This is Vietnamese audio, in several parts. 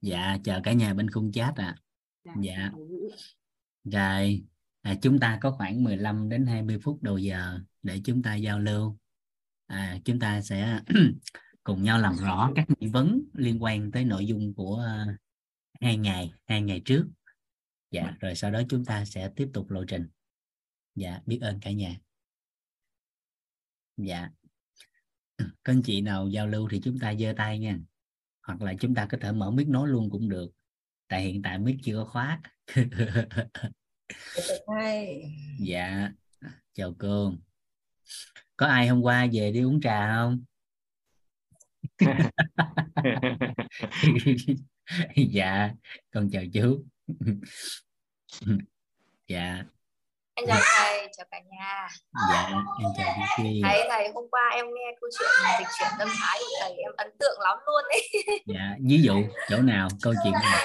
dạ chào cả nhà bên khung chat ạ. À. dạ. rồi à, chúng ta có khoảng 15 đến 20 phút đầu giờ để chúng ta giao lưu. À, chúng ta sẽ cùng nhau làm rõ các nghi vấn liên quan tới nội dung của uh, hai ngày hai ngày trước. Dạ rồi sau đó chúng ta sẽ tiếp tục lộ trình. Dạ biết ơn cả nhà. Dạ. Có anh chị nào giao lưu thì chúng ta giơ tay nha hoặc là chúng ta có thể mở mic nói luôn cũng được. Tại hiện tại mic chưa có khóa. Dạ. Chào cô. Có ai hôm qua về đi uống trà không? Dạ. Con chào chú. Dạ anh chào thầy chào cả nhà. Dạ em chào chị thầy thầy hôm qua em nghe câu chuyện dịch chuyển tâm thái của thầy em ấn tượng lắm luôn ấy. Dạ ví dụ chỗ nào câu chuyện nào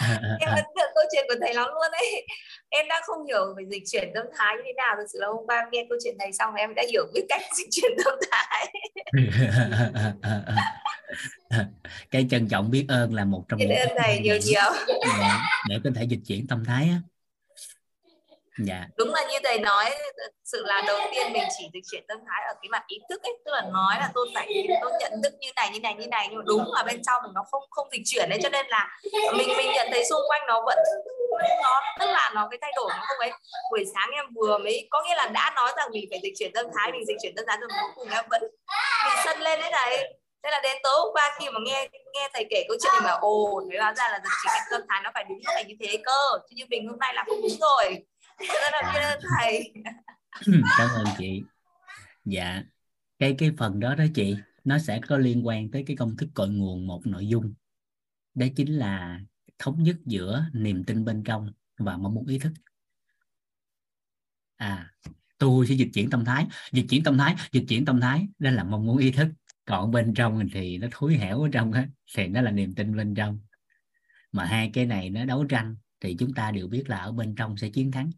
em ấn tượng câu chuyện của thầy lắm luôn ấy. Em đang không hiểu về dịch chuyển tâm thái như thế nào. Thực sự là hôm qua em nghe câu chuyện này xong em đã hiểu biết cách dịch chuyển tâm thái. Cái trân trọng biết ơn là một trong những thầy nhiều nhiều. để có thể dịch chuyển tâm thái á dạ. đúng là như thầy nói, sự là đầu tiên mình chỉ dịch chuyển tâm thái ở cái mặt ý thức ấy, tức là nói là tôi phải, tôi nhận thức như này như này như này, nhưng mà đúng là bên trong mình nó không không dịch chuyển đấy cho nên là mình mình nhận thấy xung quanh nó vẫn, nó, tức là nó cái thay đổi nó không ấy. Buổi sáng em vừa mới, có nghĩa là đã nói rằng mình phải dịch chuyển tâm thái, mình dịch chuyển tâm thái rồi cuối cùng em vẫn bị sân lên đấy này thế là đến tối hôm qua khi mà nghe nghe thầy kể câu chuyện thì bảo, ồ, thế hóa ra là dịch chuyển tâm thái nó phải đúng, nó phải như thế cơ. Chứ như mình hôm nay là không đúng rồi biết ơn thầy. Ừ, cảm ơn chị. Dạ cái cái phần đó đó chị, nó sẽ có liên quan tới cái công thức cội nguồn một nội dung. Đó chính là thống nhất giữa niềm tin bên trong và mong muốn ý thức. À tôi sẽ dịch chuyển tâm thái. Dịch chuyển tâm thái, dịch chuyển tâm thái, đó là mong muốn ý thức. Còn bên trong thì nó thối hẻo ở trong á, thì nó là niềm tin bên trong. Mà hai cái này nó đấu tranh thì chúng ta đều biết là ở bên trong sẽ chiến thắng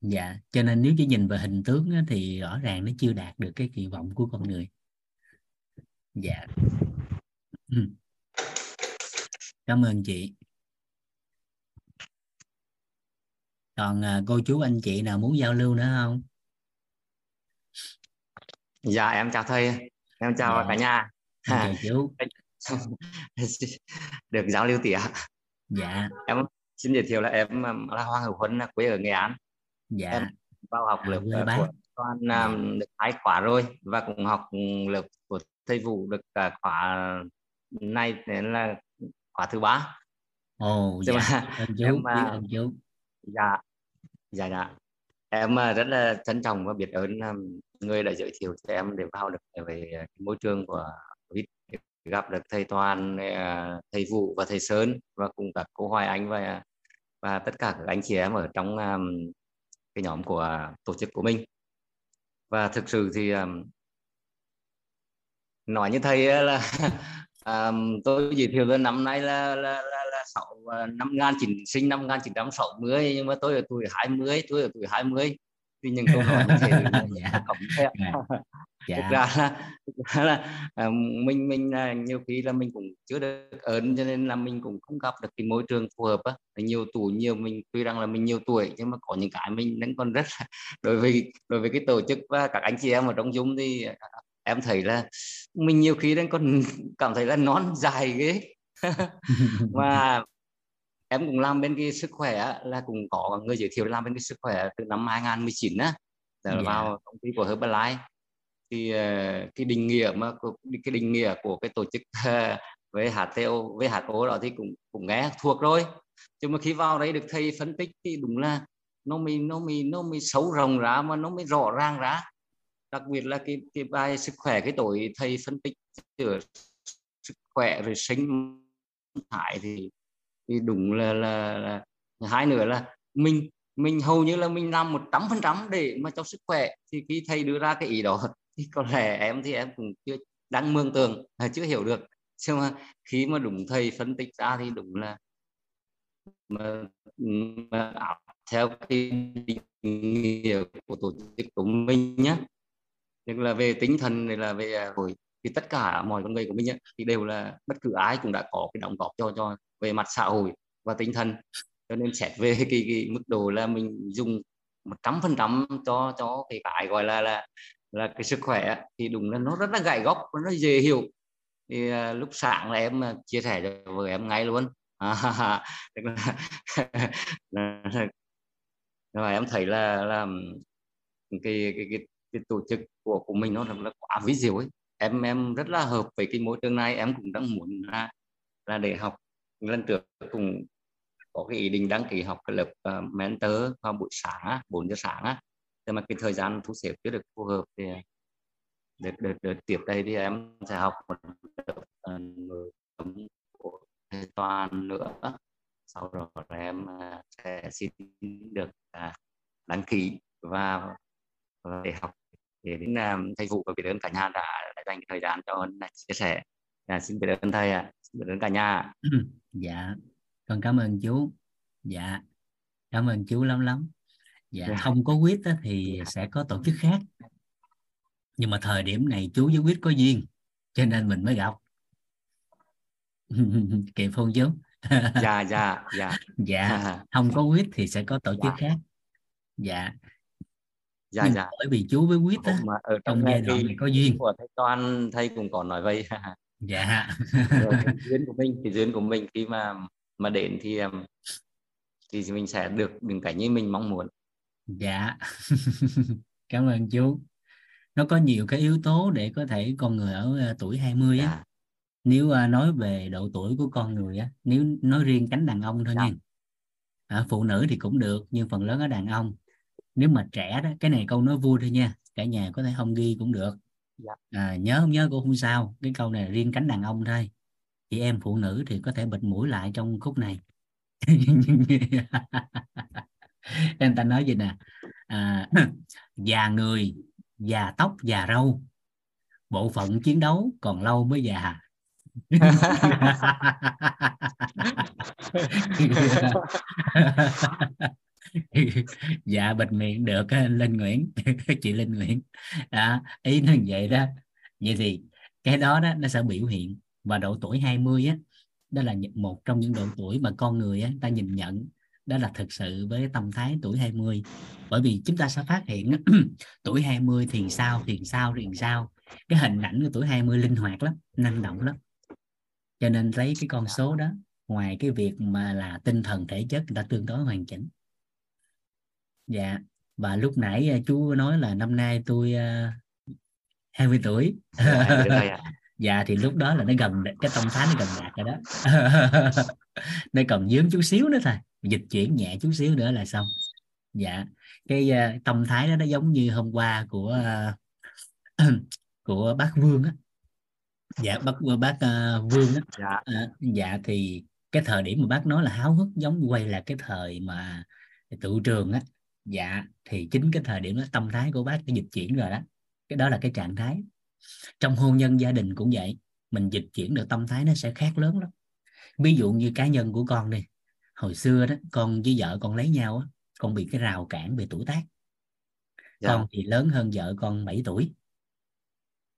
dạ cho nên nếu chỉ nhìn về hình tướng á, thì rõ ràng nó chưa đạt được cái kỳ vọng của con người. Dạ. Cảm ơn chị. Còn à, cô chú anh chị nào muốn giao lưu nữa không? Dạ em chào thầy em chào dạ. cả nhà. Chào chú. Được giao lưu tỉa. Dạ. Em xin giới thiệu là em là Hoàng Hữu Huân quê ở Nghệ An. Dạ. Em vào học à, lớp à, của toàn dạ. được hai khóa rồi và cũng học lớp của thầy Vũ được cả khóa này đến là khóa thứ ba. Ồ dạ. mà, em chú em, em chú dạ dạ dạ. Em rất là trân trọng và biết ơn người đã giới thiệu cho em để vào được về môi trường của gặp được thầy Toàn, thầy Vũ và thầy Sơn và cùng các cô Hoài Anh và và tất cả các anh chị em ở trong um, cái nhóm của tổ chức của mình. Và thực sự thì um, nói như thầy là um, tôi giới thiệu là năm nay là là là, là sáu năm ngàn chín sinh năm 1960 nhưng mà tôi ở tuổi 20 tôi ở tuổi 20 thì những câu nói như thế cộng theo dạ. thực ra là, thực ra là à, mình mình à, nhiều khi là mình cũng chưa được ơn cho nên là mình cũng không gặp được cái môi trường phù hợp á nhiều tuổi nhiều mình tuy rằng là mình nhiều tuổi nhưng mà có những cái mình vẫn còn rất đối với đối với cái tổ chức và các anh chị em ở trong dung thì à, em thấy là mình nhiều khi đang còn cảm thấy là nón dài ghê và em cũng làm bên cái sức khỏe là cũng có người giới thiệu làm bên cái sức khỏe từ năm 2019 á yeah. Dạ. vào công ty của Herbalife thì ờ, cái định nghĩa mà cái định nghĩa của cái tổ chức WHO WHO đó thì cũng cũng nghe thuộc rồi. Nhưng mà khi vào đấy được thầy phân tích thì đúng là nó mới nó mới nó mới xấu rồng ra mà nó mới rõ ràng ra. Đặc biệt là cái cái bài sức khỏe cái tuổi thầy phân tích giữa sức khỏe rồi sinh thải thì thì đúng là, là, là hai nữa là mình mình hầu như là mình làm một trăm phần trăm để mà cho sức khỏe. Thì khi thầy đưa ra cái ý đó thì có lẽ em thì em cũng chưa đang mương tường à, chưa hiểu được. Nhưng mà khi mà đúng thầy phân tích ra thì đúng là mà, mà theo cái định nghĩa của tổ chức của mình nhé tức là về tinh thần này là về à, hồi thì tất cả mọi con người của mình ấy, thì đều là bất cứ ai cũng đã có cái đóng góp cho cho về mặt xã hội và tinh thần. Cho nên xét về cái, cái mức độ là mình dùng một trăm phần trăm cho cho cái cái gọi là là là cái sức khỏe thì đúng là nó rất là gãy góc nó dễ hiểu. Thì à, lúc sáng là em à, chia sẻ cho với em ngay luôn. À, rồi em thấy là là cái cái cái, cái tổ chức của của mình nó rất là quá ví diệu ấy. Em em rất là hợp với cái môi trường này. Em cũng đang muốn là là để học. Lần trước cùng có cái ý định đăng ký học cái lớp uh, mentor vào buổi sáng á, 4 giờ sáng á nhưng mà cái thời gian thu xếp chưa được phù hợp thì đợt, đợt, đợt tiếp đây thì em sẽ học một lớp ờ, của thầy toàn nữa. Sau đó em ờ, sẽ xin được ờ, đăng ký và, để học để đến thầy vụ và biết ơn cả nhà đã, đã dành thời gian cho chia sẻ. À, xin biết ơn thầy ạ. À. xin biết ơn cả nhà dạ con cảm ơn chú. Dạ cảm ơn chú lắm lắm dạ. Yeah. Dạ. không có quyết á, thì sẽ có tổ chức khác. Nhưng mà thời điểm này chú với quyết có duyên cho nên mình mới gặp. Kịp không chú dạ dạ dạ. Dạ không có quyết thì sẽ có tổ chức dạ. khác. Dạ. Dạ Nhưng dạ. bởi vì chú với quyết á mà ở trong, trong giai đoạn này có duyên. của thầy toàn thầy cũng còn nói vậy. Dạ. Duyên của mình thì duyên của mình khi mà mà đến thì thì mình sẽ được những cái như mình mong muốn dạ. Cảm ơn chú. Nó có nhiều cái yếu tố để có thể con người ở ờ, tuổi 20 á. Dạ. nếu uh, nói về độ tuổi của con người á nếu nói riêng cánh đàn ông thôi dạ. nha. À, phụ nữ thì cũng được nhưng phần lớn ở đàn ông. Nếu mà trẻ đó cái này câu nói vui thôi nha cả nhà có thể không ghi cũng được. Dạ. à, nhớ không nhớ cũng không sao cái câu này riêng cánh đàn ông thôi. Chị em phụ nữ thì có thể bịt mũi lại trong khúc này em ta nói gì nè à, già người già tóc già râu bộ phận chiến đấu còn lâu mới già dạ bịt miệng được linh nguyễn chị linh nguyễn. À, ý nó vậy đó. Vậy thì cái đó đó nó sẽ biểu hiện và độ tuổi 20 á. Đó là một trong những độ tuổi mà con người á, ta nhìn nhận đó là thực sự với tâm thái tuổi 20 bởi vì chúng ta sẽ phát hiện tuổi 20 thì sao thì sao thì sao. Cái hình ảnh của tuổi 20 linh hoạt lắm năng động lắm. Cho nên lấy cái con số đó ngoài cái việc mà là tinh thần thể chất người ta tương đối hoàn chỉnh. Dạ và lúc nãy à, chú nói là năm nay tôi uh, à, 20 tuổi. Dạ, dạ thì lúc đó là nó gần cái tâm thái nó gần đạt rồi đó nó còn dướng chút xíu nữa thôi. Dịch chuyển nhẹ chút xíu nữa là xong. Dạ. Cái uh, tâm thái đó nó giống như hôm qua của uh, của bác vương á. Dạ bác bác uh, vương á. Dạ. Uh, dạ thì cái thời điểm mà bác nói là háo hức giống quay là cái thời mà tự trường á. Dạ thì chính cái thời điểm đó tâm thái của bác cái dịch chuyển rồi đó. Cái đó là cái trạng thái. Trong hôn nhân gia đình cũng vậy mình dịch chuyển được tâm thái nó sẽ khác lớn lắm ví dụ như cá nhân của con đi hồi xưa đó con với vợ con lấy nhau á con bị cái rào cản về tuổi tác dạ. con thì lớn hơn vợ con 7 tuổi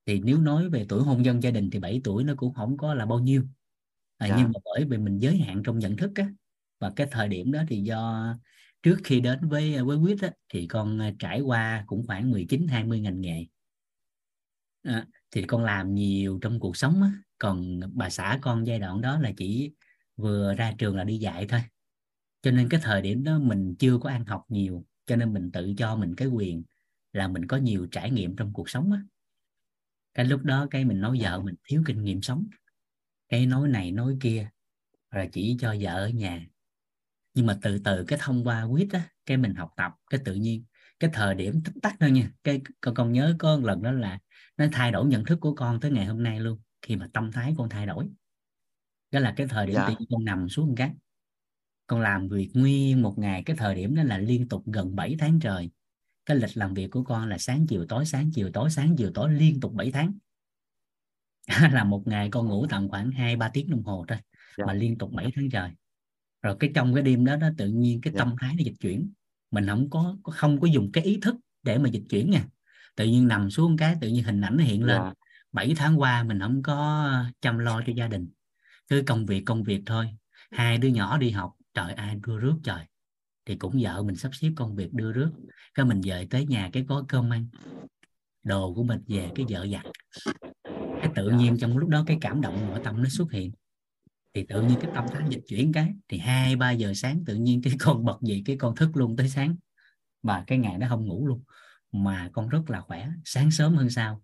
thì nếu nói về tuổi hôn nhân gia đình thì 7 tuổi nó cũng không có là bao nhiêu à, dạ. nhưng mà bởi vì mình giới hạn trong nhận thức á và cái thời điểm đó thì do trước khi đến với với quyết á, thì con à, trải qua cũng khoảng 19 20 ngành nghề à, thì con làm nhiều trong cuộc sống á còn bà xã con giai đoạn đó là chỉ vừa ra trường là đi dạy thôi. Cho nên cái thời điểm đó mình chưa có ăn học nhiều, cho nên mình tự cho mình cái quyền là mình có nhiều trải nghiệm trong cuộc sống á. Cái lúc đó cái mình nói vợ mình thiếu kinh nghiệm sống, cái nói này nói kia, rồi chỉ cho vợ ở nhà. Nhưng mà từ từ cái thông qua quyết á, cái mình học tập, cái tự nhiên, cái thời điểm tích tắc thôi nha. Cái con con nhớ có một lần đó là nó thay đổi nhận thức của con tới ngày hôm nay luôn khi mà tâm thái con thay đổi đó là cái thời điểm dạ. con nằm xuống cái con làm việc nguyên một ngày cái thời điểm đó là liên tục gần 7 tháng trời cái lịch làm việc của con là sáng chiều tối sáng chiều tối sáng chiều tối liên tục 7 tháng là một ngày con ngủ tầm khoảng 2 3 tiếng đồng hồ thôi dạ. mà liên tục 7 tháng trời rồi cái trong cái đêm đó đó tự nhiên cái dạ. tâm thái nó dịch chuyển mình không có không có dùng cái ý thức để mà dịch chuyển nha tự nhiên nằm xuống cái tự nhiên hình ảnh nó hiện lên. Dạ. 7 tháng qua mình không có chăm lo cho gia đình. Cứ công việc công việc thôi. Hai đứa nhỏ đi học trời ai đưa rước trời. Thì cũng vợ mình sắp xếp công việc đưa rước. Cái mình về tới nhà cái có cơm ăn. Đồ của mình về cái vợ giặt. Cái tự nhiên trong lúc đó cái cảm động nội tâm nó xuất hiện. Thì tự nhiên cái tâm thái dịch chuyển cái. Thì hai ba giờ sáng tự nhiên cái con bật dậy cái con thức luôn tới sáng. Và cái ngày đó không ngủ luôn. Mà con rất là khỏe. Sáng sớm hơn sau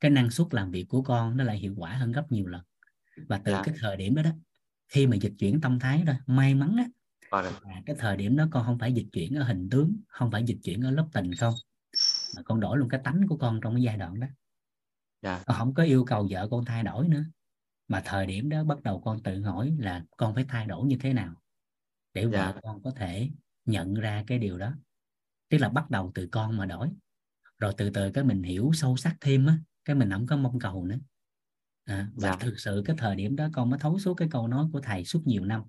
cái năng suất làm việc của con nó lại hiệu quả hơn gấp nhiều lần và từ dạ. cái thời điểm đó đó khi mà dịch chuyển tâm thái đó may mắn á à, cái thời điểm đó con không phải dịch chuyển ở hình tướng không phải dịch chuyển ở lớp tình không mà con đổi luôn cái tánh của con trong cái giai đoạn đó dạ. con không có yêu cầu vợ con thay đổi nữa mà thời điểm đó bắt đầu con tự hỏi là con phải thay đổi như thế nào để dạ. vợ con có thể nhận ra cái điều đó tức là bắt đầu từ con mà đổi rồi từ từ cái mình hiểu sâu sắc thêm á cái mình không có mong cầu nữa. À, và dạ. thực sự cái thời điểm đó con mới thấu suốt cái câu nói của thầy suốt nhiều năm.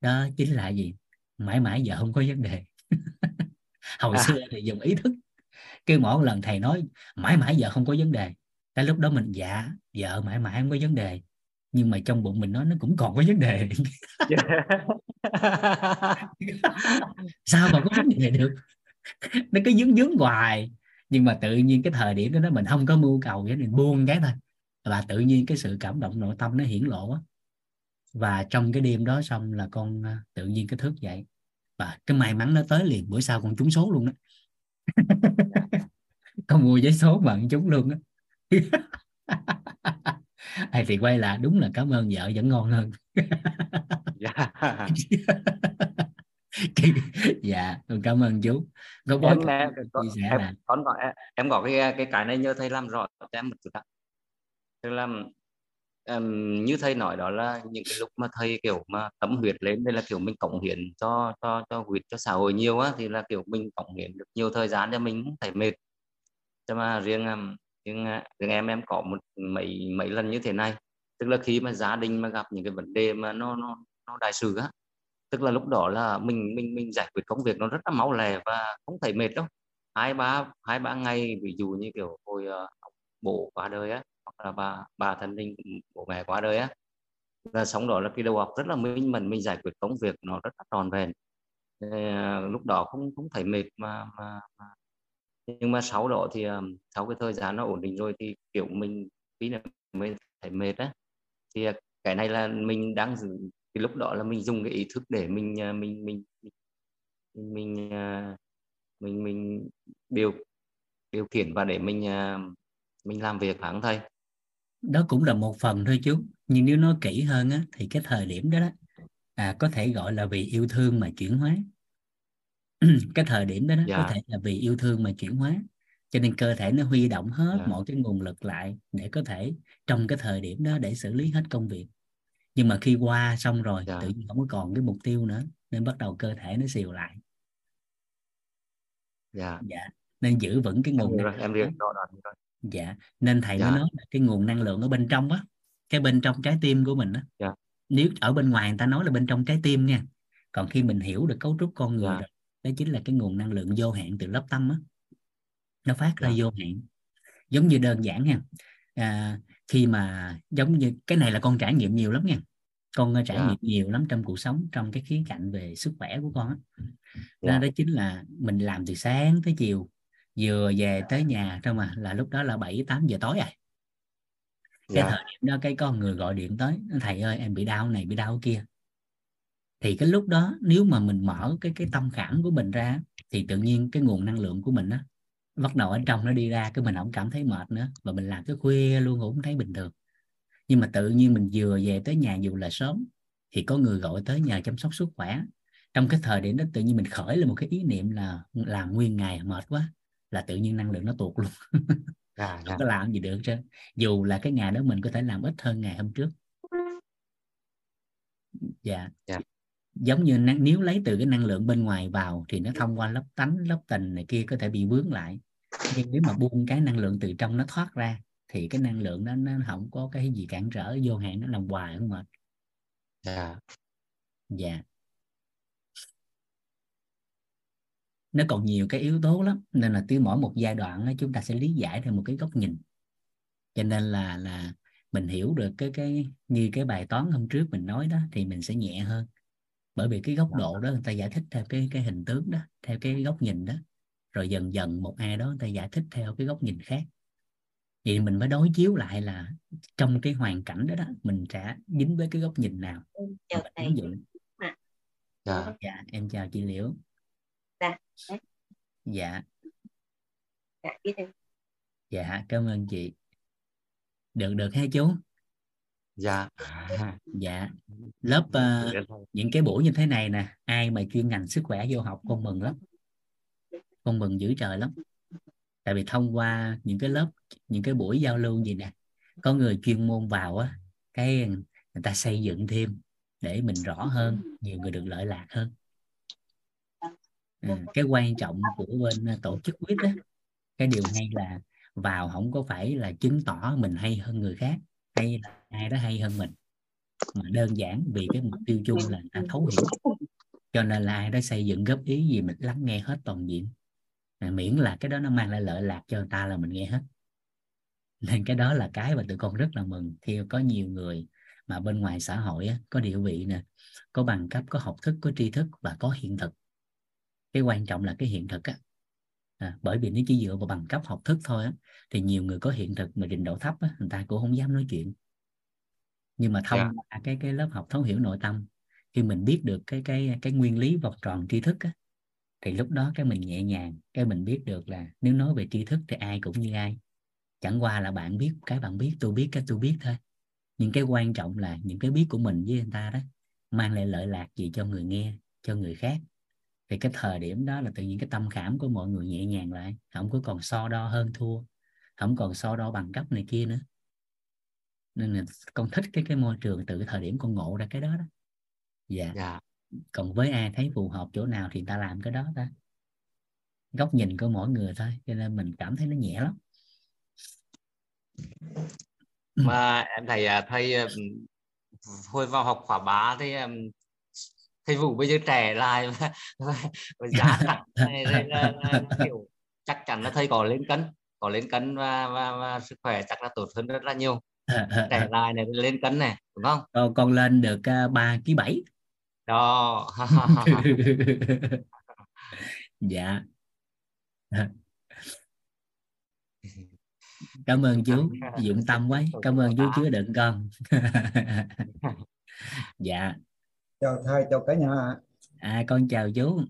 Đó chính là gì? Mãi mãi giờ không có vấn đề. Hồi à. xưa thì dùng ý thức. Cái mỗi lần thầy nói mãi mãi giờ không có vấn đề. Cái lúc đó mình dạ vợ mãi mãi không có vấn đề. Nhưng mà trong bụng mình nói nó cũng còn có vấn đề. Sao mà có vấn đề được? Nó cứ dướng dướng hoài nhưng mà tự nhiên cái thời điểm đó mình không có mưu cầu cái mình buông cái thôi. Và tự nhiên cái sự cảm động nội tâm nó hiển lộ á. Và trong cái đêm đó xong là con à, tự nhiên cái thức dậy. Và cái may mắn nó tới liền bữa sau con trúng số luôn đó con mua giấy số mà trúng luôn á. Hay thì quay lại đúng là cảm ơn vợ vẫn ngon hơn. Dạ dạ con cảm ơn chú. Có em, em, có, em, con gọi em, em gọi cái cái cái này nhớ thầy làm rõ cho em một chút ạ. Tức là um, như thầy nói đó là những cái lúc mà thầy kiểu mà tấm huyết lên đây là kiểu mình cống hiến cho cho cho huyết cho xã hội nhiều á thì là kiểu mình cống hiến được nhiều thời gian cho mình không phải mệt. Cho mà riêng riêng, riêng em em có một mấy mấy lần như thế này. Tức là khi mà gia đình mà gặp những cái vấn đề mà nó nó nó đại sự á tức là lúc đó là mình mình mình giải quyết công việc nó rất là máu lè và không thấy mệt đâu. Hai ba hai ba ngày ví dụ như kiểu hồi uh, bố qua đời á hoặc là bà bà thân linh bố mẹ qua đời á là sống đó là cái đầu óc rất là minh mẫn mình giải quyết công việc nó rất là tròn vẹn. Uh, lúc đó không không thấy mệt mà mà, mà. Nhưng mà sau đó thì um, sau cái thời gian nó ổn định rồi thì kiểu mình tí là mới thấy mệt á thì cái này là mình đang thì lúc đó là mình dùng cái ý thức để mình à, mình mình mình mình à, mình, mình điều điều khiển và để mình à, mình làm việc hẳn thầy. Đó cũng là một phần thôi chú. Nhưng nếu nói kỹ hơn á, thì cái thời điểm đó, đó à, có thể gọi là vì yêu thương mà chuyển hóa. Cái thời điểm đó, đó dạ. có thể là vì yêu thương mà chuyển hóa. Cho nên cơ thể nó huy động hết dạ. mọi cái nguồn lực lại để có thể trong cái thời điểm đó để xử lý hết công việc nhưng mà khi qua xong rồi dạ. tự nhiên không có còn cái mục tiêu nữa nên bắt đầu cơ thể nó xìu lại dạ dạ nên giữ vững cái nguồn em rồi, em rồi. dạ nên thầy dạ. mới nói là cái nguồn năng lượng ở bên trong á cái bên trong trái tim của mình á dạ. nếu ở bên ngoài người ta nói là bên trong trái tim nha còn khi mình hiểu được cấu trúc con người dạ. rồi đó chính là cái nguồn năng lượng vô hạn từ lớp tâm á nó phát ra dạ. vô hạn giống như đơn giản nha à, khi mà giống như cái này là con trải nghiệm nhiều lắm nha con ờ, trải yeah. Dạ. nghiệm nhiều lắm trong cuộc sống trong cái khía cạnh về sức khỏe của con á yeah. Dạ. đó chính là mình làm từ sáng tới chiều vừa về tới nhà thôi mà là lúc đó là 7 8 giờ tối rồi cái yeah. Dạ. thời điểm đó cái con người gọi điện tới thầy ơi em bị đau này bị đau kia thì cái lúc đó nếu mà mình mở cái cái tâm khảm của mình ra thì tự nhiên cái nguồn năng lượng của mình á bắt đầu ở trong nó đi ra cái mình không cảm thấy mệt nữa và mình làm cái khuya luôn cũng thấy bình thường. Nhưng mà tự nhiên mình vừa về tới nhà dù là sớm thì có người gọi tới nhờ chăm sóc sức khỏe. Trong cái thời điểm đó tự nhiên mình khởi lên một cái ý niệm là làm nguyên ngày mệt quá là tự nhiên năng lượng nó tuột luôn. À, không có làm gì được chứ dù là cái ngày đó mình có thể làm ít hơn ngày hôm trước. Dạ. Yeah. yeah. giống như nếu lấy từ cái năng lượng bên ngoài vào thì nó thông qua lớp tánh lớp tình này kia có thể bị vướng lại nhưng nếu mà buông cái năng lượng từ trong nó thoát ra thì cái năng lượng đó nó không có cái gì cản trở vô hạn nó làm hoài không mệt dạ. Dạ. Nó còn nhiều cái yếu tố lắm nên là từ mỗi một giai đoạn chúng ta sẽ lý giải theo một cái góc nhìn. Cho nên là là mình hiểu được cái cái như cái bài toán hôm trước mình nói đó thì mình sẽ nhẹ hơn. Bởi vì cái góc độ đó người ta giải thích theo cái cái hình tướng đó theo cái góc nhìn đó rồi dần dần một ai đó người ta giải thích theo cái góc nhìn khác. Thì mình mới đối chiếu lại là trong cái hoàn cảnh đó đó mình sẽ dính với cái góc nhìn nào chào thầy dụng. dạ. dạ em chào chị liễu. Dạ. Dạ. Dạ, dạ cảm ơn chị. Được được hay chú? Dạ. Dạ. Lớp uh, những cái buổi như thế này nè ai mà chuyên ngành sức khỏe vô học con mừng lắm con mừng dữ trời lắm. Tại vì thông qua những cái lớp những cái buổi giao lưu gì nè có người chuyên môn vào á cái người ta xây dựng thêm để mình rõ hơn nhiều người được lợi lạc hơn. À, cái quan trọng của bên tổ chức quýt đó cái điều hay là vào không có phải là chứng tỏ mình hay hơn người khác hay là ai đó hay hơn mình mà đơn giản vì cái mục tiêu chung là ta thấu hiểu. Cho nên là ai đó xây dựng góp ý gì mình lắng nghe hết toàn diện à, miễn là cái đó nó mang lại lợi lạc cho người ta là mình nghe hết nên cái đó là cái mà tụi con rất là mừng khi có nhiều người mà bên ngoài xã hội á, có địa vị nè có bằng cấp có học thức có tri thức và có hiện thực cái quan trọng là cái hiện thực á à, bởi vì nếu chỉ dựa vào bằng cấp học thức thôi á, thì nhiều người có hiện thực mà trình độ thấp á, người ta cũng không dám nói chuyện nhưng mà thông yeah. Dạ. cái cái lớp học thấu hiểu nội tâm khi mình biết được cái cái cái nguyên lý vòng tròn tri thức á, thì lúc đó cái mình nhẹ nhàng, cái mình biết được là nếu nói về tri thức thì ai cũng như ai. Chẳng qua là bạn biết cái bạn biết, tôi biết cái tôi biết thôi. Nhưng cái quan trọng là những cái biết của mình với người ta đó mang lại lợi lạc gì cho người nghe, cho người khác. Thì cái thời điểm đó là tự nhiên cái tâm khảm của mọi người nhẹ nhàng lại, không có còn so đo hơn thua, không còn so đo bằng cấp này kia nữa. Nên là con thích cái cái môi trường từ thời điểm con ngộ ra cái đó đó. Dạ. Yeah. yeah còn với ai thấy phù hợp chỗ nào thì ta làm cái đó ta. Góc nhìn của mỗi người thôi cho nên mình cảm thấy nó nhẹ lắm. Mà em thấy à, thầy hồi vào học khóa bá thì thầy vũ bây giờ trẻ lại giá là, kiểu chắc chắn là thầy có lên cân có lên cân và, và, và sức khỏe chắc là tốt hơn rất là nhiều. Trẻ lại này lên cân này đúng không? Con, con lên được 3 kg bảy đó. Dạ. Cảm ơn chú dụng tâm quá. Cảm ơn chú chứa đựng con. Dạ. Chào thầy chào cả nhà. À con chào chú.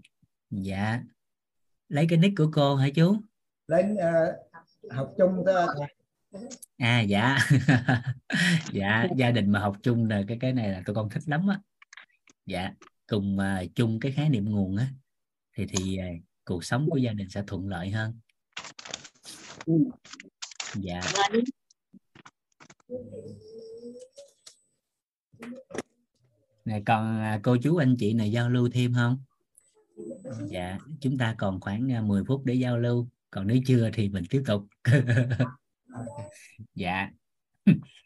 Dạ. Lấy cái nick của cô hả chú? Lấy uh, học chung đó. À dạ. Dạ gia đình mà học chung là cái cái này là tụi con thích lắm á dạ cùng uh, chung cái khái niệm nguồn á thì thì uh, cuộc sống của gia đình sẽ thuận lợi hơn. Ừ. Dạ. Này còn à, cô chú anh chị này giao lưu thêm không? Dạ chúng ta còn khoảng 10 à, phút để giao lưu còn nếu chưa thì mình tiếp tục. Dạ.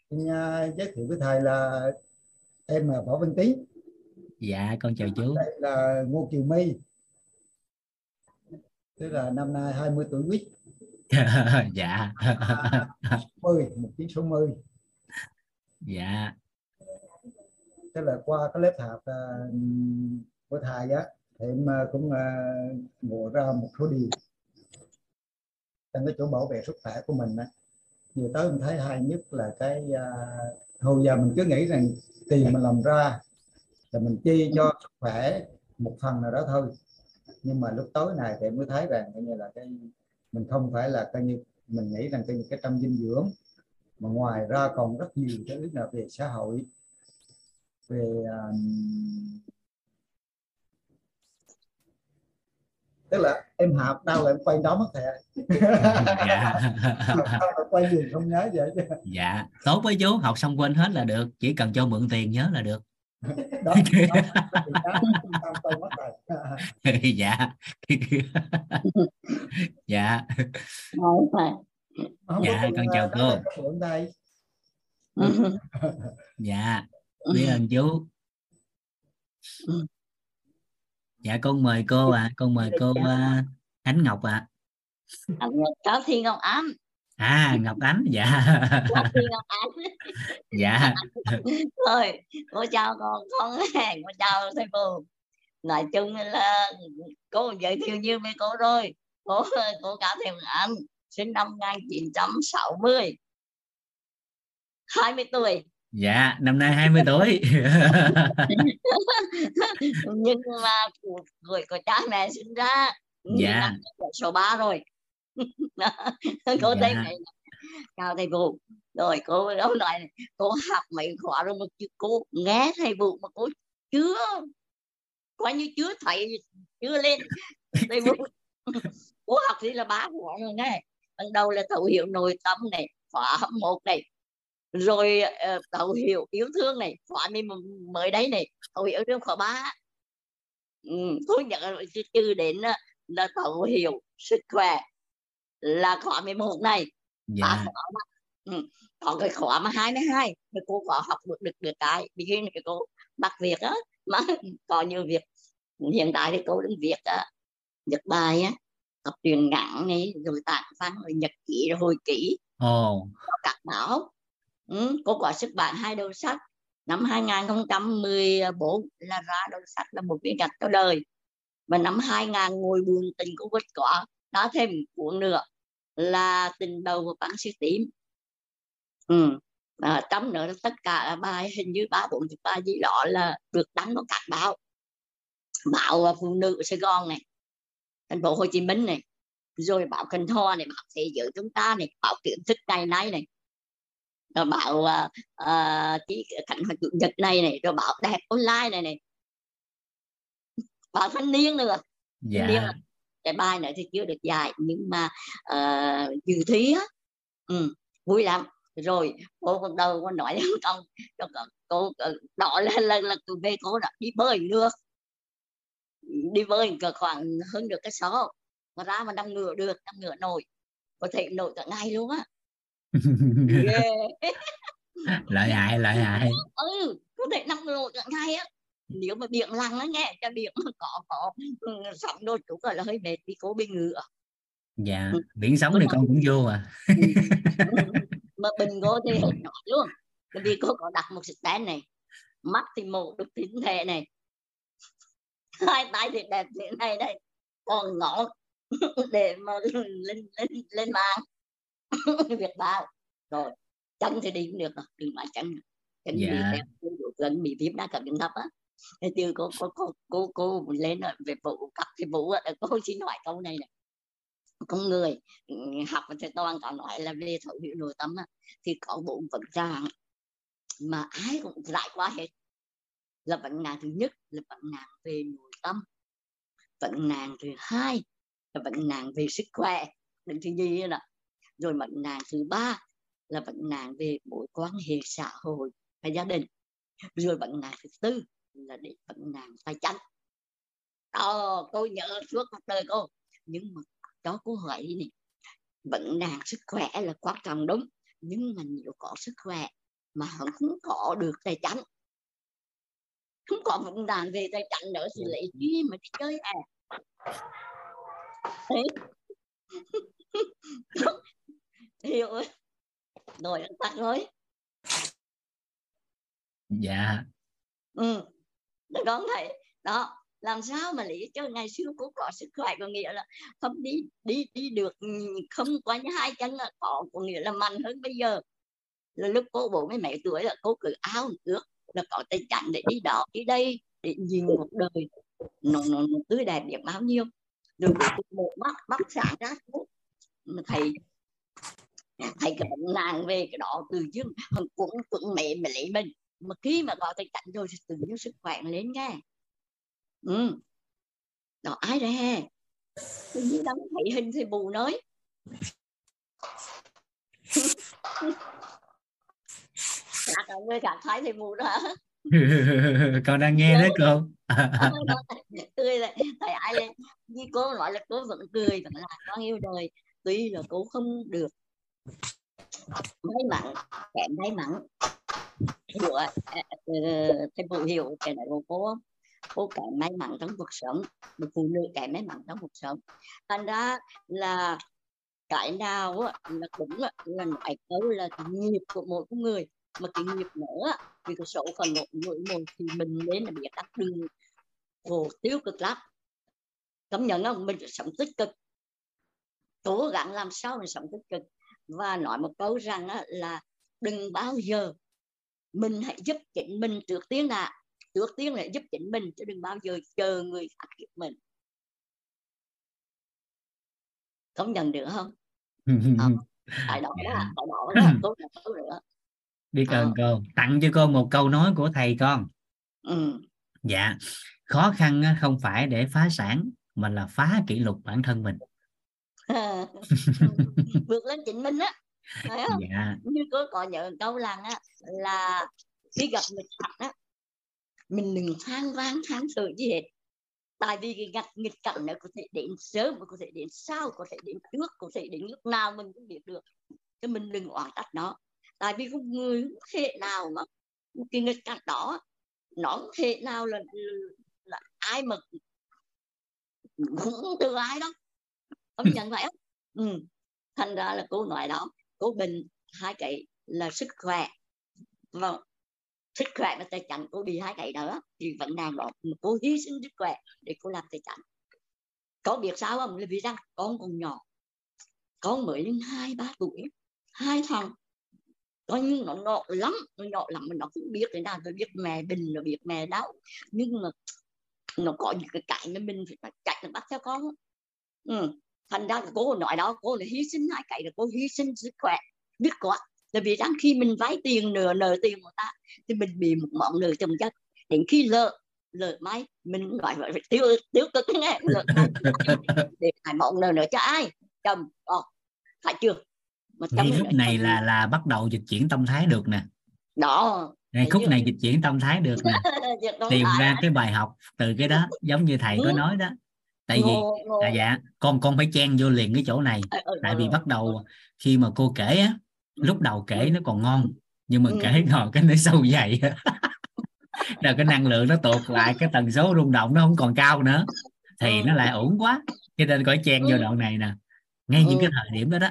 Xin, uh, giới thiệu với thầy là em là võ văn tý dạ con chào chú. đây là ngô kiều my. Tức là năm nay 20 tuổi quýt. Dạ. 10 1960 dạ. Tức là qua cái lớp học uh, của thầy á thì em uh, cũng uh, ngộ ra một số điều trong cái chỗ bảo vệ sức khỏe của mình á. Vừa tới mình thấy hay nhất là cái uh, hồi giờ mình cứ nghĩ rằng tiền mình làm ra là mình chi cho sức khỏe một phần nào đó thôi. Nhưng mà lúc tối này thì mới thấy rằng như là cái mình không phải là coi như mình nghĩ rằng cái cái trong dinh dưỡng mà ngoài ra còn rất nhiều cái thứ là về xã hội về um, tức là em học đâu là em quay đó mất thầy dạ. quay gì không nhớ vậy chứ. Dạ tốt với chú học xong quên hết là được chỉ cần cho mượn tiền nhớ là được đó, dạ. Dạ. Dạ con chào cô. dạ. Biết ơn chú. Dạ con mời cô ạ. À. con mời cô uh, Ánh Ngọc ạ. À. Cháu Thiên Ngọc Ánh à ngọc ánh dạ. Ngọc ánh. Dạ. Thôi cô chào con con cô chào thầy cô nói chung là cô giới thiệu như với cô rồi. Cô cô cao thêm anh sinh năm 1960 20 tuổi. Dạ năm nay 20 tuổi. Nhưng mà tuổi của cha mẹ sinh ra. Dạ. Số 3 rồi cô dạ. thấy này chào thầy vụ rồi cô ông nói cô học mấy khóa rồi mà cô nghe thầy vụ mà cô chưa coi như chưa thầy chưa lên thầy vụ cô học thì là ba khóa rồi nghe ban đầu là thấu hiểu nội tâm này khóa một này. Rồi uh, thấu hiểu yêu thương này khóa mình mới đấy này thấu hiểu trong khóa ba. Ừ, tôi nhận chưa đến là thấu hiểu sức khỏe là khóa 11 này. Dạ. khóa mà, ừ. còn cái khóa mà 22 thì cô có học được được được cái. Vì khi cái cô bắt việc á mà có nhiều việc. Hiện tại thì cô đang việc á nhật bài á tập truyền ngắn này rồi tạng văn rồi nhật ký rồi hồi ký. Oh. các báo. Ừ, cô có xuất bản hai đầu sách. Năm 2014 là ra đầu sách là một viên gạch cho đời. Và năm 2000 ngồi buồn tình của vượt có đã thêm cuốn nữa là tình đầu của bác sĩ tím ừ. à, trong nữa tất cả bài hình như ba bốn bài gì đó là được đăng vào các báo báo phụ nữ ở Sài Gòn này thành phố Hồ Chí Minh này rồi báo Cần Thơ này báo Thế giới chúng ta này báo kiến thức ngày nay này rồi báo uh, uh, chỉ cảnh chủ nhật này này rồi báo đẹp online này này báo thanh niên nữa dạ. Cái bài này thì chưa được dài nhưng mà uh, dự thí á ừ, vui lắm. Rồi cô bắt đầu cô nói con cho cô đó là lần là từ về cô đã đi bơi được. Đi bơi khoảng hơn được cái số mà ra mà nằm ngửa được nằm ngửa nổi. Có thể nổi cả ngày luôn á. Lợi hại lợi hại. Ừ có thể nằm ngửa cả ngày á nếu mà biển lặng nó nghe cho biển mà có có ừ, sóng đôi chút là hơi mệt vì cô bị ngựa dạ ừ. biển sống thì con cũng vô à ừ. mà bình cô thì nói luôn vì cô có đặt một stand này mắt thì một được tín thể này hai tay thì đẹp thế này đây còn ngọn để mà lên lên lên mạng việc bao rồi chân thì đi cũng được rồi đừng mà chân chân dạ. bị gần bị viêm đa cẩm thấp á thế từ cô cô cô cô cô lên về vũ cặp thì vũ cô xin hỏi câu này này con người ừ, học thì toàn còn nói là về thấu hiểu nội tâm thì có bốn vấn trạng mà ai cũng lại qua hết. Là vấn nạn thứ nhất, là vấn nạn về nội tâm, vấn nạn thứ hai là vấn nạn về sức khỏe đừng thứ gì là rồi vấn nạn thứ ba là vấn nạn về mối quan hệ xã hội và gia đình. Rồi vấn nạn thứ tư là để vấn nạn tài chính đó tôi nhớ suốt cuộc đời cô. Nhưng mà cho cô hỏi đi này vấn nạn sức khỏe là quan trọng đúng. Nhưng mà nếu có sức khỏe mà không có được tài chính không có vấn nạn về tài chính nữa thì lấy gì mà đi chơi à. Hiểu rồi tắt rồi dạ. Ừ con thấy đó làm sao mà lý cho ngày xưa cô có sức khỏe có nghĩa là không đi đi đi được ừ, không quanh hai chân là có có nghĩa là mạnh hơn bây giờ. Là lúc cô bố mấy mấy tuổi là cô cứ áo ước là có tay chặn để đi đó đi đây để nhìn một đời nó, nó, nó tươi đẹp biết bao nhiêu. Được một mắt mắt sáng ra thầy thầy cái bệnh nàng về cái đó từ chứ cũng cũng mẹ mà lấy mình mà khi mà gọi tay chặn rồi thì tự nhiên sức khỏe lên nghe ừ. Đó ai đây hè? Tự nhiên đang thấy hình thì bù nói. Cả cả người cả thái thì bù đó. Con đang nghe đấy cô tươi là thầy ai lên như cô nói là cô vẫn cười vẫn là con yêu đời. Tuy là cô không được may mắn kém may mắn của à, à, ờ, cái thầy phụ Hiệu cái này của cô cô kém may mắn trong cuộc sống một phụ nữ kém may mắn trong cuộc sống. Thành ra là cái nào á, là đúng là, là nói câu là nghiệp của mỗi con người. Mà cái nghiệp nữa vì cái số phần mỗi mỗi một thì mình nên là biết cách đường, hồ tiêu cực lắm. Cảm nhận không? Mình sống tích cực. Cố gắng làm sao mình sống tích cực. Và nói một câu rằng á, là đừng bao giờ mình hãy giúp chính mình trước tiên là trước tiên là giúp chính mình chứ đừng bao giờ chờ người khác giúp mình. Công nhận được không? À, tại đó đó tại đó đó tốt tốt nữa. Biết ơn à. cô. Tặng cho cô một câu nói của thầy con. Ừ. dạ. Khó khăn không phải để phá sản mà là phá kỷ lục bản thân mình. Vượt lên chính mình á phải không? Dạ. như cô có nhớ câu rằng á là khi gặp nghịch cảnh á mình đừng than vang than sợ gì hết. Tại vì cái nghịch, nghịch cảnh nó có thể đến sớm có thể đến sau có thể đến trước có thể đến lúc nào mình cũng biết được. Chứ mình đừng oán trách nó. Tại vì con người không thể nào mà cái nghịch cảnh đó nó không thể nào là, là ai mà cũng từ ai đó. Không nhận vậy không ừ. thành ra là cô nói đó của bình hai cái là sức khỏe vâng. và sức khỏe và tài chẳng cô bị hai cái đó thì vẫn đang đó. Mà cô hy sinh sức khỏe để cô làm tài chẳng có biết sao không? Là vì rằng con còn nhỏ. Con mới lên hai, ba tuổi. Hai thằng. Có nhưng nó nhỏ lắm. Nó nhỏ lắm mà nó cũng biết thế nào. Nó biết mẹ bình, nó biết mẹ đau. Nhưng mà nó có những cái cái mà mình phải chạy nó bắt theo con. Ừ thành ra cô nói đó cô là hy sinh hai cái là cô hy sinh sức khỏe biết quá là vì rằng khi mình vay tiền nợ nợ tiền của ta thì mình bị một món nợ chồng chất. Đến khi lỡ lỡ mai mình nói vậy tiêu tiêu cực nghe lỡ để hai món nợ nợ cho ai? Chồng ờ, phải chưa? Mà ngay khúc này là là bắt đầu dịch chuyển tâm thái được nè. Đó ngay khúc này dịch chuyển tâm thái được nè. Tìm ra cái bài học từ cái đó giống như thầy có nói đó tại vì à, dạ con con phải chen vô liền cái chỗ này. Ờ, ờ, tại vì bắt đầu khi mà cô kể á lúc đầu kể nó còn ngon nhưng mà ừ. kể ngồi cái nó sâu dày. Rồi cái năng lượng nó tụt lại cái tần số rung động nó không còn cao nữa. Thì ừ. nó lại ổn quá. Cho nên coi chen vô ừ. đoạn này nè. Ngay những cái thời điểm đó đó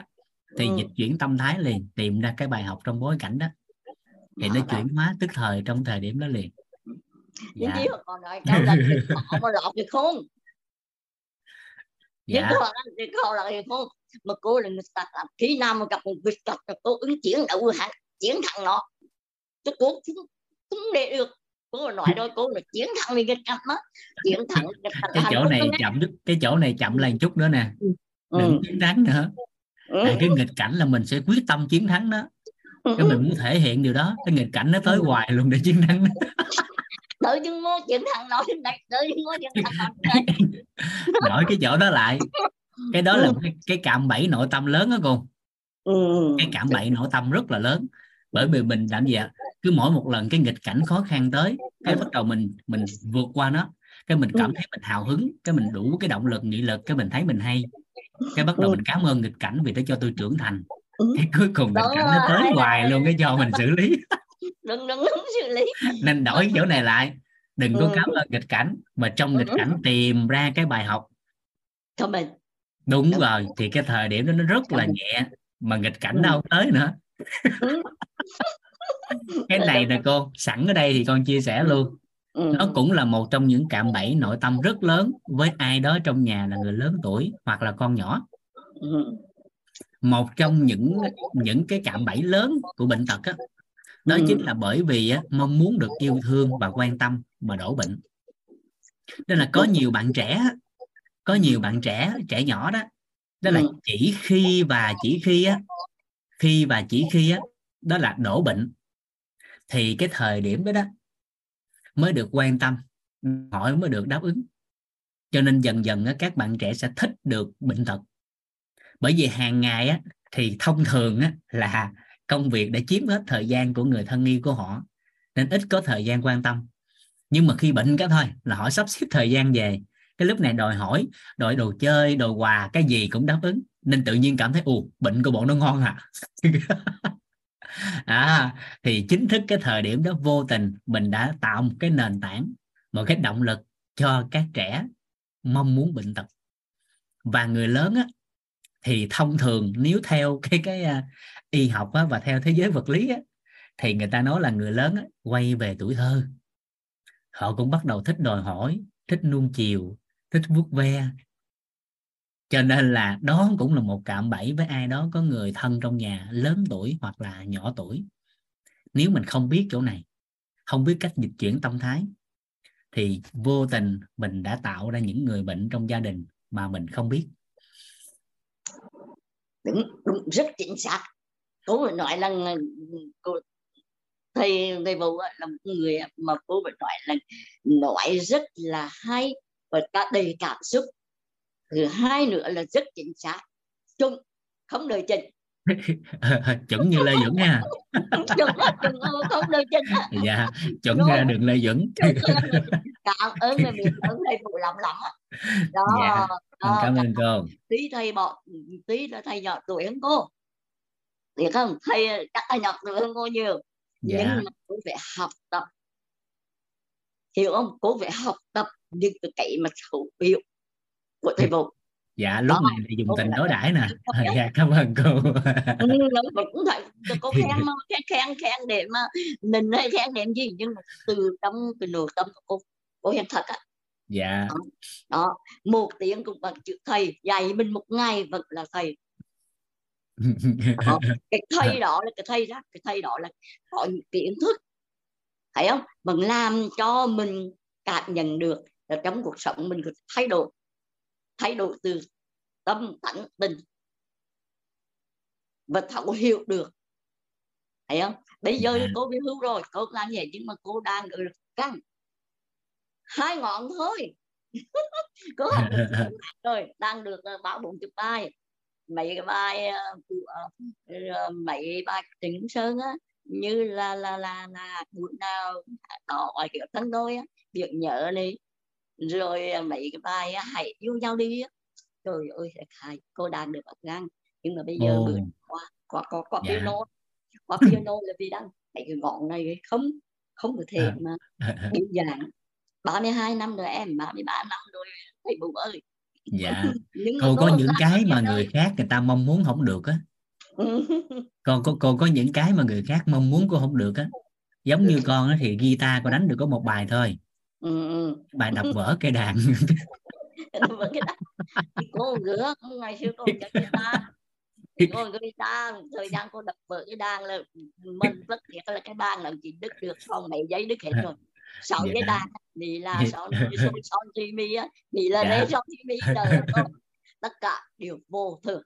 thì dịch chuyển tâm thái liền tìm ra cái bài học trong bối cảnh đó. Thì nó chuyển hóa tức thời trong thời điểm đó liền. Dạ. chứ còn nói câu là mà lọt thì khôn dạ. nhưng còn thì câu là thì khôn mà cô là người ta làm khi nào mà gặp một việc gặp là cô ứng chiến đấu hẳn chiến thắng nó chứ cô cũng không để được cô nói rồi cô là chiến thắng vì cái cặp đó chiến thắng cái chỗ này chậm cái chỗ này chậm lên chút nữa nè ừ. đừng ừ. chiến thắng nữa ừ. cái nghịch cảnh là mình sẽ quyết tâm chiến thắng đó cái mình muốn thể hiện điều đó cái nghịch cảnh nó tới ừ. hoài luôn để chiến thắng tự dưng mua chiến thắng nói đây tự dưng mua chiến thắng nói cái chỗ đó lại. Cái đó là ừ. cái, cái cạm bẫy nội tâm lớn đó cô. Ừ. cái cạm bẫy nội tâm rất là lớn. Bởi vì mình làm gì ạ? Cứ mỗi một lần cái nghịch cảnh khó khăn tới cái bắt đầu mình mình vượt qua nó. Cái mình cảm thấy mình hào hứng cái mình đủ cái động lực nghị lực cái mình thấy mình hay. Cái bắt đầu mình cảm ơn nghịch cảnh vì nó cho tôi trưởng thành. Cái cuối cùng nghịch cảnh nó tới hoài luôn cái cho mình xử lý đừng đừng đừng xử lý. Nên đổi chỗ này lại. Đừng có cảm ơn nghịch cảnh mà trong nghịch cảnh tìm ra cái bài học. Cho mình đúng rồi thì cái thời điểm đó nó rất là nhẹ mà nghịch cảnh đâu tới nữa. Ừ. cái này nè cô sẵn ở đây thì con chia sẻ luôn. Ừ. nó cũng là một trong những cạm bẫy nội tâm rất lớn với ai đó trong nhà là người lớn tuổi hoặc là con nhỏ. Ừ. một trong những những cái cạm bẫy lớn của bệnh tật á đó ừ. chính là bởi vì á, mong muốn được yêu thương và quan tâm mà đổ bệnh. Nên là có nhiều bạn trẻ có nhiều bạn trẻ trẻ nhỏ đó đó là chỉ khi và chỉ khi á khi và chỉ khi á đó là đổ bệnh thì cái thời điểm đó đó mới được quan tâm hỏi mới được đáp ứng. Cho nên dần dần á, các bạn trẻ sẽ thích được bệnh tật. Bởi vì hàng ngày á, thì thông thường á, là công việc đã chiếm hết thời gian của người thân yêu của họ, nên ít có thời gian quan tâm. Nhưng mà khi bệnh cái thôi, là họ sắp xếp thời gian về. Cái lúc này đòi hỏi, đòi đồ chơi, đồ quà, cái gì cũng đáp ứng. Nên tự nhiên cảm thấy ù bệnh của bọn nó ngon à. À thì chính thức cái thời điểm đó vô tình mình đã tạo một cái nền tảng, một cái động lực cho các trẻ mong muốn bệnh tật. Và người lớn á, thì thông thường nếu theo cái cái à, y học á, và theo thế giới vật lý á, thì người ta nói là người lớn á, quay về tuổi thơ. Họ cũng bắt đầu thích đòi hỏi thích nuông chiều thích vuốt ve. Cho nên là đó cũng là một cạm bẫy với ai đó có người thân trong nhà lớn tuổi hoặc là nhỏ tuổi. Nếu mình không biết chỗ này không biết cách dịch chuyển tâm thái thì vô tình mình đã tạo ra những người bệnh trong gia đình mà mình không biết. Đúng, đúng rất chính xác cô nói là cô thầy thầy vũ là một người mà cô phải nói là nói rất là hay và cả đầy cảm xúc. Thứ hai nữa là rất chính xác chung không đời trình chuẩn như lê duẩn nha chuẩn chuẩn không đời trình dạ chuẩn ra đường lê duẩn. Cảm ơn là việc ơn thầy phụ lòng lắm đó dạ, cảm ơn cô. Tí thầy bỏ tí là thầy nhỏ tuổi hơn cô hiểu không? Thầy chắc thầy nhỏ tuổi hơn cô nhiều. Dạ. nhưng mà cô phải học tập. Hiểu không? Cô phải học tập những cái mà hữu hiệu của thầy vụ dạ lúc này thì dùng tình đối đãi nè. Dạ. Cảm ơn cô. Ừ, cũng phải có khen mà khen khen khen để mà mình hay khen để gì? Nhưng mà từ trong từ nội tâm của cô cô hiện thật á. Dạ. Đó. đó. Một tiếng cũng bằng chữ thầy. Dạy mình một ngày vẫn là thầy đó. cái thầy đó là cái thầy đó cái thầy đó là có những kiến thức thấy không mình làm cho mình cảm nhận được là trong cuộc sống mình có thay đổi thay đổi từ tâm tánh tình và thấu hiểu được thấy không bây giờ. Dạ. cô bị hưu rồi cô làm vậy nhưng mà cô đang ở căng hai ngọn thôi cô rồi đang được ờ, bảo bốn chục bài mấy cái bài uh, mấy bài trịnh sơn á như là là là là buổi nào đó kiểu thân đôi á việc nhớ này rồi mấy cái bài hãy yêu nhau đi á. Trời ơi khai cô đang được ngang nhưng mà bây giờ oh. qua qua qua qua yeah. piano qua piano là vì đang mấy cái ngọn này không không có thể mà biến dạng 32 năm rồi em 33 năm rồi thầy bù ơi dạ. Cô có những cái mà người khác người ta mong muốn không được á. Còn cô, cô có những cái mà người khác mong muốn cô không được á. Giống như con á thì guitar cô đánh được có một bài thôi. Bài đập vỡ cây đàn. Cô gỡ ngày xưa cô chơi guitar. Cô guitar thời gian cô đập vỡ cái đàn là mình rất thiệt là cái đàn làm chỉ đứt được xong mấy giấy đứt hết rồi sáu cái đàn thì là son son chi mi á thì là đấy son chi mi đời tất cả đều vô thường.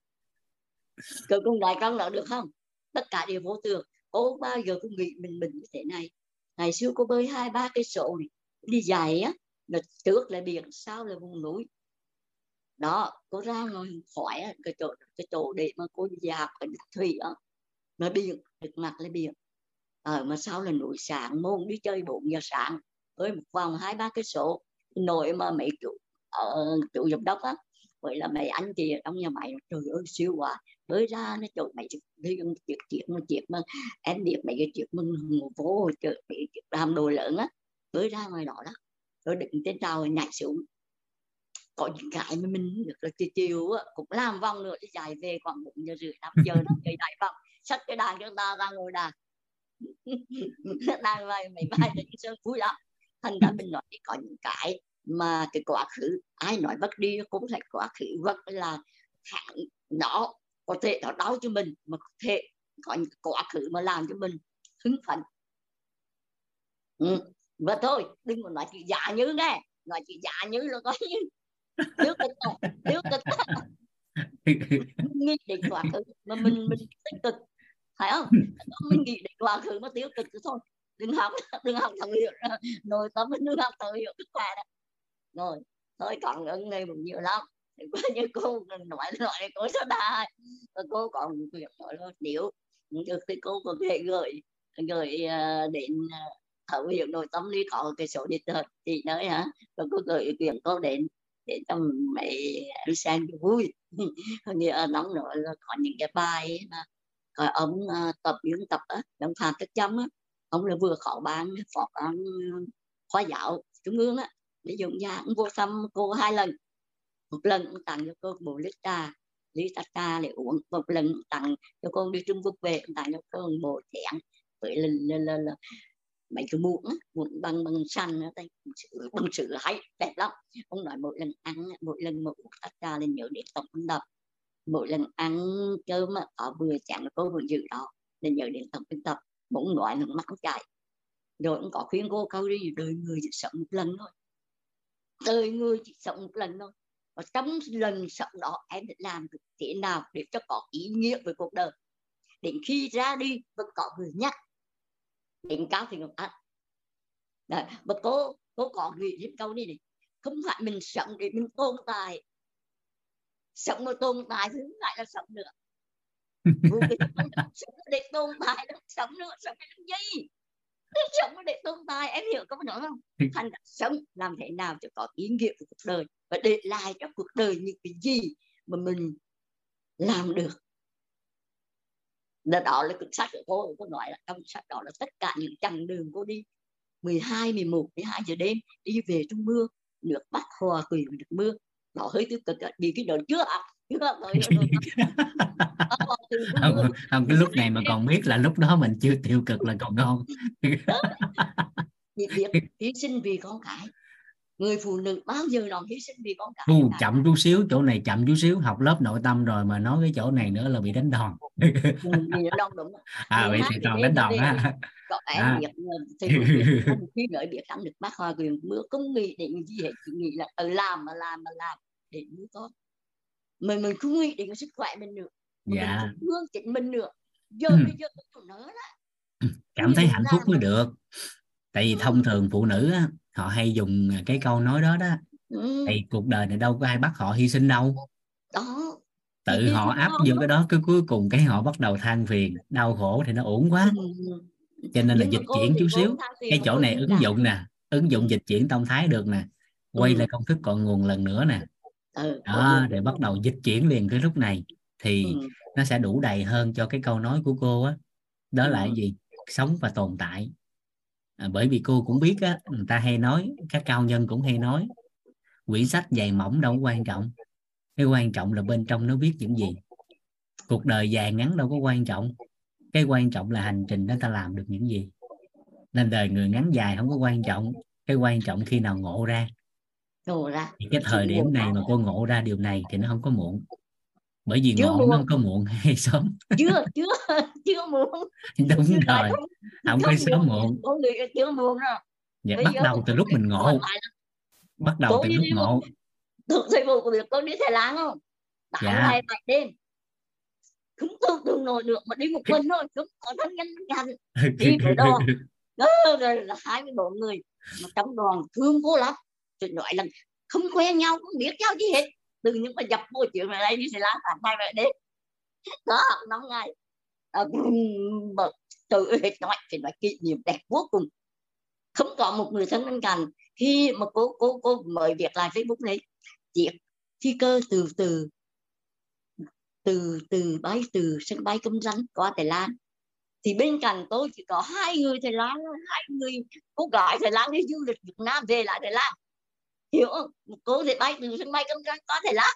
Cơ công đại con nói được không? Tất cả đều vô thường. Cô bao giờ cũng nghĩ mình mình như thế này. Ngày xưa cô bơi hai ba cái sổ này đi dài á là trước là biển sau là vùng núi. Đó cô ra ngồi khỏi cái chỗ cái chỗ để mà cô dạp cái thủy á. Nó biển được mặt là biển ờ, mà sau là núi sáng môn đi chơi 4 giờ sáng với một vòng hai ba cái số nội mà mấy chủ ở chủ giám đốc á vậy là mấy anh chị ở trong nhà máy trời ơi siêu quá. Bơi ra nó chỗ mấy chuyện chuyện chuyện mà chuyện mà em biết mấy cái chuyện mà vô trời mấy làm đồ lớn á. Bơi ra ngoài đó đó rồi đứng trên tàu nhảy xuống. Có những cái mà mình được là chiều chiều á, cũng làm vòng nữa đi dài về khoảng bốn giờ rưỡi năm giờ nó chơi đại vòng sách cái đàn cho ta ra ngồi đàn đàn vài mấy bài để chơi vui lắm. Thành ra mình nói có những cái mà cái quá khứ ai nói vất đi cũng phải quá khứ vất là hạng nó có thể nó đau cho mình mà có thể có những quá khứ mà làm cho mình hứng phấn. Ừ. và thôi đừng có nói chuyện giả như nghe nói chuyện giả như là coi như thiếu kịch thiếu kịch nghĩ đến quá khứ mà mình mình tích cực phải không? Mình nghĩ đến quá khứ mà tiêu cực thôi. Đừng học đừng học thằng hiệu nội tâm đừng học thằng hiệu kết quả đó. Rồi thôi còn ơn này cũng nhiều lắm. Thì có như cô nói nói cô số đa cô còn việc nói là nếu được thì cô có thể gửi gửi uh, đến uh, thấu hiểu nội tâm lý có cái số điện thoại chị nói hả? Rồi cô gửi quyền cô đến để cho mẹ đi cho vui. Như nóng nữa là có những cái bài mà rồi ông uh, tập luyện tập á đồng Phan các chấm á ông là vừa khỏi ban phó ăn ờ, khoa giáo trung ương á. Để dùng nhà ông vô thăm cô hai lần một lần ông tặng cho cô bộ lít trà ly tách trà để uống một lần tặng cho con đi trung quốc về tặng cho con bộ thẹn với lần lần lần mấy cái muỗng muỗng bằng bằng xanh tay bằng sữa hay đẹp lắm. Ông nói mỗi lần ăn mỗi lần một tách trà lên nhớ để tổng đập mỗi lần ăn cơm ở vừa chén cô vừa dự đó để nhớ đến tổng biên tập bỗng nói nước mắt chảy rồi cũng có khuyên cô câu đi đời người chỉ sống một lần thôi. Đời người chỉ sống một lần thôi. Và trong lần sống đó em phải làm được thế nào để cho có ý nghĩa với cuộc đời? Đến khi ra đi vẫn có người nhắc. Đến cao thì ngọc anh. Đấy, và cô cô có người đến câu này này. Không phải mình sống để mình tồn tại sống mà tồn tại thì không phải là sống nữa. Sống để tồn tại sống nữa sống cái gì? Sống để tồn tại em hiểu câu nói không? Thành sống làm thế nào cho có ý nghĩa của cuộc đời và để lại cho cuộc đời những cái gì mà mình làm được. Là đó là cuốn sách của cô cô nói là trong sách đó là tất cả những chặng đường cô đi. 12, 11, 12 giờ đêm đi về trong mưa nước bắt hòa quỷ được mưa nó hơi tiêu cực bị cái đợt chưa ạ chưa không, không cái lúc này mà còn biết là lúc đó mình chưa tiêu cực là còn ngon. Việc hy sinh vì con cái người phụ nữ bao giờ nào hy sinh vì con cái ừ, chậm chút xíu chỗ này chậm chút xíu học lớp nội tâm rồi mà nói cái chỗ này nữa là bị đánh đòn. Ừ, bị đánh đòn đúng à bị thì còn đánh đòn á. có em à. biết thì khi nói biết thắng được bác hoa quyền mưa không nghĩ đến gì hết chỉ nghĩ là ở làm mà làm mà làm để nuôi con. Mình mình không nghĩ đến sức khỏe mình nữa mà dạ. mình thương chính mình nữa. Giờ ừ. bây giờ tụi nó đó. Cảm thấy hạnh phúc mới được tại vì thông thường phụ nữ á, họ hay dùng cái câu nói đó đó ừ. thì cuộc đời này đâu có ai bắt họ hy sinh đâu. Đó tự họ áp vô cái đó cứ cuối cùng cái họ bắt đầu than phiền đau khổ thì nó ổn quá. Cho nên là dịch chuyển chút xíu. cái chỗ này ứng dụng nè ứng dụng dịch chuyển tâm thái được nè quay lại công thức cội nguồn lần nữa nè. Ừ, đó để bắt đầu dịch chuyển liền cái lúc này thì nó sẽ đủ đầy hơn cho cái câu nói của cô á. Đó, đó là gì? Sống và tồn tại à, bởi vì cô cũng biết á người ta hay nói các cao nhân cũng hay nói quyển sách dày mỏng đâu quan trọng. Cái quan trọng là bên trong nó viết những gì. Cuộc đời dài ngắn đâu có quan trọng. Cái quan trọng là hành trình đó ta làm được những gì. Nên đời người ngắn dài không có quan trọng. Cái quan trọng khi nào ngộ ra. Ngộ ra. Thì cái thời điểm này mà cô ngộ ra điều này thì nó không có muộn bởi vì chưa ngộ muộn. nó không có muộn hay sớm. Chưa chưa chưa muộn. Đúng chưa rồi. không, không có sớm muộn. Con người chưa muộn rồi dạ, bắt đầu từ lúc mình ngộ. bắt đầu từ lúc ngộ. thực dịch vụ của việc con đi Thái Lan không? Tám dạ. ngày bảy đêm. Không tưởng tượng nổi được mà đi một mình thôi không có thân nhân gần đi phải đo đó rồi là hai mươi bốn người. Mà trong đoàn thương vô lắm. Tôi nói là không quen nhau không biết nhau gì hết từ những mà dập vô chuyện này đây như sẽ lá tám hai mẹ đêm đó năm ngày ngay, ờ, tự hết nói. Thì nói kỷ niệm đẹp vô cùng. Không có một người thân bên cạnh. Khi mà cô cô cô mời việc lại Facebook này chị phi cơ từ từ từ từ bay từ sân bay công ranh qua Thái Lan. Thì bên cạnh tôi chỉ có hai người Thái Lan hai người cô gái Thái Lan đi du lịch Việt Nam về lại Thái Lan hiểu không? Một cô thì bay từ sân bay công ranh qua Thái Lan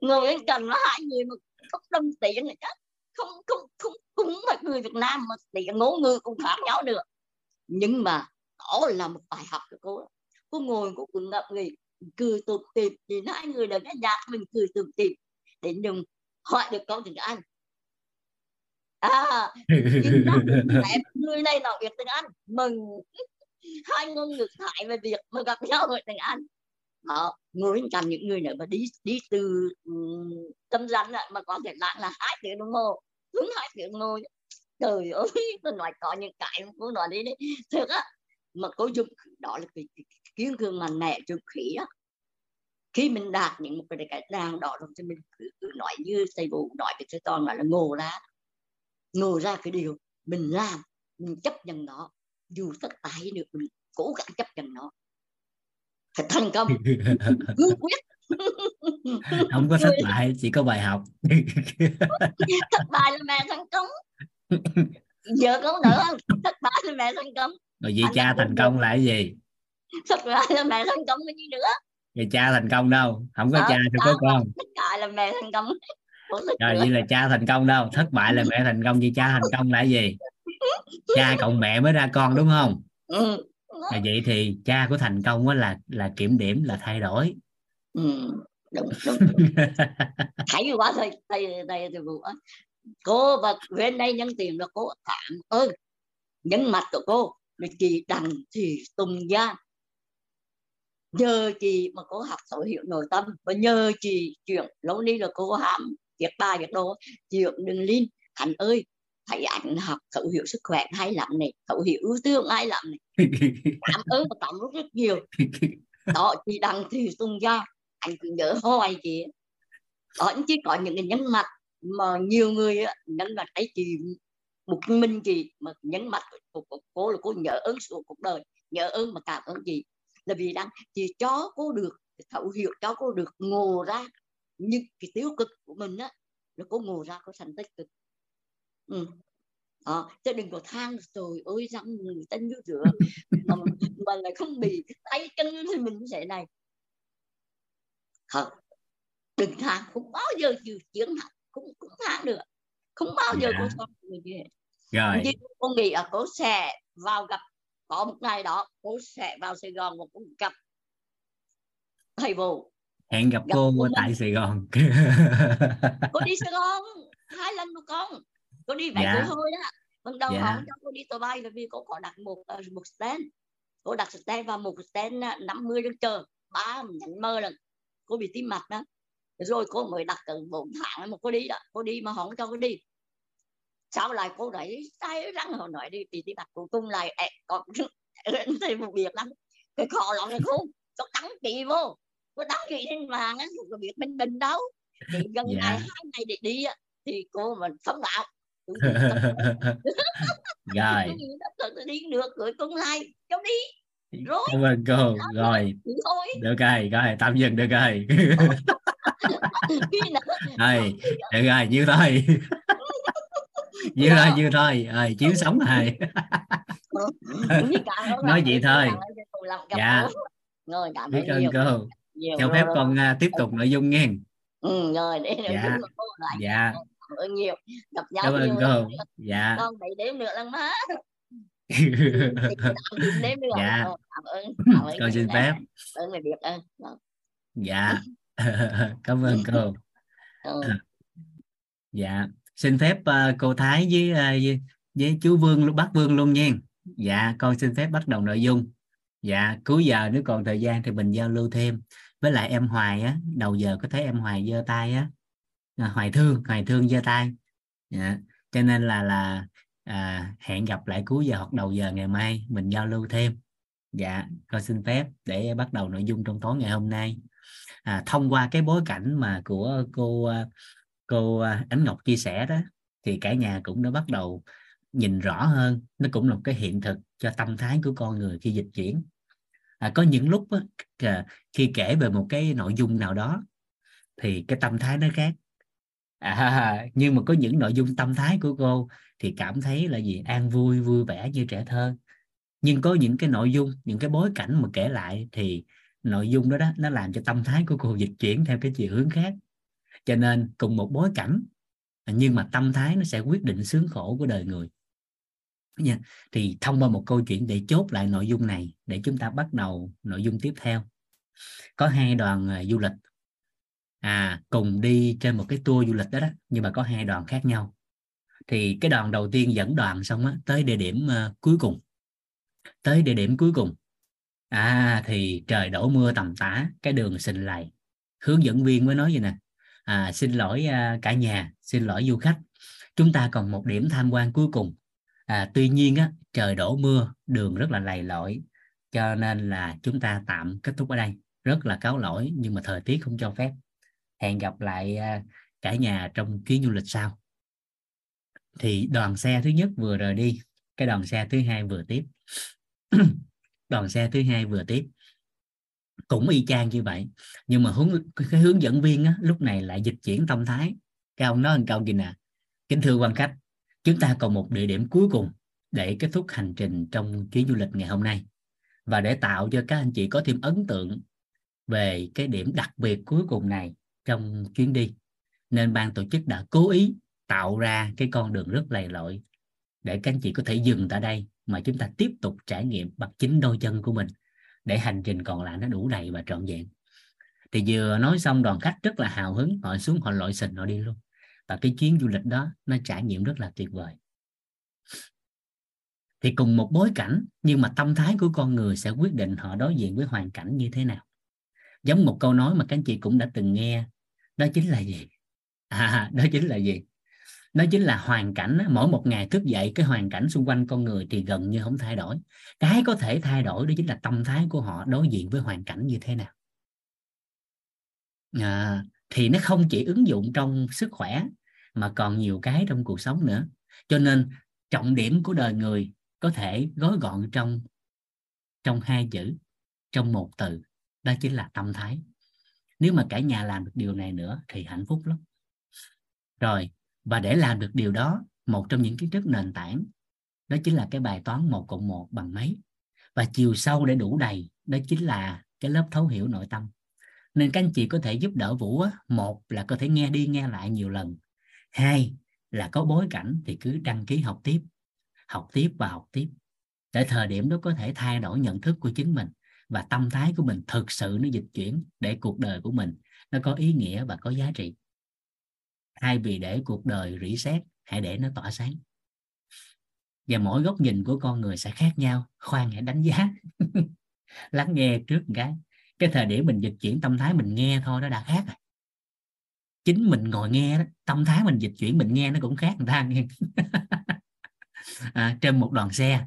ngồi bên cạnh nó hai người mà không đồng tiền này chứ không không không cũng là người Việt Nam mà tiền ngôn ngữ cũng khác nhau được. Nhưng mà đó là một bài học của cô. Cô ngồi cô cũng ngập nghỉ cười tụt tìm thì hai người là cái nhạc mình cười tụt tìm để đừng hỏi được câu tiếng Anh. À em người này nói việc tiếng Anh. Mừng hai ngôn ngược Thái về việc mà gặp nhau ở thành Anh họ ngồi bên cạnh những người nữa mà đi đi từ um, tâm lại mà có thể lại là hai tiếng đồng hồ. Đúng hai tiếng đồng hồ. Trời ơi tôi nói có những cái cô nói đi đấy. Thật á mà cô dùng đó là cái, cái, cái kiến cường mạnh mẽ trước khí á. Khi mình đạt những một cái cái đàng đó rồi thì mình cứ, cứ nói như thầy vụ nói với thầy toàn nói là ngộ ra. Ngộ ra cái điều mình làm mình chấp nhận nó dù thất bại được mình cố gắng chấp nhận nó. Phải thành công. Cương quyết. Không có thất bại chỉ có bài học. Thất bại là mẹ thành công. Giờ có nữa không? Thất bại là mẹ thành công. Rồi vì cha thành công là cái gì? Thất bại là mẹ thành công cái gì nữa? Vậy cha thành công đâu? Không có ờ, cha thì có con. cả bại là mẹ thành công. Rồi vậy là cha thành công đâu? Thất bại là mẹ thành công gì cha thành công là gì cha cộng mẹ mới ra con đúng không? Ừ. À, vậy thì cha của thành công là là kiểm điểm là thay đổi. Ừ. đúng đúng thấy quá thầy thầy thầy thầy vụ cô và bên đây nhân tiền là cô cảm ơn. Nhân mặt của cô là chị đằng thì tùng gia. Nhờ chị mà cô học thấu hiểu nội tâm và nhờ chị chuyện lâu nay là cô hàm viết bài viết đồ chuyện đừng linh. Thành ơi thầy anh học thấu hiểu sức khỏe hay lắm này thấu hiểu ưu tương hay lắm này. Cảm ơn và cảm ơn rất nhiều. Đó chị đăng thì tung ra anh cứ nhớ hoài chị. Đó chỉ có những cái nhân mặt mà nhiều người nhân mặt ấy chị một mình chị mà nhấn mặt của, của cô là cô nhớ ơn suốt cuộc đời nhớ ơn mà cảm ơn chị. Là vì đang chị cho cô được thấu hiểu cho cô được ngộ ra những cái tiêu cực của mình á là cô ngộ ra có thành tích cực ừ. à, chứ đừng có than rồi ơi răng người ta như rửa mà, mà lại không bị tay chân thì mình sẽ này. Không đừng than không bao giờ chịu chiến cũng cũng than được. Không bao giờ dạ. cô xong người gì rồi. Nhưng cô nghĩ là cô sẽ vào gặp có một ngày đó cô sẽ vào Sài Gòn và cô gặp thầy vụ hẹn gặp, gặp cô, cô tại Sài Gòn. Cô đi Sài Gòn hai lần một con cô đi vậy dạ. thôi đó. Ban đầu dạ. không cho cô đi tàu bay là vì cô có đặt một uh, một stand. Cô đặt stand vào một stand 50 đứng chờ ba nhận mơ lần cô bị tim mạch đó. Rồi cô mới đặt từ bốn tháng mà cô đi đó. Cô đi mà không cho cô đi. Sau lại cô nói tay răng họ nói đi thì đi mặt cô tung lại ẹ còn thì một việc lắm. Cái kho lọ cái không có đăng ký vô. Có đăng ký trên vàng á không có biết bên bình đâu. Thì gần yeah. Dạ. ngày hai ngày để đi á thì cô mình phóng đạo rồi. Tôi đi được rồi con lai cháu đi. Rồi cảm ơn cô rồi. thôi. được rồi rồi tạm dừng được rồi. Rồi được rồi nhiêu thôi. Nhiêu thôi nhiêu thôi. Rồi chiếu sống rồi. Nói vậy thôi. dạ. biết ơn cô. Cho phép con uh, tiếp tục nội dung nghe. Ừ, rồi để dạ. dạ cảm ơn nhiều. Gặp nhau cảm ơn cô. dạ. Con bảy đếm nữa lần má dạ. Cảm ơn, con xin phép. Ơn mày biết ơn dạ. Cảm ơn cô. Ừ. dạ. Xin phép uh, cô Thái với, uh, với với chú Vương bác Vương luôn nha. Dạ con xin phép bắt đầu nội dung. Dạ cuối giờ nếu còn thời gian thì mình giao lưu thêm. Với lại em Hoài á đầu giờ có thấy em Hoài giơ tay á à, Hoài thương Hoài thương giơ tay. Dạ. cho nên là là à, hẹn gặp lại cuối giờ hoặc đầu giờ ngày mai mình giao lưu thêm. Dạ con xin phép để bắt đầu nội dung trong tối ngày hôm nay. À, thông qua cái bối cảnh mà của cô à, cô à, Ánh Ngọc chia sẻ đó thì cả nhà cũng đã bắt đầu nhìn rõ hơn. Nó cũng là một cái hiện thực cho tâm thái của con người khi dịch chuyển. À, có những lúc á, khi kể về một cái nội dung nào đó thì cái tâm thái nó khác à, nhưng mà có những nội dung tâm thái của cô thì cảm thấy là gì? An vui vui vẻ như trẻ thơ. Nhưng có những cái nội dung những cái bối cảnh mà kể lại thì nội dung đó đó nó làm cho tâm thái của cô dịch chuyển theo cái chiều hướng khác. Cho nên cùng một bối cảnh nhưng mà tâm thái nó sẽ quyết định sướng khổ của đời người. Nha thì thông qua một câu chuyện để chốt lại nội dung này để chúng ta bắt đầu nội dung tiếp theo. Có hai đoàn à, du lịch à cùng đi trên một cái tour du lịch đó đó nhưng mà có hai đoàn khác nhau. Thì cái đoàn đầu tiên dẫn đoàn xong á tới địa điểm uh, cuối cùng. Tới địa điểm cuối cùng. À thì trời đổ mưa tầm tã cái đường xình lầy. Hướng dẫn viên mới nói gì nè. À, xin lỗi uh, cả nhà xin lỗi du khách. Chúng ta còn một điểm tham quan cuối cùng. À, tuy nhiên á trời đổ mưa đường rất là lầy lội cho nên là chúng ta tạm kết thúc ở đây. Rất là cáo lỗi nhưng mà thời tiết không cho phép hẹn gặp lại à, cả nhà trong chuyến du lịch sau. Thì đoàn xe thứ nhất vừa rời đi cái đoàn xe thứ hai vừa tiếp. Đoàn xe thứ hai vừa tiếp. Cũng y chang như vậy nhưng mà hướng cái hướng dẫn viên á, lúc này lại dịch chuyển tâm thái. Cái ông nói một câu gì nè kính thưa quan khách chúng ta còn một địa điểm cuối cùng để kết thúc hành trình trong chuyến du lịch ngày hôm nay. Và để tạo cho các anh chị có thêm ấn tượng về cái điểm đặc biệt cuối cùng này trong chuyến đi. Nên ban tổ chức đã cố ý tạo ra cái con đường rất lầy lội để các anh chị có thể dừng tại đây, mà chúng ta tiếp tục trải nghiệm bằng chính đôi chân của mình để hành trình còn lại nó đủ đầy và trọn vẹn. Thì vừa nói xong, đoàn khách rất là hào hứng, họ xuống, họ lội sình họ đi luôn. Và cái chuyến du lịch đó, nó trải nghiệm rất là tuyệt vời. Thì cùng một bối cảnh, nhưng mà tâm thái của con người sẽ quyết định họ đối diện với hoàn cảnh như thế nào. Giống một câu nói mà các anh chị cũng đã từng nghe đó chính là gì? À, đó chính là gì? Đó chính là hoàn cảnh mỗi một ngày thức dậy cái hoàn cảnh xung quanh con người thì gần như không thay đổi. Cái có thể thay đổi đó chính là tâm thái của họ đối diện với hoàn cảnh như thế nào. À, thì nó không chỉ ứng dụng trong sức khỏe mà còn nhiều cái trong cuộc sống nữa. Cho nên trọng điểm của đời người có thể gói gọn trong trong hai chữ trong một từ. Đó chính là tâm thái nếu mà cả nhà làm được điều này nữa thì hạnh phúc lắm. Rồi và để làm được điều đó một trong những kiến thức nền tảng đó chính là cái bài toán một cộng một bằng mấy. Và chiều sâu để đủ đầy đó chính là cái lớp thấu hiểu nội tâm. Nên các anh chị có thể giúp đỡ vũ á, một là có thể nghe đi nghe lại nhiều lần. Hai là có bối cảnh thì cứ đăng ký học tiếp học tiếp và học tiếp. Để thời điểm đó có thể thay đổi nhận thức của chính mình và tâm thái của mình thực sự nó dịch chuyển để cuộc đời của mình nó có ý nghĩa và có giá trị. Thay vì để cuộc đời rỉ sét hãy để nó tỏa sáng. Và mỗi góc nhìn của con người sẽ khác nhau khoan hãy đánh giá. Lắng nghe trước một cái. Cái thời điểm mình dịch chuyển tâm thái mình nghe thôi nó đã khác rồi. Chính mình ngồi nghe đó tâm thái mình dịch chuyển mình nghe nó cũng khác người ta nghe. À, trên một đoàn xe.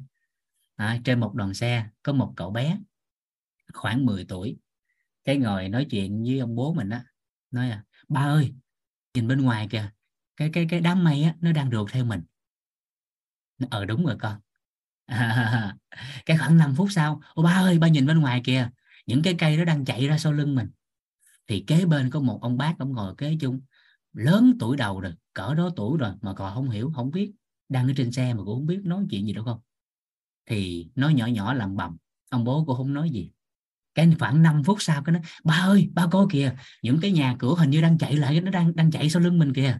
À, trên một đoàn xe có một cậu bé khoảng 10 tuổi. Cái ngồi nói chuyện với ông bố mình á, nói à ba ơi nhìn bên ngoài kìa cái cái cái đám mây á nó đang rượt theo mình. Ờ đúng rồi con. À, cái khoảng 5 phút sau ô ba ơi ba nhìn bên ngoài kìa những cái cây nó đang chạy ra sau lưng mình. Thì kế bên có một ông bác ông ngồi kế chung lớn tuổi đầu rồi cỡ đó tuổi rồi mà còn không hiểu không biết đang ở trên xe mà cũng không biết nói chuyện gì đâu không thì nói nhỏ nhỏ làm bầm ông bố cũng không nói gì cái khoảng 5 phút sau cái nó ba ơi, ba cô kìa, những cái nhà cửa hình như đang chạy lại nó đang đang chạy sau lưng mình kìa.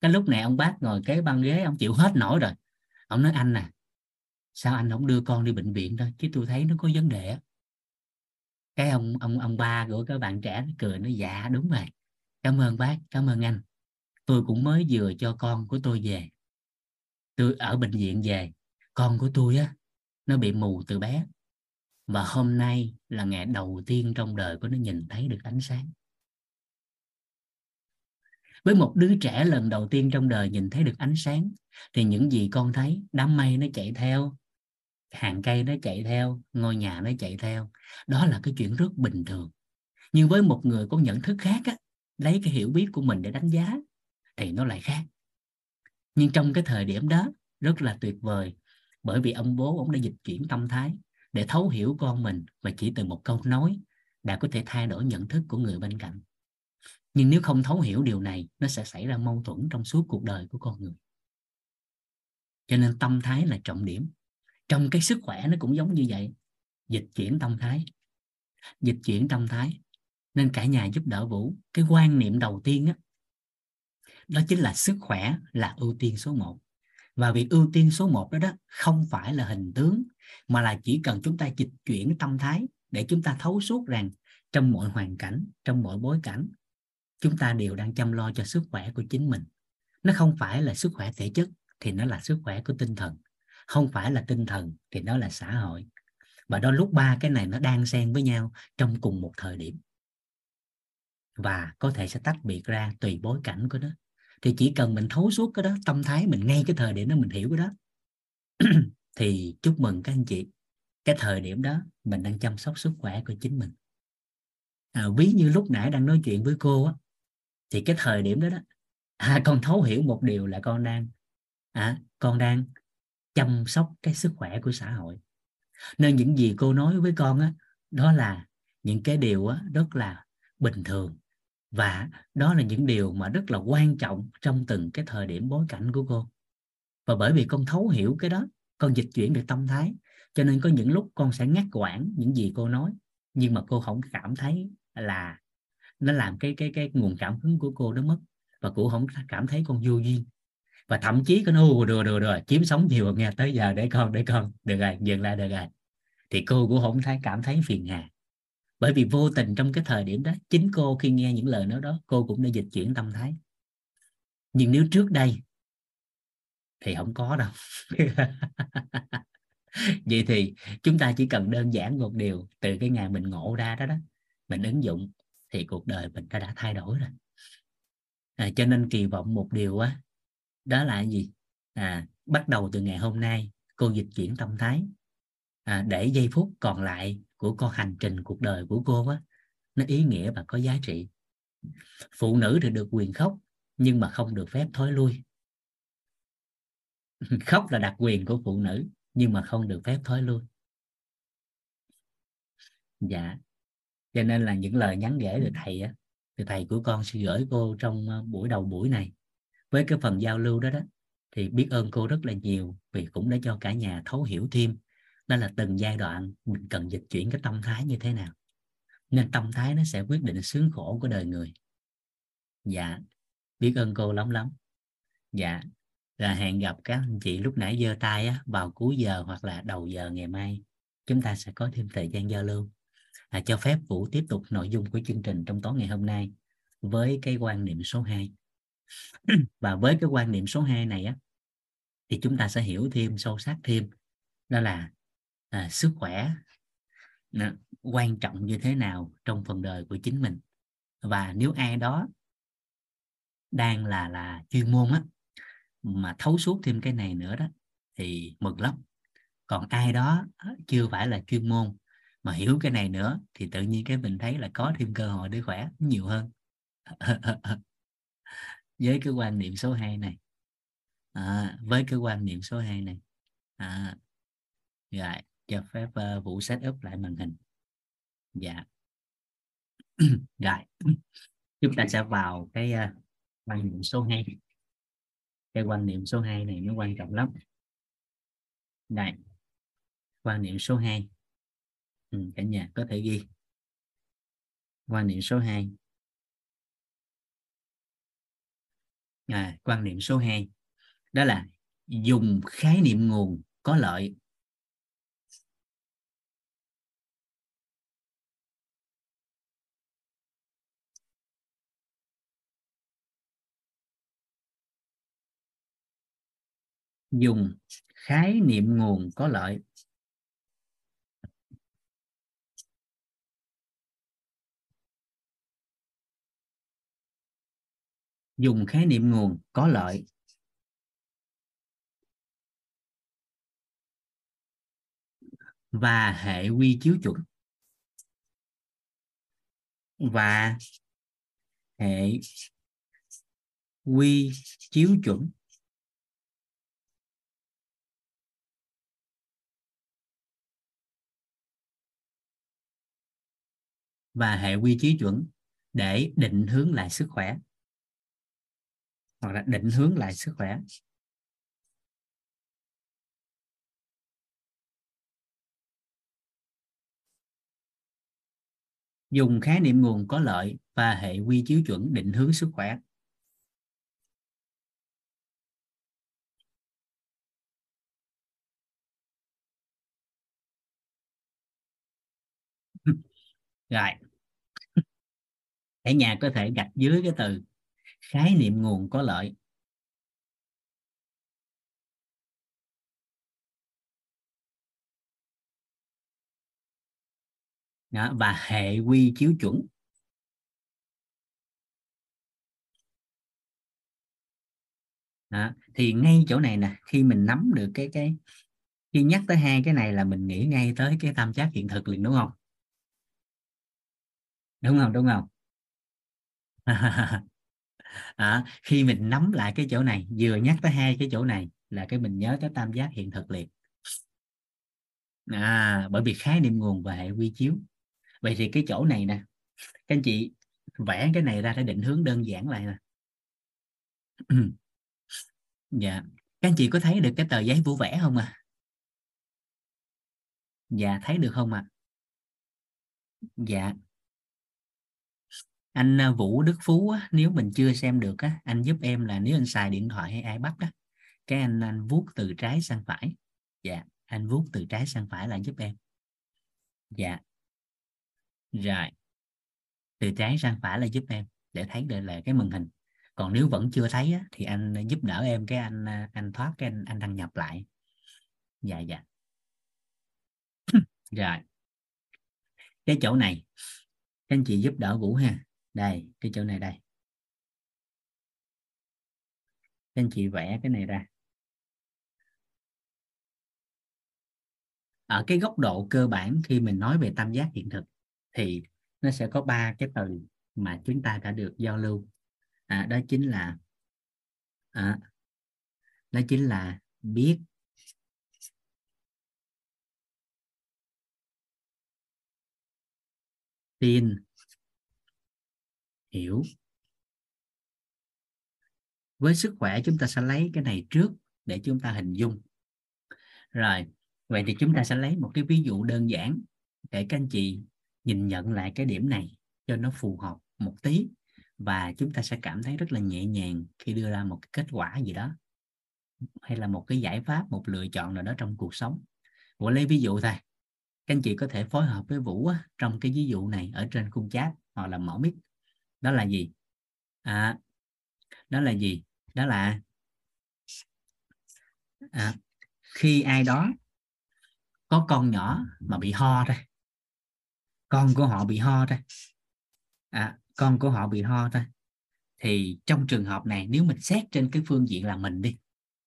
Cái lúc này ông bác ngồi cái băng ghế, ông chịu hết nổi rồi. Ông nói, anh nè sao anh không đưa con đi bệnh viện thôi? Chứ tôi thấy nó có vấn đề cái ông ông ông ba của các bạn trẻ cười, nó dạ đúng rồi. Cảm ơn bác, cảm ơn anh. Tôi cũng mới vừa cho con của tôi về. Tôi ở bệnh viện về. Con của tôi á, nó bị mù từ bé và hôm nay là ngày đầu tiên trong đời của nó nhìn thấy được ánh sáng. Với một đứa trẻ lần đầu tiên trong đời nhìn thấy được ánh sáng thì những gì con thấy đám mây nó chạy theo hàng cây nó chạy theo ngôi nhà nó chạy theo. Đó là cái chuyện rất bình thường. Nhưng với một người có nhận thức khác á, lấy cái hiểu biết của mình để đánh giá thì nó lại khác. Nhưng trong cái thời điểm đó rất là tuyệt vời bởi vì ông bố ông đã dịch chuyển tâm thái để thấu hiểu con mình và chỉ từ một câu nói đã có thể thay đổi nhận thức của người bên cạnh. Nhưng nếu không thấu hiểu điều này, nó sẽ xảy ra mâu thuẫn trong suốt cuộc đời của con người. Cho nên tâm thái là trọng điểm. Trong cái sức khỏe nó cũng giống như vậy. Dịch chuyển tâm thái. Dịch chuyển tâm thái. Nên cả nhà giúp đỡ vũ, cái quan niệm đầu tiên á, đó chính là sức khỏe là ưu tiên số 1 và việc ưu tiên số 1 đó đó, không phải là hình tướng, mà là chỉ cần chúng ta dịch chuyển tâm thái để chúng ta thấu suốt rằng trong mọi hoàn cảnh, trong mọi bối cảnh, chúng ta đều đang chăm lo cho sức khỏe của chính mình. Nó không phải là sức khỏe thể chất thì nó là sức khỏe của tinh thần. Không phải là tinh thần thì nó là xã hội. Và đôi lúc ba cái này nó đang xen với nhau trong cùng một thời điểm. Và có thể sẽ tách biệt ra tùy bối cảnh của nó thì chỉ cần mình thấu suốt cái đó tâm thái mình ngay cái thời điểm đó mình hiểu cái đó. Thì chúc mừng các anh chị. Cái thời điểm đó mình đang chăm sóc sức khỏe của chính mình. À, ví như lúc nãy đang nói chuyện với cô á thì cái thời điểm đó đó à, con thấu hiểu một điều là con đang à, con đang chăm sóc cái sức khỏe của xã hội. Nên những gì cô nói với con á đó là những cái điều á rất là bình thường và đó là những điều mà rất là quan trọng trong từng cái thời điểm bối cảnh của cô. Và bởi vì con thấu hiểu cái đó, con dịch chuyển được tâm thái, cho nên có những lúc con sẽ ngắt quãng những gì cô nói, nhưng mà cô không cảm thấy là nó làm cái cái cái nguồn cảm hứng của cô đó mất, và cô không cảm thấy con vô duyên. Và thậm chí con ô được được rồi chiếm sống nhiều, nghe tới giờ để con để con, được rồi, dừng lại, được rồi. Thì cô cũng không thấy, cảm thấy phiền hà bởi vì vô tình trong cái thời điểm đó chính cô khi nghe những lời nói đó cô cũng đã dịch chuyển tâm thái. Nhưng nếu trước đây thì không có đâu. Vậy thì chúng ta chỉ cần đơn giản một điều từ cái ngày mình ngộ ra đó đó mình ứng dụng thì cuộc đời mình đã đã thay đổi rồi. À, cho nên kỳ vọng một điều á đó là gì? À bắt đầu từ ngày hôm nay cô dịch chuyển tâm thái à, để giây phút còn lại của con hành trình cuộc đời của cô á nó ý nghĩa và có giá trị. Phụ nữ thì được quyền khóc nhưng mà không được phép thối lui. Khóc là đặc quyền của phụ nữ nhưng mà không được phép thối lui. Dạ. Cho nên là những lời nhắn gửi từ thầy á thì thầy của con sẽ gửi cô trong ờ, buổi đầu buổi này. Với cái phần giao lưu đó đó thì biết ơn cô rất là nhiều vì cũng đã cho cả nhà thấu hiểu thêm đó là từng giai đoạn mình cần dịch chuyển cái tâm thái như thế nào. Nên tâm thái nó sẽ quyết định sướng khổ của đời người. Dạ biết ơn cô lắm lắm. Dạ là hẹn gặp các anh chị lúc nãy giơ tay á, vào cuối giờ hoặc là đầu giờ ngày mai. Chúng ta sẽ có thêm thời gian giao lưu. À, cho phép Vũ tiếp tục nội dung của chương trình trong tối ngày hôm nay với cái quan niệm số 2 và với cái quan niệm số 2 này á thì chúng ta sẽ hiểu thêm sâu sắc thêm. Đó là à, sức khỏe à, quan trọng như thế nào trong phần đời của chính mình. Và nếu ai đó đang là là chuyên môn á mà thấu suốt thêm cái này nữa đó thì mừng lắm. Còn ai đó chưa phải là chuyên môn mà hiểu cái này nữa thì tự nhiên cái mình thấy là có thêm cơ hội để khỏe nhiều hơn. Với cái quan niệm số 2 này. À, với cái quan niệm số 2 này. À, rồi cho phép uh, vũ set up lại màn hình. Dạ. Rồi. Chúng ta sẽ vào cái uh, quan niệm số 2 cái quan niệm số 2 này nó quan trọng lắm. Đây. Quan niệm số 2 ừ, cả nhà có thể ghi. Quan niệm số 2 à, quan niệm số 2 đó là dùng khái niệm nguồn có lợi dùng khái niệm nguồn có lợi. Dùng khái niệm nguồn có lợi. Và hệ quy chiếu chuẩn. Và hệ quy chiếu chuẩn. Và hệ quy chiếu chuẩn để định hướng lại sức khỏe. Hoặc là định hướng lại sức khỏe. Dùng khái niệm nguồn có lợi và hệ quy chiếu chuẩn định hướng sức khỏe. Rồi cả nhà có thể gạch dưới cái từ khái niệm nguồn có lợi Đó, và hệ quy chiếu chuẩn. Đó, thì ngay chỗ này nè khi mình nắm được cái cái khi nhắc tới hai cái này là mình nghĩ ngay tới cái tam giác hiện thực liền đúng không? Đúng không? Đúng không? à, khi mình nắm lại cái chỗ này vừa nhắc tới hai cái chỗ này là cái mình nhớ tới tam giác hiện thực liền. À, bởi vì khái niệm nguồn và hệ quy chiếu. Vậy thì cái chỗ này nè các anh chị vẽ cái này ra để định hướng đơn giản lại nè. Dạ các anh chị có thấy được cái tờ giấy vũ vẽ không à dạ thấy được không ạ? À? dạ anh à, Vũ Đức Phú á, nếu mình chưa xem được á, anh giúp em là nếu anh xài điện thoại hay ai á, cái anh anh vuốt từ trái sang phải. Dạ anh vuốt từ trái sang phải là giúp em. Dạ. Rồi. Từ trái sang phải là giúp em để thấy được là cái màn hình. Còn nếu vẫn chưa thấy á, thì anh giúp đỡ em cái anh à, anh thoát cái anh, anh đăng nhập lại. Dạ dạ. Rồi. Cái chỗ này các anh chị giúp đỡ vũ ha đây cái chỗ này đây. Các anh chị vẽ cái này ra. Ở cái góc độ cơ bản khi mình nói về tam giác hiện thực thì nó sẽ có ba cái từ mà chúng ta đã được giao lưu. À, đó chính là à, đó chính là biết. Tin hiểu. Với sức khỏe chúng ta sẽ lấy cái này trước để chúng ta hình dung. Rồi vậy thì chúng ta sẽ lấy một cái ví dụ đơn giản để các anh chị nhìn nhận lại cái điểm này cho nó phù hợp một tí và chúng ta sẽ cảm thấy rất là nhẹ nhàng khi đưa ra một cái kết quả gì đó hay là một cái giải pháp một lựa chọn nào đó trong cuộc sống. Vũ lấy ví dụ thôi. Các anh chị có thể phối hợp với Vũ á, trong cái ví dụ này ở trên khung chat hoặc là mở mic đó là gì? À, đó là gì? Đó là à, khi ai đó có con nhỏ mà bị ho đây con của họ bị ho đây à, con của họ bị ho ra thì trong trường hợp này nếu mình xét trên cái phương diện là mình đi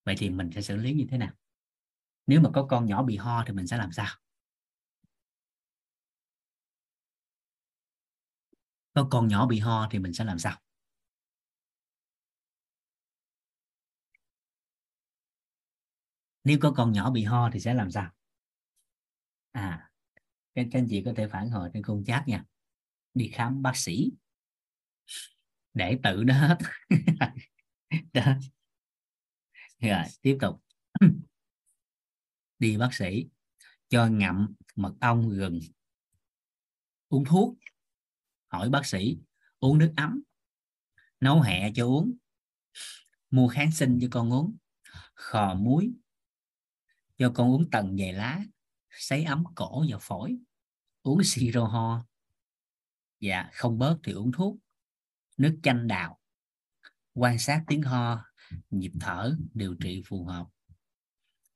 vậy thì mình sẽ xử lý như thế nào? Nếu mà có con nhỏ bị ho thì mình sẽ làm sao? Có con nhỏ bị ho thì mình sẽ làm sao? Nếu có con nhỏ bị ho thì sẽ làm sao? À các, các anh chị có thể phản hồi trên khung chat nha. Đi khám bác sĩ. Để tự đó hết. Đó. rồi tiếp tục. Đi bác sĩ. Cho ngậm mật ong gừng. Uống thuốc hỏi bác sĩ, uống nước ấm, nấu hẹ cho uống, mua kháng sinh cho con uống, khò muối cho con uống tầng dày lá, sấy ấm cổ và phổi, uống siro ho. Dạ không bớt thì uống thuốc. Nước chanh đào, quan sát tiếng ho, nhịp thở điều trị phù hợp.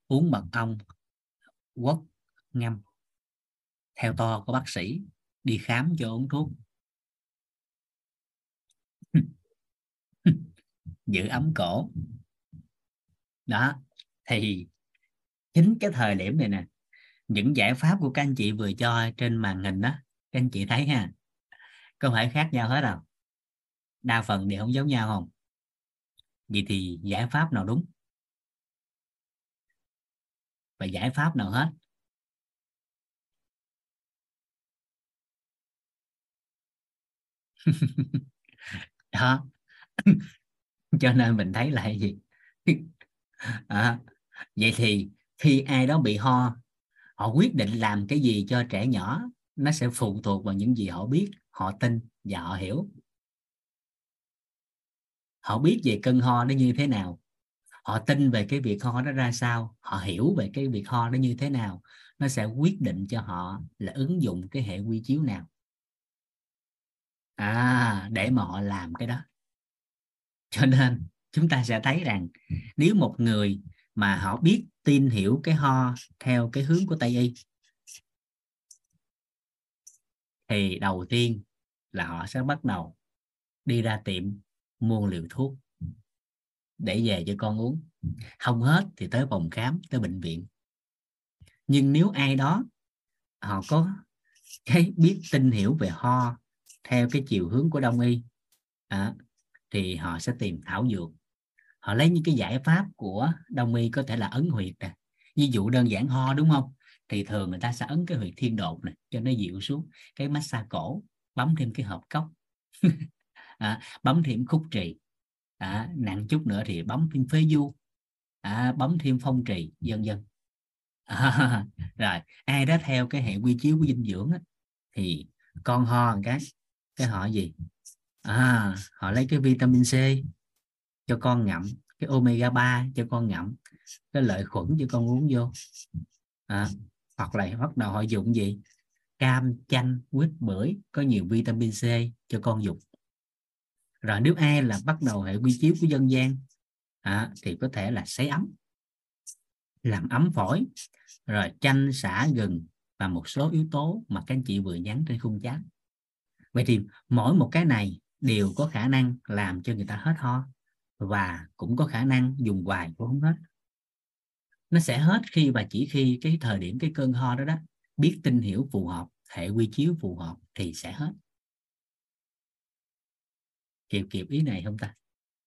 Uống mật ong, quất, ngâm. Theo to của bác sĩ, đi khám cho uống thuốc. Giữ ấm cổ. Đó, thì chính cái thời điểm này nè, những giải pháp của các anh chị vừa cho trên màn hình đó, các anh chị thấy ha, có phải khác nhau hết không? Đa phần đều không giống nhau không? Vậy thì giải pháp nào đúng? Và giải pháp nào hết? Đó cho nên mình thấy là gì? À, vậy thì khi ai đó bị ho họ quyết định làm cái gì cho trẻ nhỏ nó sẽ phụ thuộc vào những gì họ biết họ tin và họ hiểu. Họ biết về cơn ho nó như thế nào họ tin về cái việc ho nó ra sao họ hiểu về cái việc ho nó như thế nào nó sẽ quyết định cho họ là ứng dụng cái hệ quy chiếu nào. À để mà họ làm cái đó cho nên chúng ta sẽ thấy rằng nếu một người mà họ biết tin hiểu cái ho theo cái hướng của tây y thì đầu tiên là họ sẽ bắt đầu đi ra tiệm mua liều thuốc để về cho con uống. Không hết thì tới phòng khám tới bệnh viện. Nhưng nếu ai đó họ có cái biết tin hiểu về ho theo cái chiều hướng của đông y à, thì họ sẽ tìm thảo dược. Họ lấy những cái giải pháp của đông y có thể là ấn huyệt nè. Ví dụ đơn giản ho đúng không? Thì thường người ta sẽ ấn cái huyệt thiên đột này cho nó dịu xuống cái massage cổ bấm thêm cái hộp cốc. À, bấm thêm khúc trì. À, nặng chút nữa thì bấm thêm phế du. À, bấm thêm phong trì vân vân. À, rồi ai đó theo cái hệ quy chiếu của dinh dưỡng á, thì con ho cái cái họ gì? À, họ lấy cái vitamin C cho con ngậm cái omega 3 cho con ngậm cái lợi khuẩn cho con uống vô. À, hoặc là bắt đầu họ dùng gì? Cam chanh quýt bưởi có nhiều vitamin C cho con dùng. Rồi nếu ai là bắt đầu hệ quy chiếu của dân gian à, thì có thể là sấy ấm làm ấm phổi rồi chanh xả gừng và một số yếu tố mà các anh chị vừa nhắn trên khung chat. Vậy thì mỗi một cái này đều có khả năng làm cho người ta hết ho và cũng có khả năng dùng hoài cũng không hết. Nó sẽ hết khi và chỉ khi cái thời điểm cái cơn ho đó đó biết tin hiểu phù hợp, hệ quy chiếu phù hợp thì sẽ hết. Kịp kịp ý này không ta?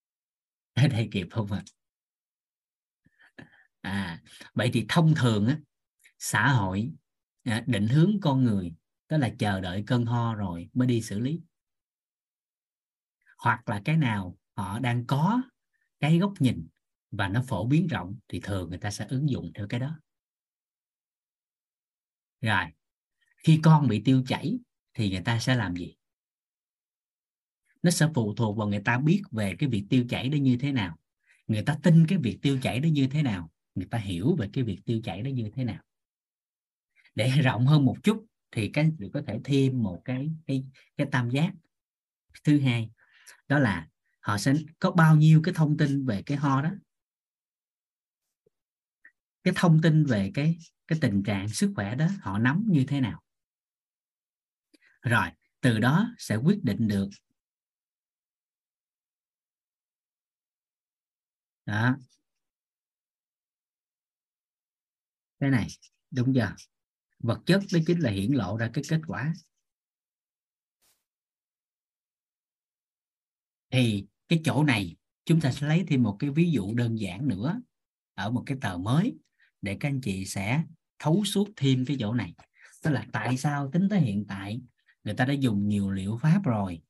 Ở đây kịp không ạ? À? à vậy thì thông thường á, xã hội à, định hướng con người, đó là chờ đợi cơn ho rồi mới đi xử lý hoặc là cái nào họ đang có cái góc nhìn và nó phổ biến rộng thì thường người ta sẽ ứng dụng theo cái đó. Rồi, khi con bị tiêu chảy thì người ta sẽ làm gì? Nó sẽ phụ thuộc vào người ta biết về cái việc tiêu chảy đó như thế nào. Người ta tin cái việc tiêu chảy đó như thế nào, người ta hiểu về cái việc tiêu chảy đó như thế nào. Để rộng hơn một chút thì cái có thể thêm một cái cái cái tam giác. Thứ hai đó là họ sẽ có bao nhiêu cái thông tin về cái ho đó? Cái thông tin về cái cái tình trạng sức khỏe đó họ nắm như thế nào? Rồi, từ đó sẽ quyết định được. Đó. Cái này, đúng giờ vật chất đó chính là hiển lộ ra cái kết quả. Thì cái chỗ này, chúng ta sẽ lấy thêm một cái ví dụ đơn giản nữa ở một cái tờ mới để các anh chị sẽ thấu suốt thêm cái chỗ này. Tức là tại sao tính tới hiện tại người ta đã dùng nhiều liệu pháp rồi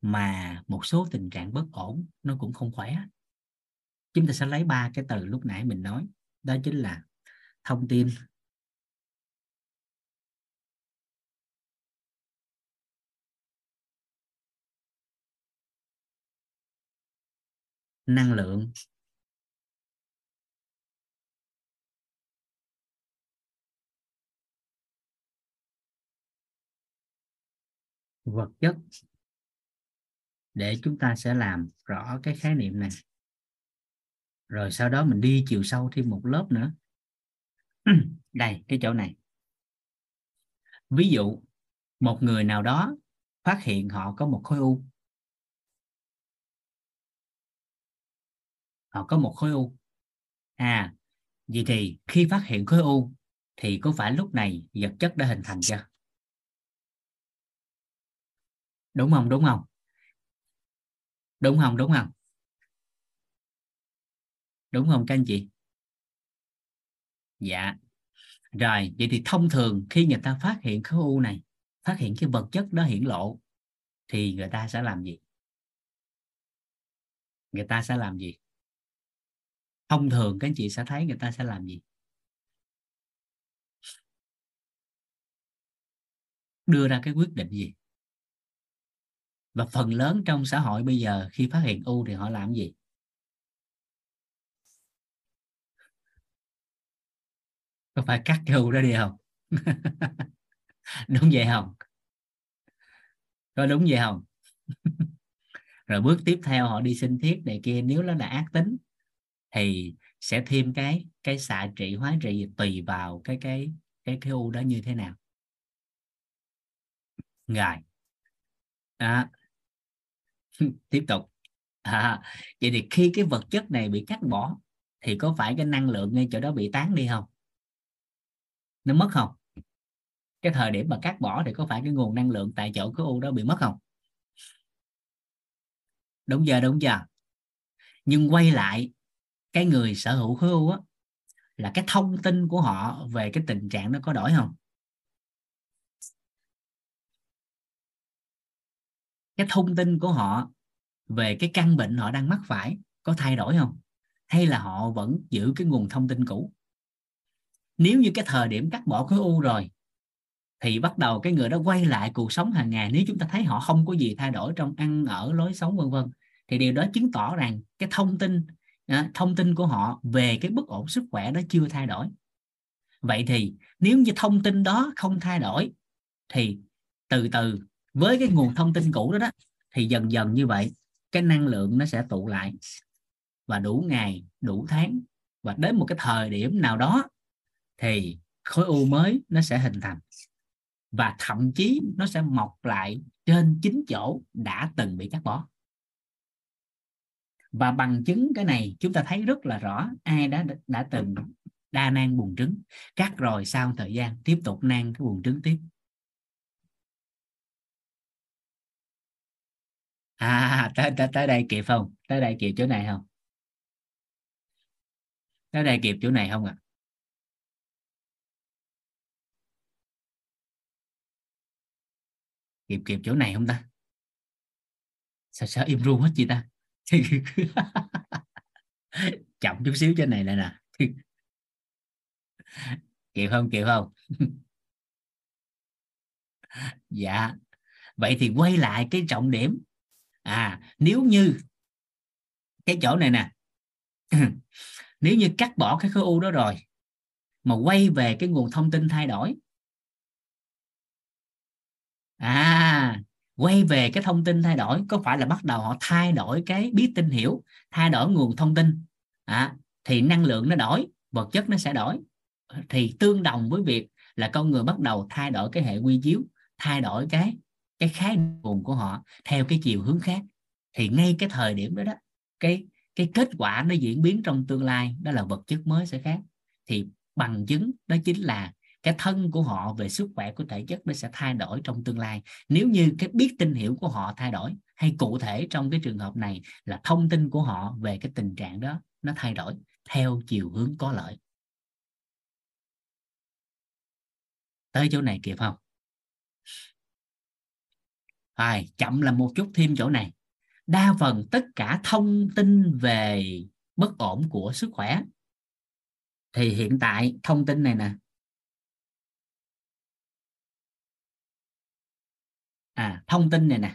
mà một số tình trạng bất ổn nó cũng không khỏe? Chúng ta sẽ lấy ba cái từ lúc nãy mình nói, đó chính là thông tin. Năng lượng. Vật chất. Để chúng ta sẽ làm rõ cái khái niệm này. Rồi sau đó mình đi chiều sâu thêm một lớp nữa. Đây, cái chỗ này. Ví dụ, một người nào đó phát hiện họ có một khối u. họ có một khối u. À vậy thì khi phát hiện khối u thì có phải lúc này vật chất đã hình thành chưa? Đúng không? Đúng không? Đúng không? Đúng không? Đúng không các anh chị? Dạ. Rồi, vậy thì thông thường khi người ta phát hiện khối u này, phát hiện cái vật chất đó hiển lộ thì người ta sẽ làm gì? Người ta sẽ làm gì? Thông thường các anh chị sẽ thấy người ta sẽ làm gì? Đưa ra cái quyết định gì? Và phần lớn trong xã hội bây giờ khi phát hiện u thì họ làm gì? Có phải cắt cái u đó đi không? Đúng vậy không? Có đúng vậy không? Rồi bước tiếp theo họ đi sinh thiết này kia, nếu nó là ác tính thì sẽ thêm cái cái xạ trị hóa trị tùy vào cái cái cái cái u đó như thế nào. Rồi. À, tiếp tục. À, vậy thì khi cái vật chất này bị cắt bỏ thì có phải cái năng lượng ngay chỗ đó bị tán đi không? Nó mất không? Cái thời điểm mà cắt bỏ thì có phải cái nguồn năng lượng tại chỗ cái u đó bị mất không? Đúng giờ đúng giờ. Nhưng quay lại cái người sở hữu khối u á, là cái thông tin của họ về cái tình trạng nó có đổi không? Cái thông tin của họ về cái căn bệnh họ đang mắc phải có thay đổi không? Hay là họ vẫn giữ cái nguồn thông tin cũ? Nếu như cái thời điểm cắt bỏ khối u rồi, thì bắt đầu cái người đó quay lại cuộc sống hàng ngày. Nếu chúng ta thấy họ không có gì thay đổi trong ăn, ở, lối sống, vân vân, thì điều đó chứng tỏ rằng cái thông tin thông tin của họ về cái bất ổn sức khỏe đó chưa thay đổi. Vậy thì nếu như thông tin đó không thay đổi, thì từ từ với cái nguồn thông tin cũ đó đó, thì dần dần như vậy, cái năng lượng nó sẽ tụ lại. Và đủ ngày, đủ tháng, và đến một cái thời điểm nào đó, thì khối u mới nó sẽ hình thành. Và thậm chí nó sẽ mọc lại trên chính chỗ đã từng bị cắt bỏ và bằng chứng cái này chúng ta thấy rất là rõ ai đã đã từng đa nang buồng trứng. Cắt rồi sau thời gian tiếp tục nang cái buồng trứng tiếp. À tới, tới, tới đây kịp không? Tới đây kịp chỗ này không? Tới đây kịp chỗ này không ạ? À? kịp kịp chỗ này không ta? Sao sao im ru hết chị ta? chậm chút xíu trên này lại nè. Kịp không? Kịp không? Dạ. Vậy thì quay lại cái trọng điểm. À nếu như cái chỗ này nè. Nếu như cắt bỏ cái khối u đó rồi, mà quay về cái nguồn thông tin thay đổi. À quay về cái thông tin thay đổi có phải là bắt đầu họ thay đổi cái biết tin hiểu thay đổi nguồn thông tin? À, thì năng lượng nó đổi vật chất nó sẽ đổi. Thì tương đồng với việc là con người bắt đầu thay đổi cái hệ quy chiếu thay đổi cái cái khái nguồn của họ theo cái chiều hướng khác. Thì ngay cái thời điểm đó đó cái cái kết quả nó diễn biến trong tương lai đó là vật chất mới sẽ khác. Thì bằng chứng đó chính là cái thân của họ về sức khỏe của thể chất nó sẽ thay đổi trong tương lai. Nếu như cái biết tin hiểu của họ thay đổi, hay cụ thể trong cái trường hợp này là thông tin của họ về cái tình trạng đó nó thay đổi theo chiều hướng có lợi. Tới chỗ này kịp không? Rồi chậm là một chút thêm chỗ này. Đa phần tất cả thông tin về bất ổn của sức khỏe. Thì hiện tại thông tin này nè à thông tin này nè.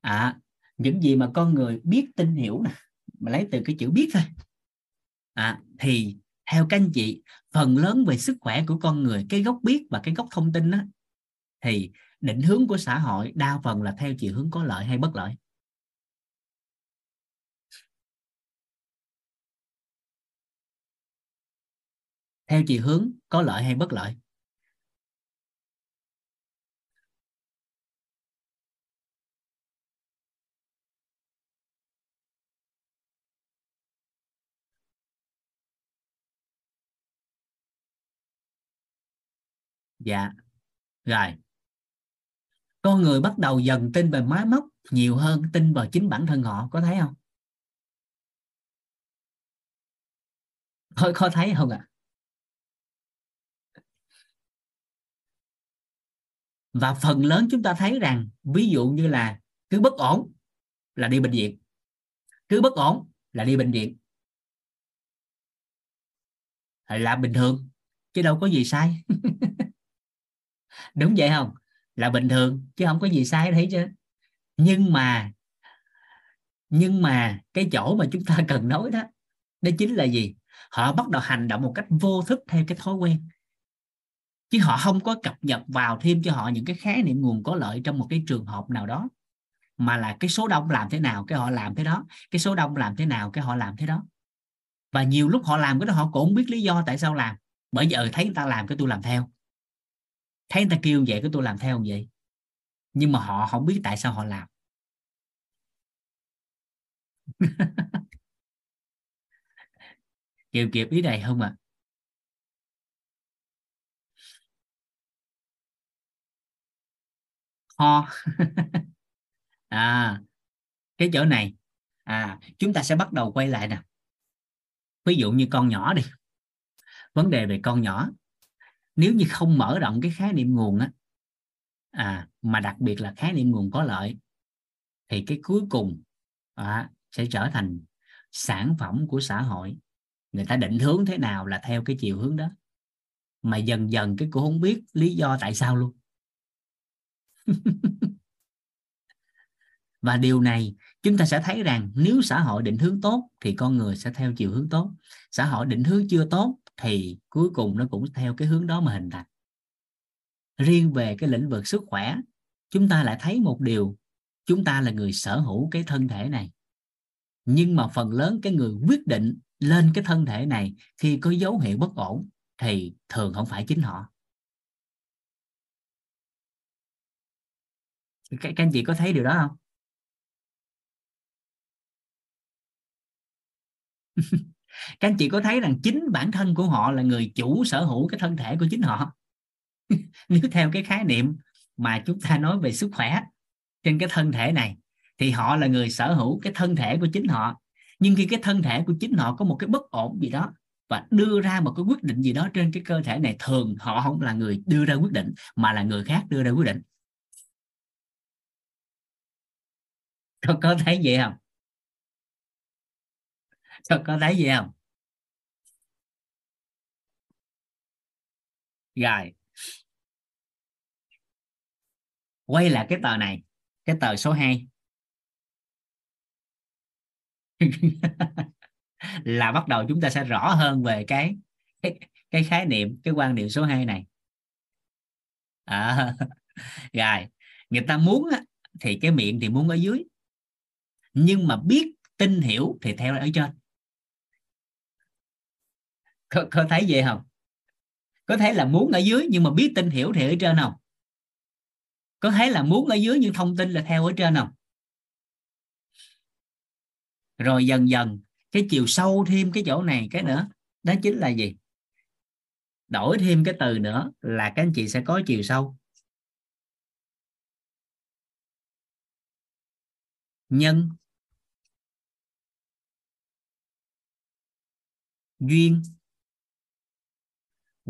À những gì mà con người biết, tin, hiểu nè, mà lấy từ cái chữ biết thôi. À thì theo các anh chị, phần lớn về sức khỏe của con người, cái gốc biết và cái gốc thông tin đó thì định hướng của xã hội đa phần là theo chiều hướng có lợi hay bất lợi? Theo chiều hướng có lợi hay bất lợi? Dạ. Rồi. Con người bắt đầu dần tin về máy móc nhiều hơn tin vào chính bản thân họ, có thấy không? Có có thấy không ạ? À? và phần lớn chúng ta thấy rằng, ví dụ như là cứ bất ổn là đi bệnh viện. Cứ bất ổn là đi bệnh viện. Là bình thường, chứ đâu có gì sai. đúng vậy không? Là bình thường, chứ không có gì sai thấy chứ nhưng mà nhưng mà cái chỗ mà chúng ta cần nói đó đó chính là gì? Họ bắt đầu hành động một cách vô thức theo cái thói quen. Chứ họ không có cập nhật vào thêm cho họ những cái khái niệm nguồn có lợi trong một cái trường hợp nào đó. Mà là cái số đông làm thế nào, cái họ làm thế đó. Cái số đông làm thế nào, cái họ làm thế đó. Và nhiều lúc họ làm cái đó, họ cũng không biết lý do tại sao làm. Bởi giờ thấy người ta làm cái tôi làm theo thấy người ta kêu vậy cái tôi làm theo vậy. Nhưng mà họ không biết tại sao họ làm. Kiều kịp ý này không ạ à? ho à cái chỗ này. À chúng ta sẽ bắt đầu quay lại nè. Ví dụ như con nhỏ đi. Vấn đề về con nhỏ nếu như không mở rộng cái khái niệm nguồn á à mà đặc biệt là khái niệm nguồn có lợi thì cái cuối cùng à, sẽ trở thành sản phẩm của xã hội. Người ta định hướng thế nào là theo cái chiều hướng đó. Mà dần dần cái cô không biết lý do tại sao luôn. Và điều này chúng ta sẽ thấy rằng nếu xã hội định hướng tốt thì con người sẽ theo chiều hướng tốt. Xã hội định hướng chưa tốt thì cuối cùng nó cũng theo cái hướng đó mà hình thành. Riêng về cái lĩnh vực sức khỏe chúng ta lại thấy một điều chúng ta là người sở hữu cái thân thể này. Nhưng mà phần lớn cái người quyết định lên cái thân thể này khi có dấu hiệu bất ổn thì thường không phải chính họ. Các, các anh chị có thấy điều đó không? các anh chị có thấy rằng chính bản thân của họ là người chủ sở hữu cái thân thể của chính họ? Nếu theo cái khái niệm mà chúng ta nói về sức khỏe trên cái thân thể này thì họ là người sở hữu cái thân thể của chính họ. Nhưng khi cái thân thể của chính họ có một cái bất ổn gì đó và đưa ra một cái quyết định gì đó trên cái cơ thể này thường họ không là người đưa ra quyết định mà là người khác đưa ra quyết định. Có, có thấy vậy không? Có, có thấy gì không? Rồi. Quay lại cái tờ này cái tờ số 2 là bắt đầu chúng ta sẽ rõ hơn về cái cái, cái khái niệm cái quan niệm số 2 này. À, rồi. Người ta muốn thì cái miệng thì muốn ở dưới. Nhưng mà biết tin hiểu thì theo ở trên có, có thấy vậy không? Có thấy là muốn ở dưới nhưng mà biết tin hiểu thì ở trên không? Có thấy là muốn ở dưới nhưng thông tin là theo ở trên không? Rồi dần dần cái chiều sâu thêm cái chỗ này cái nữa đó chính là gì? Đổi thêm cái từ nữa là các anh chị sẽ có chiều sâu. Nhân. Duyên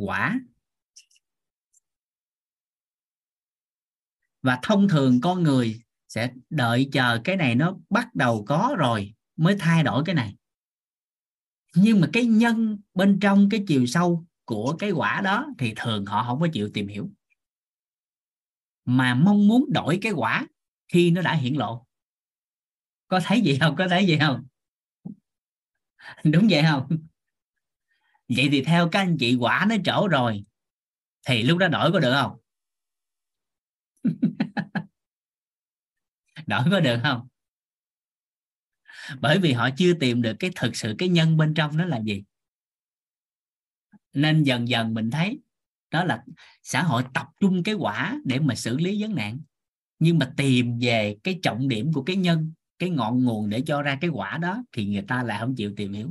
quả. Và thông thường con người sẽ đợi chờ cái này nó bắt đầu có rồi mới thay đổi cái này. Nhưng mà cái nhân bên trong cái chiều sâu của cái quả đó thì thường họ không có chịu tìm hiểu. Mà mong muốn đổi cái quả khi nó đã hiển lộ. Có thấy gì không? Có thấy gì không? Đúng vậy không? Vậy thì theo các anh chị quả nó trổ rồi, thì lúc đó đổi có được không? Đổi có được không? Bởi vì họ chưa tìm được cái thực sự cái nhân bên trong nó là gì. Nên dần dần mình thấy đó là xã hội tập trung cái quả để mà xử lý vấn nạn. Nhưng mà tìm về cái trọng điểm của cái nhân, cái ngọn nguồn để cho ra cái quả đó thì người ta lại không chịu tìm hiểu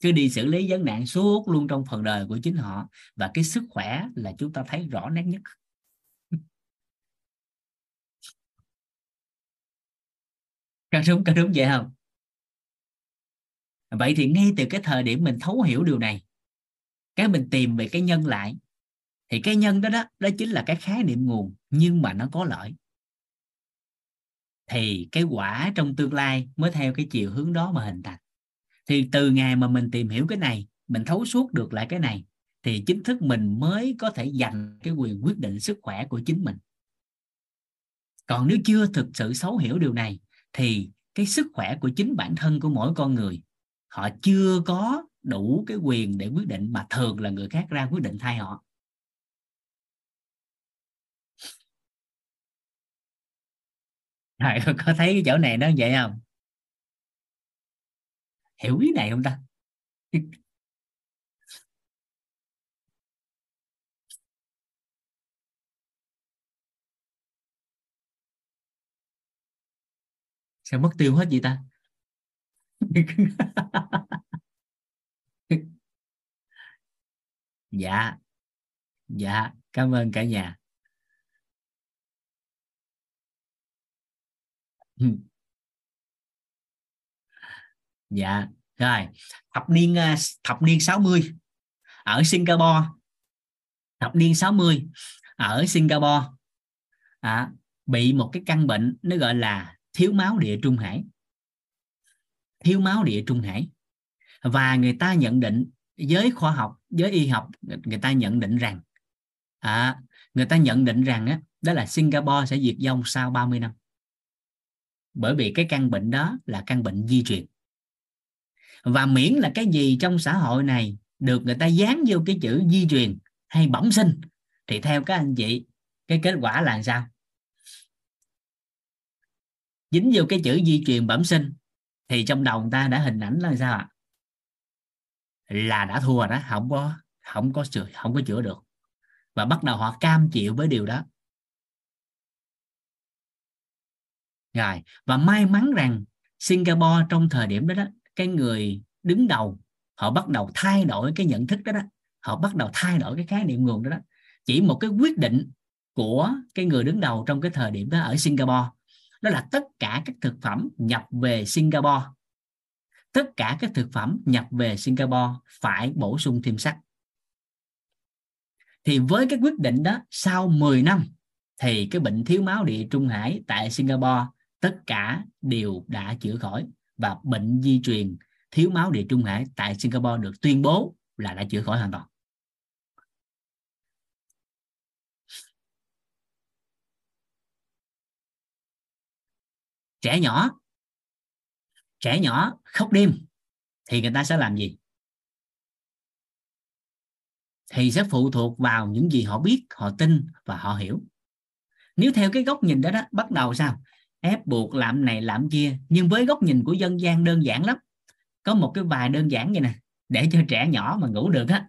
cứ đi xử lý vấn nạn suốt luôn trong phần đời của chính họ. Và cái sức khỏe là chúng ta thấy rõ nét nhất. Có đúng có đúng vậy không? Vậy thì ngay từ cái thời điểm mình thấu hiểu điều này, cái mình tìm về cái nhân lại, thì cái nhân đó đó đó chính là cái khái niệm nguồn, nhưng mà nó có lợi. Thì cái quả trong tương lai mới theo cái chiều hướng đó mà hình thành thì từ ngày mà mình tìm hiểu cái này, mình thấu suốt được lại cái này, thì chính thức mình mới có thể giành cái quyền quyết định sức khỏe của chính mình. Còn nếu chưa thực sự xấu hiểu điều này, thì cái sức khỏe của chính bản thân của mỗi con người, họ chưa có đủ cái quyền để quyết định mà thường là người khác ra quyết định thay họ. Thầy có thấy cái chỗ này nó vậy không? Hiểu ý này không ta? Sao mất tiêu hết vậy ta? Dạ. Dạ cảm ơn cả nhà. dạ. Rồi. Thập niên à, thập niên 60 ở Singapore. Thập niên 60 ở Singapore. À, bị một cái căn bệnh nó gọi là thiếu máu địa trung hải. Thiếu máu địa trung hải. Và người ta nhận định giới khoa học giới y học người ta nhận định rằng à, người ta nhận định rằng á, đó là Singapore sẽ diệt vong sau 30 năm. Bởi vì cái căn bệnh đó là căn bệnh di truyền và miễn là cái gì trong xã hội này được người ta dán vô cái chữ di truyền hay bẩm sinh, thì theo các anh chị, cái kết quả là sao? Dính vô cái chữ di truyền bẩm sinh, thì trong đầu người ta đã hình ảnh là sao ạ? Là đã thua đó, không có không có sửa, không có chữa được. Và bắt đầu họ cam chịu với điều đó. Rồi, và may mắn rằng Singapore trong thời điểm đó đó cái người đứng đầu, họ bắt đầu thay đổi cái nhận thức đó đó. Họ bắt đầu thay đổi cái khái niệm nguồn đó đó. Chỉ một cái quyết định của cái người đứng đầu trong cái thời điểm đó ở Singapore, đó là tất cả các thực phẩm nhập về Singapore. Tất cả các thực phẩm nhập về Singapore phải bổ sung thêm sắt. Thì với cái quyết định đó, sau 10 năm, thì cái bệnh thiếu máu địa trung hải tại Singapore, tất cả đều đã chữa khỏi và bệnh di truyền thiếu máu địa trung hải tại Singapore được tuyên bố là đã chữa khỏi hoàn toàn. Trẻ nhỏ trẻ nhỏ khóc đêm thì người ta sẽ làm gì? Thì sẽ phụ thuộc vào những gì họ biết, họ tin và họ hiểu. Nếu theo cái góc nhìn đó đó, bắt đầu sao? Ép buộc làm này làm kia nhưng với góc nhìn của dân gian đơn giản lắm. Có một cái bài đơn giản vậy nè để cho trẻ nhỏ mà ngủ được á.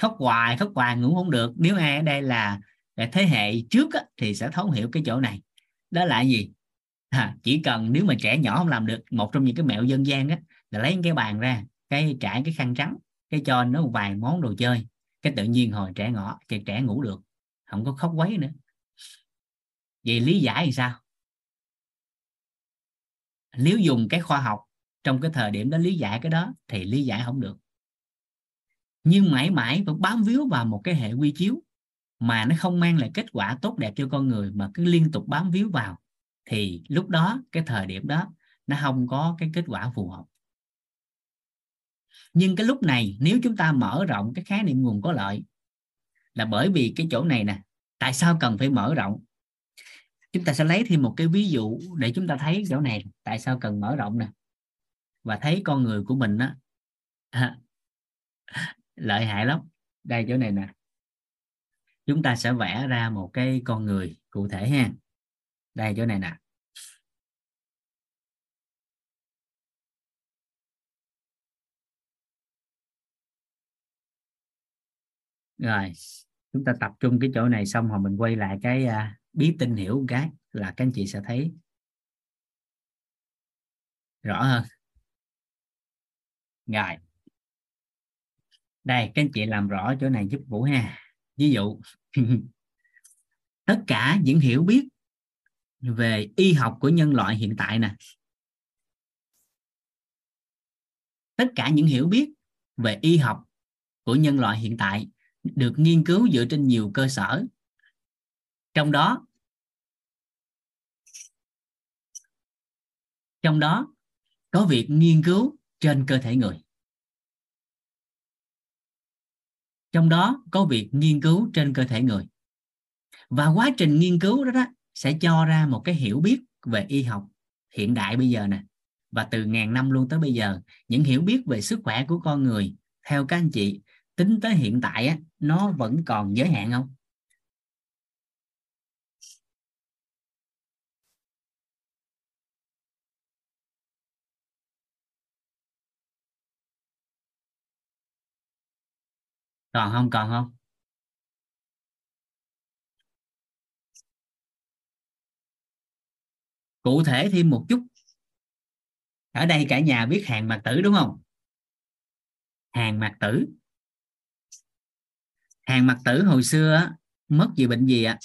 Khóc hoài khóc hoài ngủ không được. Nếu ai ở đây là, là thế hệ trước á, thì sẽ thấu hiểu cái chỗ này. Đó là gì? À, chỉ cần nếu mà trẻ nhỏ không làm được một trong những cái mẹo dân gian á là lấy cái bàn ra cái trải cái khăn trắng cái cho nó một vài món đồ chơi cái tự nhiên hồi trẻ ngỏ thì trẻ ngủ được không có khóc quấy nữa. Vậy lý giải thì sao? Nếu dùng cái khoa học trong cái thời điểm đó lý giải cái đó thì lý giải không được. Nhưng mãi mãi vẫn bám víu vào một cái hệ quy chiếu mà nó không mang lại kết quả tốt đẹp cho con người mà cứ liên tục bám víu vào, thì lúc đó, cái thời điểm đó, nó không có cái kết quả phù hợp. Nhưng cái lúc này, nếu chúng ta mở rộng cái khái niệm nguồn có lợi, là bởi vì cái chỗ này nè, tại sao cần phải mở rộng? Chúng ta sẽ lấy thêm một cái ví dụ để chúng ta thấy chỗ này tại sao cần mở rộng nè. Và thấy con người của mình đó lợi hại lắm. Đây chỗ này nè. Chúng ta sẽ vẽ ra một cái con người cụ thể ha. Đây chỗ này nè. Rồi chúng ta tập trung cái chỗ này xong rồi mình quay lại cái uh, biết tin hiểu cái là các anh chị sẽ thấy rõ hơn. Rồi. Đây, các anh chị làm rõ chỗ này giúp vũ ha. Ví dụ, tất cả những hiểu biết về y học của nhân loại hiện tại nè. Tất cả những hiểu biết về y học của nhân loại hiện tại được nghiên cứu dựa trên nhiều cơ sở. Trong đó trong đó có việc nghiên cứu trên cơ thể người. Trong đó có việc nghiên cứu trên cơ thể người. Và quá trình nghiên cứu đó, đó sẽ cho ra một cái hiểu biết về y học hiện đại bây giờ nè. Và từ ngàn năm luôn tới bây giờ những hiểu biết về sức khỏe của con người theo các anh chị tính tới hiện tại á, nó vẫn còn giới hạn không? Còn không còn không? Cụ thể thêm một chút. Ở đây cả nhà biết hàng mạc tử đúng không? Hàng mạc tử. Hàng mạc tử hồi xưa mất vì bệnh gì ạ?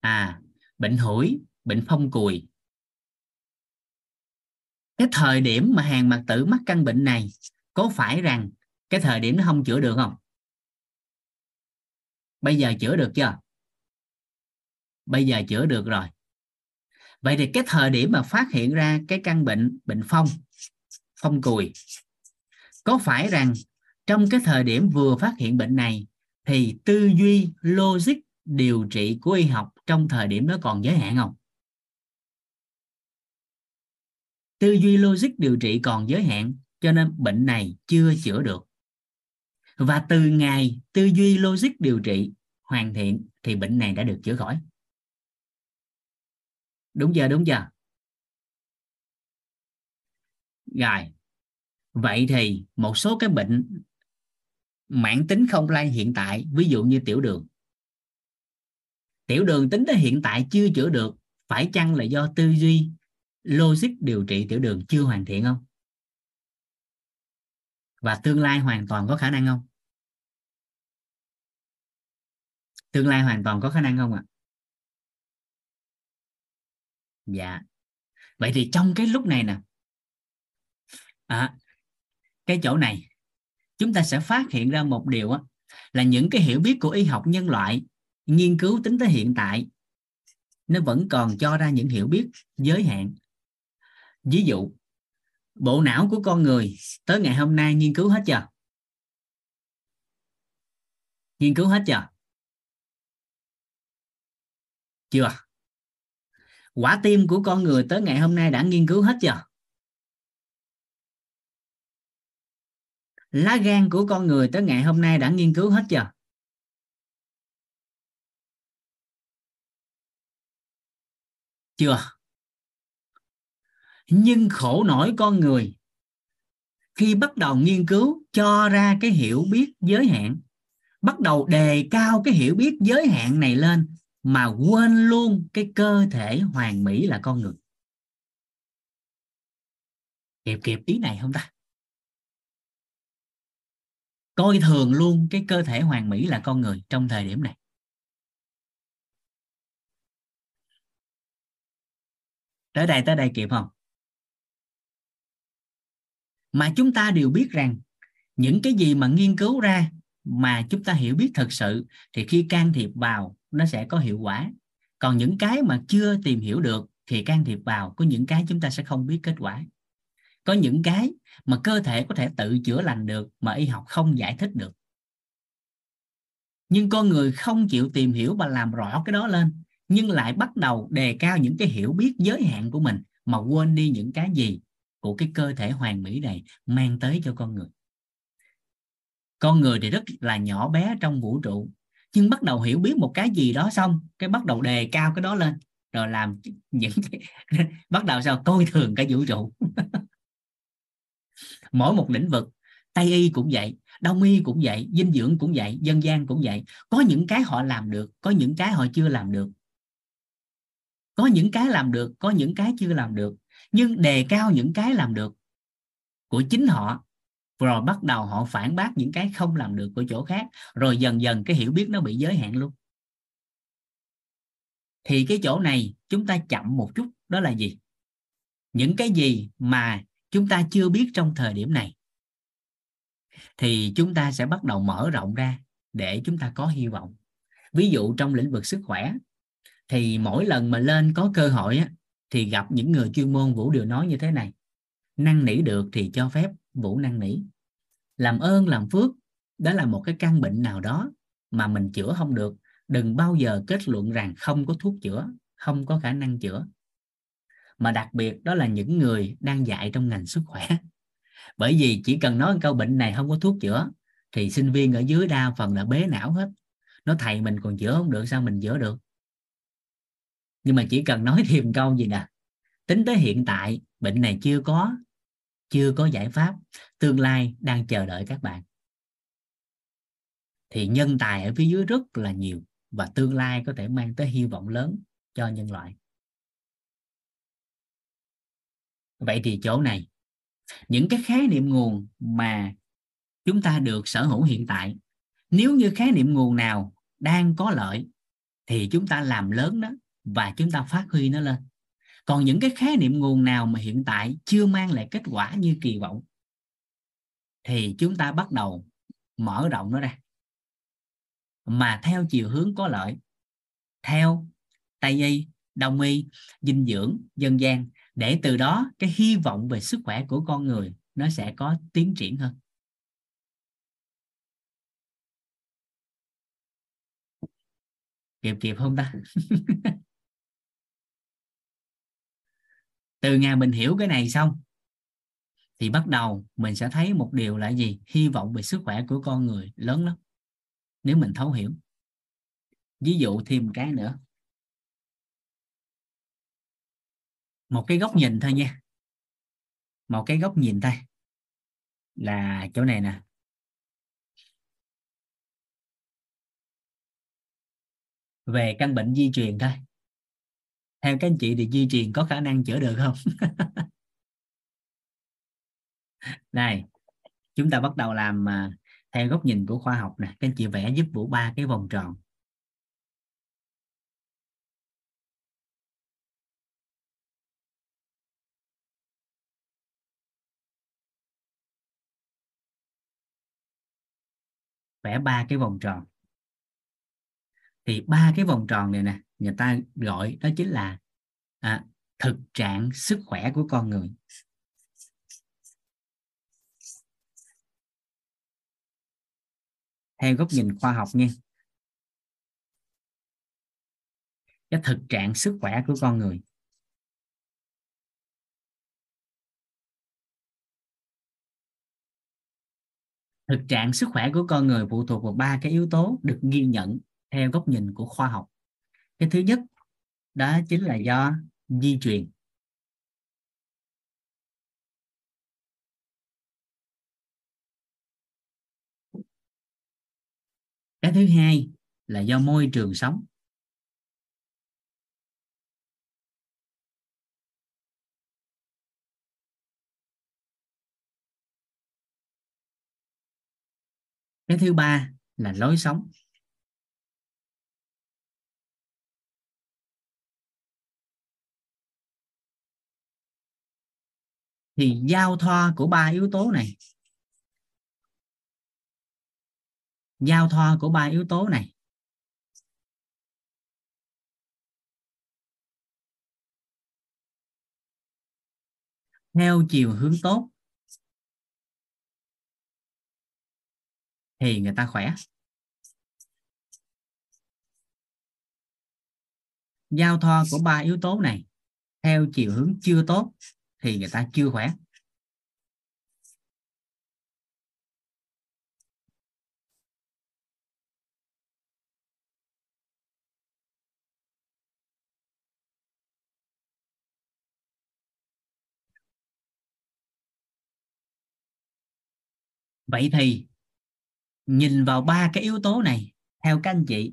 À bệnh hủi, bệnh phong cùi cái thời điểm mà hàng mạc tử mắc căn bệnh này có phải rằng cái thời điểm nó không chữa được không? Bây giờ chữa được chưa? Bây giờ chữa được rồi. Vậy thì cái thời điểm mà phát hiện ra cái căn bệnh bệnh phong phong cùi, có phải rằng trong cái thời điểm vừa phát hiện bệnh này thì tư duy logic điều trị của y học trong thời điểm đó còn giới hạn không? Tư duy logic điều trị còn giới hạn, cho nên bệnh này chưa chữa được. Và từ ngày tư duy logic điều trị hoàn thiện, thì bệnh này đã được chữa khỏi. Đúng giờ đúng giờ. Rồi, vậy thì một số cái bệnh mãn tính không lây hiện tại, ví dụ như tiểu đường. Tiểu đường tính tới hiện tại chưa chữa được, phải chăng là do tư duy logic điều trị tiểu đường chưa hoàn thiện không? Và tương lai hoàn toàn có khả năng không? Tương lai hoàn toàn có khả năng không ạ? À? dạ. Vậy thì trong cái lúc này nè à, cái chỗ này chúng ta sẽ phát hiện ra một điều á, là những cái hiểu biết của y học nhân loại nghiên cứu tính tới hiện tại nó vẫn còn cho ra những hiểu biết giới hạn ví dụ, bộ não của con người tới ngày hôm nay nghiên cứu hết chưa? Nghiên cứu hết chưa? Chưa. Quả tim của con người tới ngày hôm nay đã nghiên cứu hết chưa? Lá gan của con người tới ngày hôm nay đã nghiên cứu hết chưa? Chưa nhưng khổ nổi con người. Khi bắt đầu nghiên cứu, cho ra cái hiểu biết giới hạn. Bắt đầu đề cao cái hiểu biết giới hạn này lên, mà quên luôn cái cơ thể hoàn mỹ là con người. Kịp kịp ý này không ta? Coi thường luôn cái cơ thể hoàn mỹ là con người trong thời điểm này. Tới đây tới đây kịp không? Mà chúng ta đều biết rằng, những cái gì mà nghiên cứu ra mà chúng ta hiểu biết thật sự, thì khi can thiệp vào, nó sẽ có hiệu quả. Còn những cái mà chưa tìm hiểu được, thì can thiệp vào, có những cái chúng ta sẽ không biết kết quả. Có những cái mà cơ thể có thể tự chữa lành được, mà y học không giải thích được. Nhưng con người không chịu tìm hiểu và làm rõ cái đó lên, nhưng lại bắt đầu đề cao những cái hiểu biết giới hạn của mình, mà quên đi những cái gì của cái cơ thể hoàn mỹ này mang tới cho con người. Con người thì rất là nhỏ bé trong vũ trụ, nhưng bắt đầu hiểu biết một cái gì đó xong, cái bắt đầu đề cao cái đó lên, rồi làm những cái bắt đầu sao, coi thường cả vũ trụ. Mỗi một lĩnh vực, tây y cũng vậy, đông y cũng vậy, dinh dưỡng cũng vậy, dân gian cũng vậy, có những cái họ làm được, có những cái họ chưa làm được. Có những cái làm được, có những cái chưa làm được nhưng đề cao những cái làm được của chính họ rồi bắt đầu họ phản bác những cái không làm được của chỗ khác rồi dần dần cái hiểu biết nó bị giới hạn luôn. Thì cái chỗ này chúng ta chậm một chút đó là gì? Những cái gì mà chúng ta chưa biết trong thời điểm này thì chúng ta sẽ bắt đầu mở rộng ra để chúng ta có hy vọng. Ví dụ trong lĩnh vực sức khỏe thì mỗi lần mà lên có cơ hội á, thì gặp những người chuyên môn vũ đều nói như thế này. Năn nỉ được thì cho phép, vũ năn nỉ. Làm ơn, làm phước, đó là một cái căn bệnh nào đó mà mình chữa không được. Đừng bao giờ kết luận rằng không có thuốc chữa, không có khả năng chữa. Mà đặc biệt, đó là những người đang dạy trong ngành sức khỏe. Bởi vì chỉ cần nói câu bệnh này không có thuốc chữa, thì sinh viên ở dưới đa phần là bế não hết. Nó thầy mình còn chữa không được, sao mình chữa được? Nhưng mà chỉ cần nói thêm câu gì nè? Tính tới hiện tại, bệnh này chưa có chưa có giải pháp. Tương lai đang chờ đợi các bạn. Thì nhân tài ở phía dưới rất là nhiều và tương lai có thể mang tới hy vọng lớn cho nhân loại. Vậy thì chỗ này, những cái khái niệm nguồn mà chúng ta được sở hữu hiện tại, nếu như khái niệm nguồn nào đang có lợi, thì chúng ta làm lớn đó và chúng ta phát huy nó lên. Còn những cái khái niệm nguồn nào mà hiện tại chưa mang lại kết quả như kỳ vọng, thì chúng ta bắt đầu mở rộng nó ra. Mà theo chiều hướng có lợi, theo tây y, đông y, dinh dưỡng, dân gian, để từ đó cái hy vọng về sức khỏe của con người nó sẽ có tiến triển hơn. Kịp kịp không ta? từ ngày mình hiểu cái này xong, thì bắt đầu mình sẽ thấy một điều là gì? Hy vọng về sức khỏe của con người lớn lắm, nếu mình thấu hiểu. Ví dụ thêm một cái nữa. Một cái góc nhìn thôi nha. Một cái góc nhìn thôi. Là chỗ này nè. Về căn bệnh di truyền thôi theo các anh chị thì di truyền có khả năng chữa được không? Này, chúng ta bắt đầu làm à, theo góc nhìn của khoa học nè. Các anh chị vẽ giúp vũ ba cái vòng tròn. Vẽ ba cái vòng tròn. Thì ba cái vòng tròn này nè người ta gọi đó chính là à, thực trạng sức khỏe của con người. Theo góc nhìn khoa học nha. Cái thực trạng sức khỏe của con người. Thực trạng sức khỏe của con người phụ thuộc vào ba cái yếu tố được ghi nhận theo góc nhìn của khoa học cái thứ nhất đó chính là do di truyền. Cái thứ hai là do môi trường sống. Cái thứ ba là lối sống. Thì giao thoa của ba yếu tố này. Giao thoa của ba yếu tố này. Theo chiều hướng tốt, thì người ta khỏe. Giao thoa của ba yếu tố này, theo chiều hướng chưa tốt thì người ta chưa khỏe. Vậy thì, nhìn vào ba cái yếu tố này, theo các anh chị,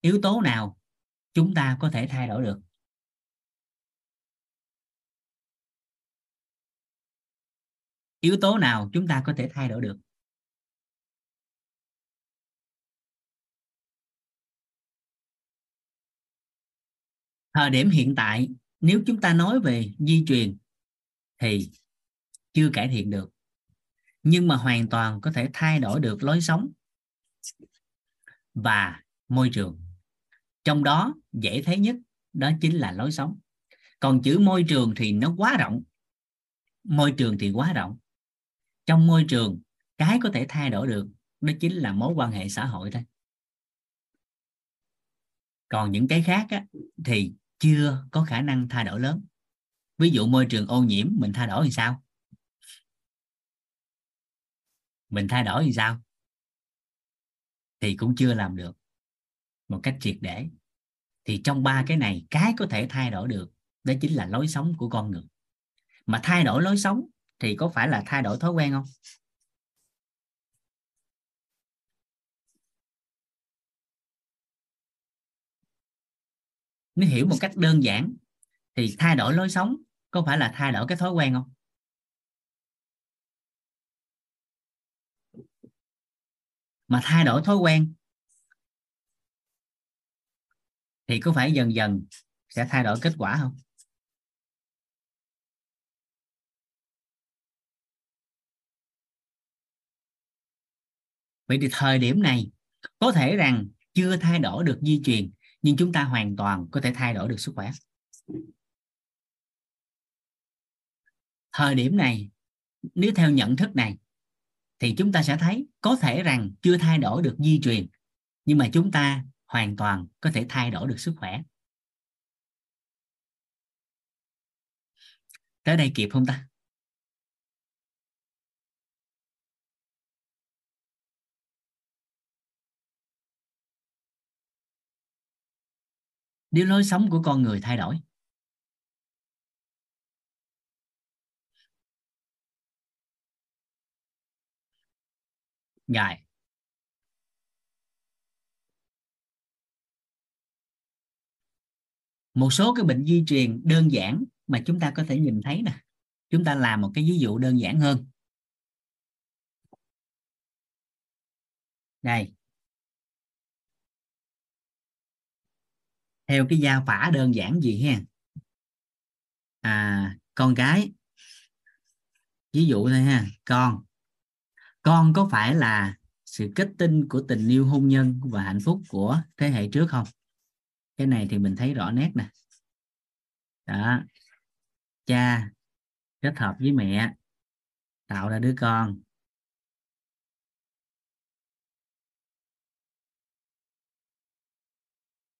yếu tố nào chúng ta có thể thay đổi được? Yếu tố nào chúng ta có thể thay đổi được? Thời điểm hiện tại, nếu chúng ta nói về di truyền thì chưa cải thiện được, nhưng mà hoàn toàn có thể thay đổi được lối sống và môi trường. Trong đó, dễ thấy nhất đó chính là lối sống. Còn chữ môi trường thì nó quá rộng. Môi trường thì quá rộng trong môi trường cái có thể thay đổi được đó chính là mối quan hệ xã hội thôi. Còn những cái khác á, thì chưa có khả năng thay đổi lớn. Ví dụ môi trường ô nhiễm mình thay đổi thì sao? Mình thay đổi thì sao? Thì cũng chưa làm được. Một cách triệt để. Thì trong ba cái này cái có thể thay đổi được đó chính là lối sống của con người. Mà thay đổi lối sống thì có phải là thay đổi thói quen không? Nếu hiểu một cách đơn giản thì thay đổi lối sống có phải là thay đổi cái thói quen không? Mà thay đổi thói quen thì có phải dần dần sẽ thay đổi kết quả không? Vậy thì thời điểm này, có thể rằng chưa thay đổi được di truyền, nhưng chúng ta hoàn toàn có thể thay đổi được sức khỏe. Thời điểm này, nếu theo nhận thức này, thì chúng ta sẽ thấy có thể rằng chưa thay đổi được di truyền, nhưng mà chúng ta hoàn toàn có thể thay đổi được sức khỏe. Tới đây kịp không ta? Nếu lối sống của con người thay đổi? Rồi một số cái bệnh di truyền đơn giản mà chúng ta có thể nhìn thấy nè. Chúng ta làm một cái ví dụ đơn giản hơn. Đây. Theo cái gia phả đơn giản gì ha à con cái ví dụ thôi ha, con. Con có phải là sự kết tinh của tình yêu hôn nhân và hạnh phúc của thế hệ trước không? Cái này thì mình thấy rõ nét nè. Đó. Cha, kết hợp với mẹ, tạo ra đứa con.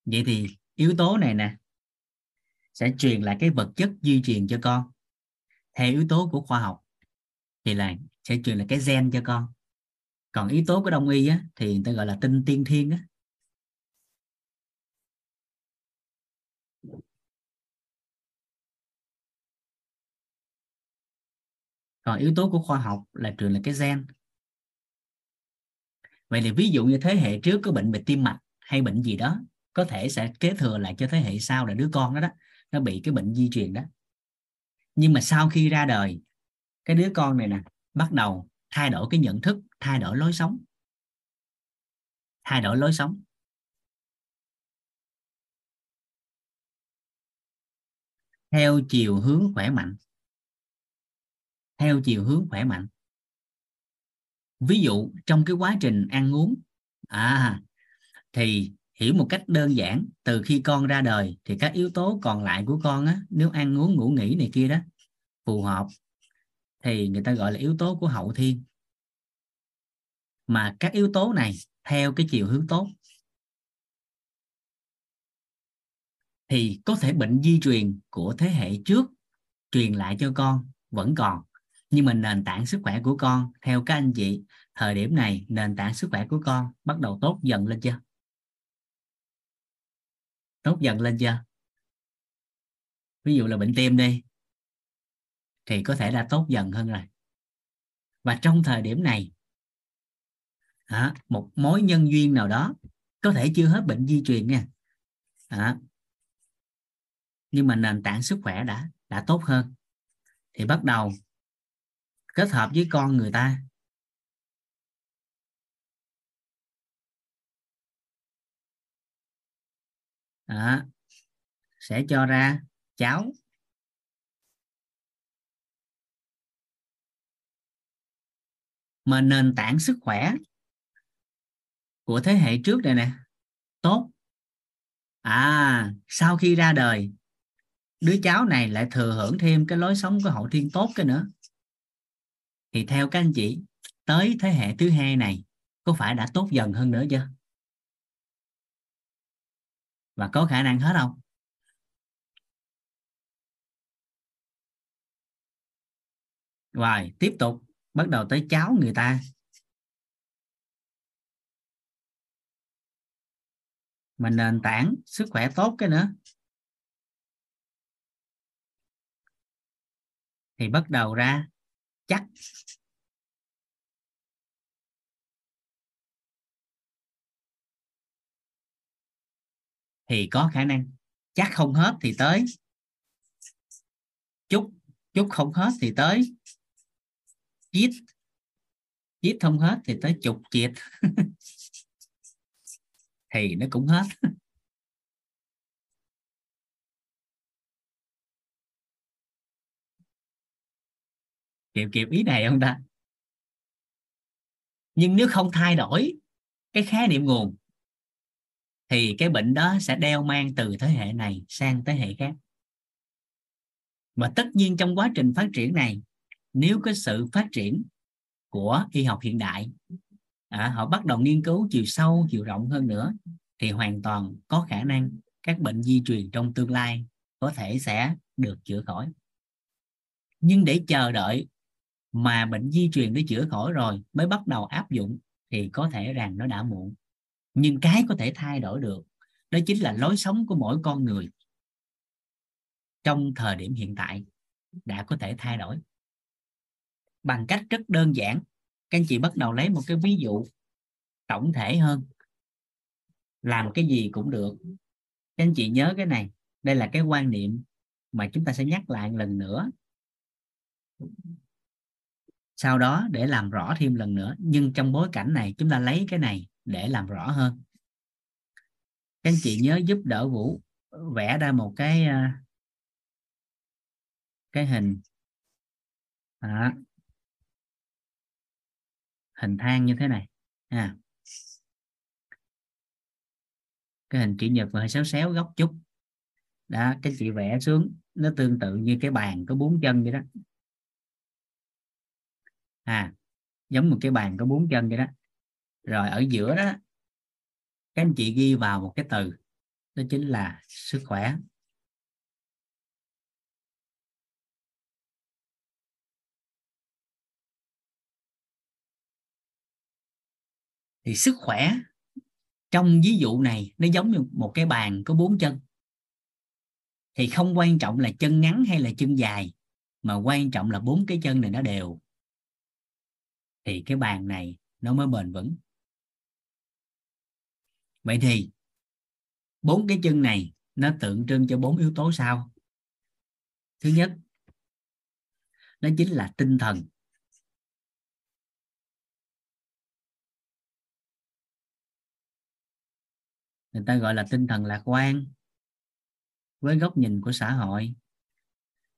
Vậy thì yếu tố này nè sẽ truyền lại cái vật chất di truyền cho con. Theo yếu tố của khoa học thì là sẽ truyền lại cái gen cho con. Còn yếu tố của đông y á, thì người ta gọi là tinh tiên thiên á. còn yếu tố của khoa học là truyền lại cái gen. Vậy thì ví dụ như thế hệ trước có bệnh về tim mạch hay bệnh gì đó có thể sẽ kế thừa lại cho thế hệ sau là đứa con đó đó, nó bị cái bệnh di truyền đó. Nhưng mà sau khi ra đời, cái đứa con này nè, bắt đầu thay đổi cái nhận thức, thay đổi lối sống. Thay đổi lối sống. Theo chiều hướng khỏe mạnh. Theo chiều hướng khỏe mạnh. Ví dụ trong cái quá trình ăn uống à thì hiểu một cách đơn giản, từ khi con ra đời thì các yếu tố còn lại của con á, nếu ăn uống, ngủ nghỉ này kia đó, phù hợp, thì người ta gọi là yếu tố của hậu thiên. Mà các yếu tố này theo cái chiều hướng tốt, thì có thể bệnh di truyền của thế hệ trước truyền lại cho con vẫn còn. Nhưng mà nền tảng sức khỏe của con, theo các anh chị, thời điểm này nền tảng sức khỏe của con bắt đầu tốt dần lên chưa? Tốt dần lên chưa? Ví dụ là bệnh tim đi thì có thể đã tốt dần hơn rồi. Và trong thời điểm này à, một mối nhân duyên nào đó có thể chưa hết bệnh di truyền nha. À, nhưng mà nền tảng sức khỏe đã đã tốt hơn. Thì bắt đầu kết hợp với con người ta đó, sẽ cho ra cháu mà nền tảng sức khỏe của thế hệ trước này nè. Tốt. À sau khi ra đời đứa cháu này lại thừa hưởng thêm cái lối sống của hậu thiên tốt cái nữa. Thì theo các anh chị tới thế hệ thứ hai này có phải đã tốt dần hơn nữa chưa? Và có khả năng hết không? Rồi, tiếp tục. Bắt đầu tới cháu người ta. Mà nền tảng sức khỏe tốt cái nữa. Thì bắt đầu ra, chắc. Thì có khả năng. Chắc không hết thì tới. Chút chút không hết thì tới. Chít chít không hết thì tới chục chiệt thì nó cũng hết. Kịp kịp ý này không ta? Nhưng nếu không thay đổi cái khái niệm nguồn thì cái bệnh đó sẽ đeo mang từ thế hệ này sang thế hệ khác. Và tất nhiên trong quá trình phát triển này nếu có sự phát triển của y học hiện đại à, họ bắt đầu nghiên cứu chiều sâu chiều rộng hơn nữa thì hoàn toàn có khả năng các bệnh di truyền trong tương lai có thể sẽ được chữa khỏi. Nhưng để chờ đợi mà bệnh di truyền để chữa khỏi rồi mới bắt đầu áp dụng thì có thể rằng nó đã muộn nhưng cái có thể thay đổi được, đó chính là lối sống của mỗi con người trong thời điểm hiện tại đã có thể thay đổi. Bằng cách rất đơn giản, các anh chị bắt đầu lấy một cái ví dụ tổng thể hơn. Làm cái gì cũng được. Các anh chị nhớ cái này, đây là cái quan niệm mà chúng ta sẽ nhắc lại lần nữa. Sau đó để làm rõ thêm lần nữa, nhưng trong bối cảnh này, chúng ta lấy cái này để làm rõ hơn. Các anh chị nhớ giúp đỡ vũ vẽ ra một cái à, cái hình. À, hình thang như thế này. À. cái hình chữ nhật và hơi xéo xéo góc chút. Đó cái chị vẽ xuống nó tương tự như cái bàn có bốn chân vậy đó. À giống một cái bàn có bốn chân vậy đó rồi ở giữa đó, các anh chị ghi vào một cái từ, đó chính là sức khỏe. Thì sức khỏe trong ví dụ này, nó giống như một cái bàn có bốn chân. Thì không quan trọng là chân ngắn hay là chân dài, mà quan trọng là bốn cái chân này nó đều. Thì cái bàn này nó mới bền vững vậy thì, bốn cái chân này nó tượng trưng cho bốn yếu tố sau thứ nhất, nó chính là tinh thần. Người ta gọi là tinh thần lạc quan với góc nhìn của xã hội.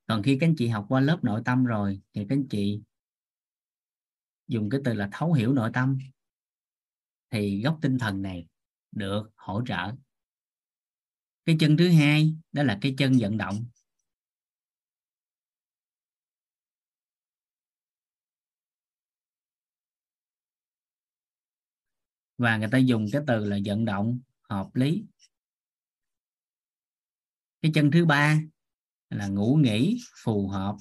Còn khi các anh chị học qua lớp nội tâm rồi, thì các anh chị dùng cái từ là thấu hiểu nội tâm, thì góc tinh thần này được hỗ trợ. Cái chân thứ hai, đó là cái chân vận động. Và người ta dùng cái từ là vận động hợp lý. Cái chân thứ ba là ngủ nghỉ phù hợp.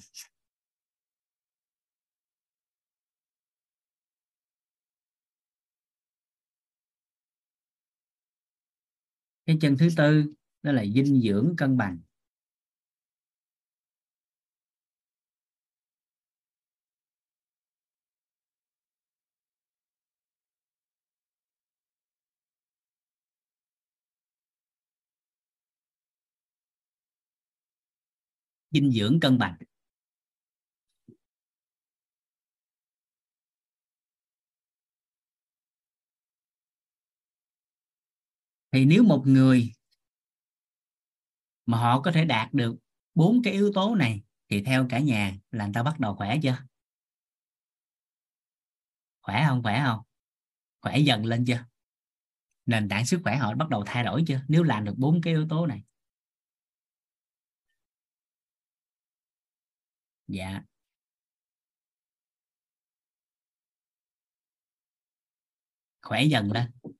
Cái chân thứ tư đó là dinh dưỡng cân bằng. Dinh dưỡng cân bằng. Thì nếu một người mà họ có thể đạt được bốn cái yếu tố này, thì theo cả nhà là người ta bắt đầu khỏe chưa? Khỏe không? Khỏe không? Khỏe dần lên chưa? Nền tảng sức khỏe họ bắt đầu thay đổi chưa? Nếu làm được bốn cái yếu tố này. Dạ. Khỏe dần lên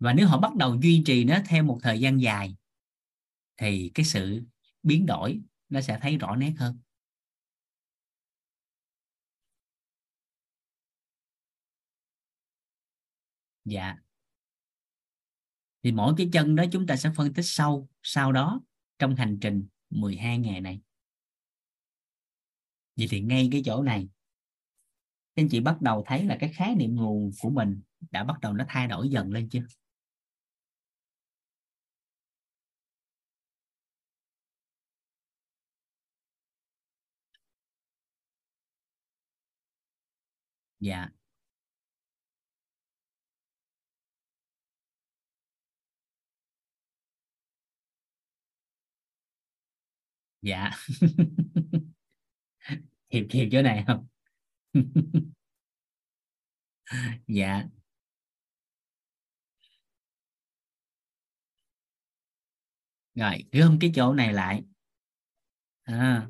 và nếu họ bắt đầu duy trì nó theo một thời gian dài, thì cái sự biến đổi nó sẽ thấy rõ nét hơn. Dạ. Thì mỗi cái chân đó chúng ta sẽ phân tích sâu sau đó trong hành trình 12 ngày này. Vậy thì ngay cái chỗ này anh chị bắt đầu thấy là cái khái niệm nguồn của mình đã bắt đầu nó thay đổi dần lên chưa? Dạ. Dạ. Hiệp hiệp chỗ này không? Dạ. Rồi, gom cái chỗ này lại. À.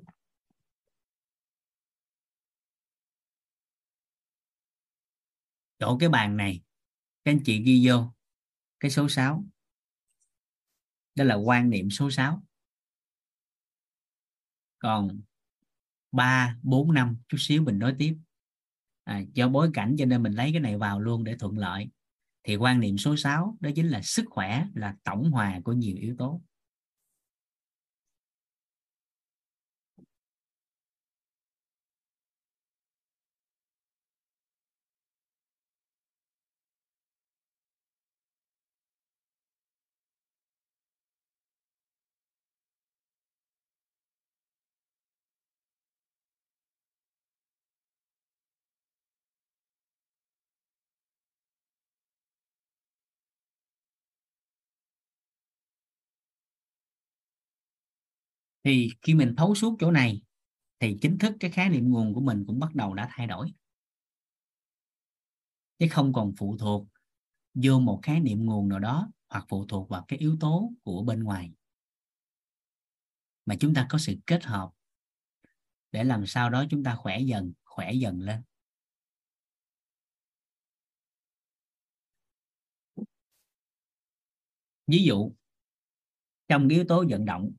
chỗ cái bàn này các anh chị ghi vô cái số 6 đó là quan niệm số 6 còn 3 4 năm chút xíu mình nói tiếp. À, do bối cảnh cho nên mình lấy cái này vào luôn để thuận lợi. Thì quan niệm số 6 đó chính là sức khỏe là tổng hòa của nhiều yếu tố. Thì khi mình thấu suốt chỗ này, thì chính thức cái khái niệm nguồn của mình cũng bắt đầu đã thay đổi. Chứ không còn phụ thuộc vô một khái niệm nguồn nào đó hoặc phụ thuộc vào cái yếu tố của bên ngoài. Mà chúng ta có sự kết hợp để làm sao đó chúng ta khỏe dần khỏe dần lên. Ví dụ, trong yếu tố vận động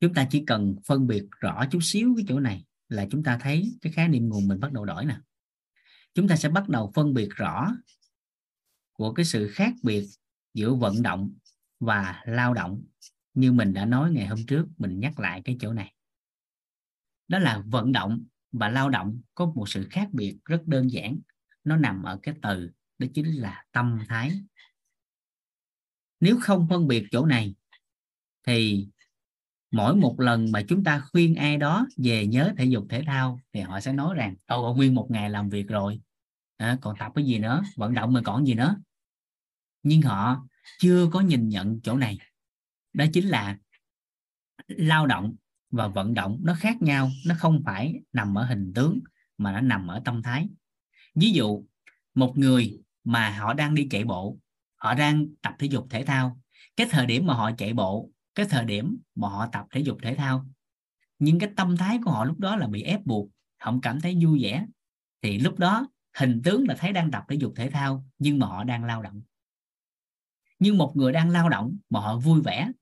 chúng ta chỉ cần phân biệt rõ chút xíu cái chỗ này là chúng ta thấy cái khái niệm nguồn mình bắt đầu đổi nè. Chúng ta sẽ bắt đầu phân biệt rõ của cái sự khác biệt giữa vận động và lao động như mình đã nói ngày hôm trước, mình nhắc lại cái chỗ này. Đó là vận động và lao động có một sự khác biệt rất đơn giản, nó nằm ở cái từ, đó chính là tâm thái. Nếu không phân biệt chỗ này thì mỗi một lần mà chúng ta khuyên ai đó về nhớ thể dục thể thao thì họ sẽ nói rằng tôi có nguyên một ngày làm việc rồi. À, còn tập cái gì nữa? Vận động mà còn gì nữa? Nhưng họ chưa có nhìn nhận chỗ này. Đó chính là lao động và vận động nó khác nhau nó không phải nằm ở hình tướng mà nó nằm ở tâm thái. Ví dụ một người mà họ đang đi chạy bộ họ đang tập thể dục thể thao cái thời điểm mà họ chạy bộ cái thời điểm mà họ tập thể dục thể thao. Nhưng cái tâm thái của họ lúc đó là bị ép buộc không cảm thấy vui vẻ. Thì lúc đó hình tướng là thấy đang tập thể dục thể thao nhưng mà họ đang lao động. Nhưng một người đang lao động mà họ vui vẻ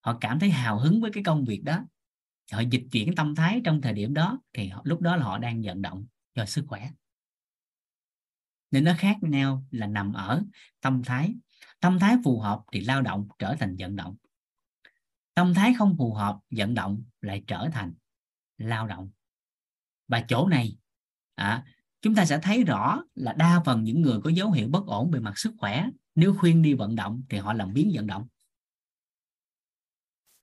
họ cảm thấy hào hứng với cái công việc đó họ dịch chuyển tâm thái trong thời điểm đó thì họ, lúc đó là họ đang vận động cho sức khỏe. Nên nó khác nhau là nằm ở tâm thái. Tâm thái phù hợp thì lao động trở thành vận động tâm thái không phù hợp vận động lại trở thành lao động. Và chỗ này à, chúng ta sẽ thấy rõ là đa phần những người có dấu hiệu bất ổn về mặt sức khỏe nếu khuyên đi vận động thì họ làm biến vận động.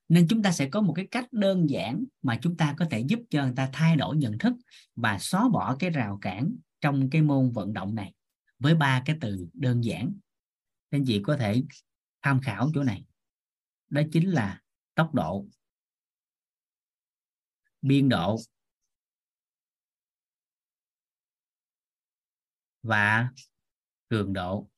Nên chúng ta sẽ có một cái cách đơn giản mà chúng ta có thể giúp cho người ta thay đổi nhận thức và xóa bỏ cái rào cản trong cái môn vận động này với ba cái từ đơn giản. Nên chị có thể tham khảo chỗ này. Đó chính là tốc độ, biên độ và cường độ.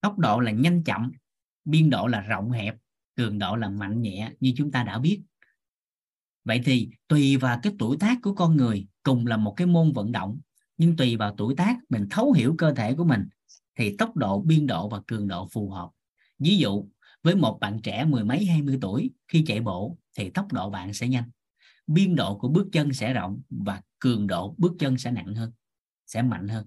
Tốc độ là nhanh chậm, biên độ là rộng hẹp, cường độ là mạnh nhẹ, như chúng ta đã biết. Vậy thì tùy vào cái tuổi tác của con người cùng là một cái môn vận động, nhưng tùy vào tuổi tác mình thấu hiểu cơ thể của mình thì tốc độ, biên độ và cường độ phù hợp. Ví dụ, với một bạn trẻ mười mấy, hai mươi tuổi, khi chạy bộ thì tốc độ bạn sẽ nhanh, biên độ của bước chân sẽ rộng và cường độ bước chân sẽ nặng hơn, sẽ mạnh hơn.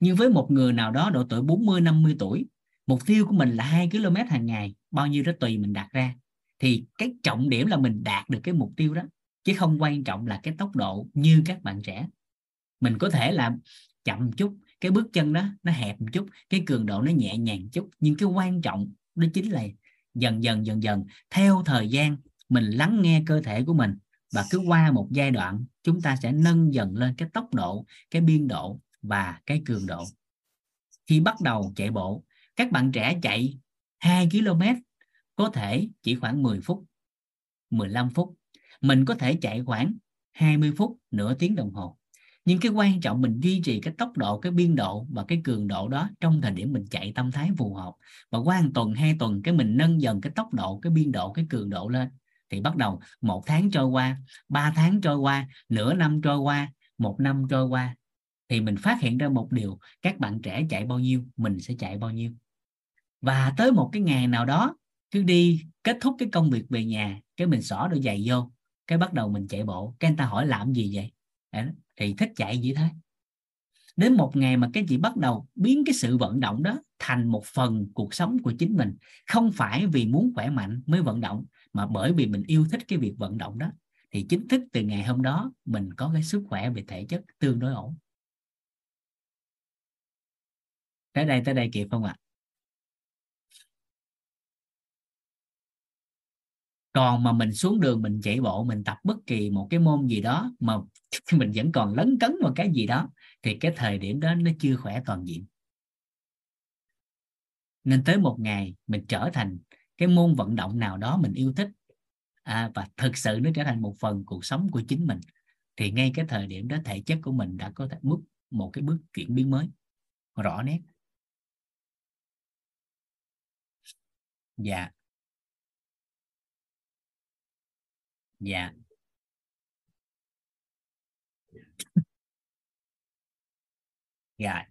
Nhưng với một người nào đó độ tuổi 40 50 tuổi, mục tiêu của mình là 2 km hàng ngày, bao nhiêu đó tùy mình đặt ra, thì cái trọng điểm là mình đạt được cái mục tiêu đó chứ không quan trọng là cái tốc độ như các bạn trẻ. Mình có thể là chậm chút, cái bước chân đó nó hẹp một chút, cái cường độ nó nhẹ nhàng chút, nhưng cái quan trọng đó chính là dần dần dần dần, theo thời gian mình lắng nghe cơ thể của mình và cứ qua một giai đoạn, chúng ta sẽ nâng dần lên cái tốc độ, cái biên độ và cái cường độ. Khi bắt đầu chạy bộ, các bạn trẻ chạy 2 km có thể chỉ khoảng 10 phút 15 phút mình có thể chạy khoảng 20 phút, nửa tiếng đồng hồ. Nhưng cái quan trọng mình duy trì cái tốc độ, cái biên độ và cái cường độ đó trong thời điểm mình chạy tâm thái phù hợp. Và qua một tuần, hai tuần cái mình nâng dần cái tốc độ, cái biên độ, cái cường độ lên. Thì bắt đầu một tháng trôi qua, ba tháng trôi qua, nửa năm trôi qua, một năm trôi qua. Thì mình phát hiện ra một điều, các bạn trẻ chạy bao nhiêu, mình sẽ chạy bao nhiêu. Và tới một cái ngày nào đó, cứ đi kết thúc cái công việc về nhà, cái mình xỏ đôi giày vô cái bắt đầu mình chạy bộ. Cái anh ta hỏi làm gì vậy? Thì thích chạy vậy thôi. Đến một ngày mà cái chị bắt đầu biến cái sự vận động đó thành một phần cuộc sống của chính mình. Không phải vì muốn khỏe mạnh mới vận động, mà bởi vì mình yêu thích cái việc vận động đó. Thì chính thức từ ngày hôm đó, mình có cái sức khỏe về thể chất tương đối ổn. Tới đây tới đây kịp không ạ? à? Còn mà mình xuống đường mình chạy bộ mình tập bất kỳ một cái môn gì đó mà mình vẫn còn lấn cấn một cái gì đó thì cái thời điểm đó nó chưa khỏe toàn diện. Nên tới một ngày mình trở thành cái môn vận động nào đó mình yêu thích à, và thực sự nó trở thành một phần cuộc sống của chính mình thì ngay cái thời điểm đó thể chất của mình đã có thể bước một cái bước chuyển biến mới rõ nét. Dạ. Dạ. Dạ.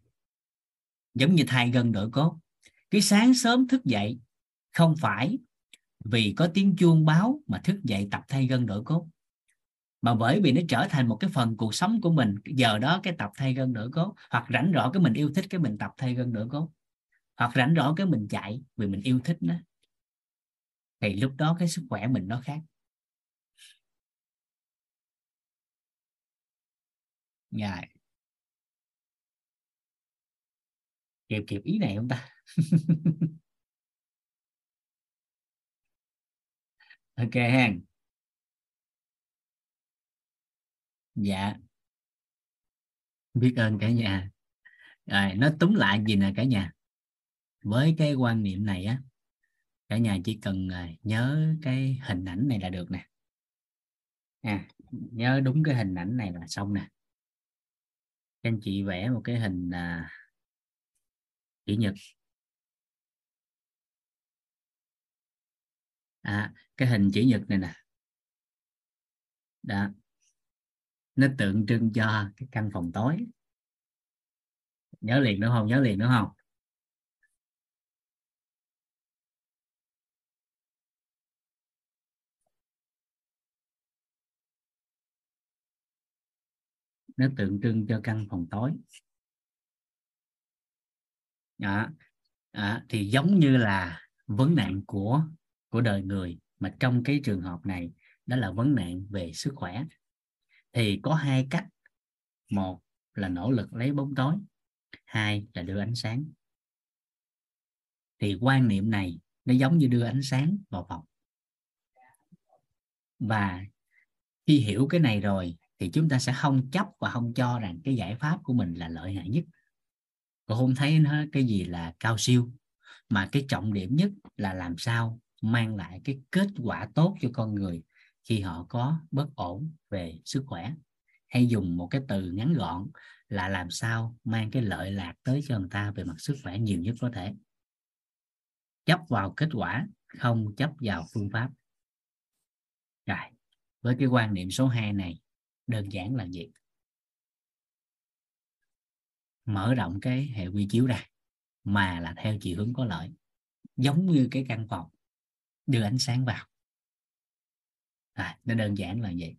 Giống như thay gân đổi cốt. Cái sáng sớm thức dậy, không phải vì có tiếng chuông báo mà thức dậy tập thay gân đổi cốt. Mà bởi vì nó trở thành một cái phần cuộc sống của mình, giờ đó cái tập thay gân đổi cốt, hoặc rảnh rỗi cái mình yêu thích cái mình tập thay gân đổi cốt. Hoặc rảnh rỗi cái mình chạy vì mình yêu thích nó. Thì lúc đó cái sức khỏe mình nó khác. Ngài. Kịp kịp ý này không ta? Ok hen. Dạ. Biết ơn cả nhà. Rồi nó túm lại gì nè cả nhà? Với cái quan niệm này á cả nhà chỉ cần à, nhớ cái hình ảnh này là được nè. À, nhớ đúng cái hình ảnh này là xong nè các anh chị vẽ một cái hình à, chữ nhật. À, cái hình chữ nhật này nè. Đó. Nó tượng trưng cho cái căn phòng tối. Nhớ liền đúng không? Nhớ liền đúng không? Nó tượng trưng cho căn phòng tối. Đó. À, thì giống như là vấn nạn của của đời người mà trong cái trường hợp này đó là vấn nạn về sức khỏe. Thì có hai cách. Một là nỗ lực lấy bóng tối hai là đưa ánh sáng. Thì quan niệm này nó giống như đưa ánh sáng vào phòng. Và khi hiểu cái này rồi thì chúng ta sẽ không chấp và không cho rằng cái giải pháp của mình là lợi hại nhất. Còn không thấy nó cái gì là cao siêu, mà cái trọng điểm nhất là làm sao mang lại cái kết quả tốt cho con người khi họ có bất ổn về sức khỏe. Hay dùng một cái từ ngắn gọn là làm sao mang cái lợi lạc tới cho người ta về mặt sức khỏe nhiều nhất có thể. Chấp vào kết quả, không chấp vào phương pháp. Rồi, với cái quan niệm số 2 này đơn giản là gì? Mở rộng cái hệ quy chiếu ra mà là theo chiều hướng có lợi giống như cái căn phòng đưa ánh sáng vào. À, nó đơn giản là vậy.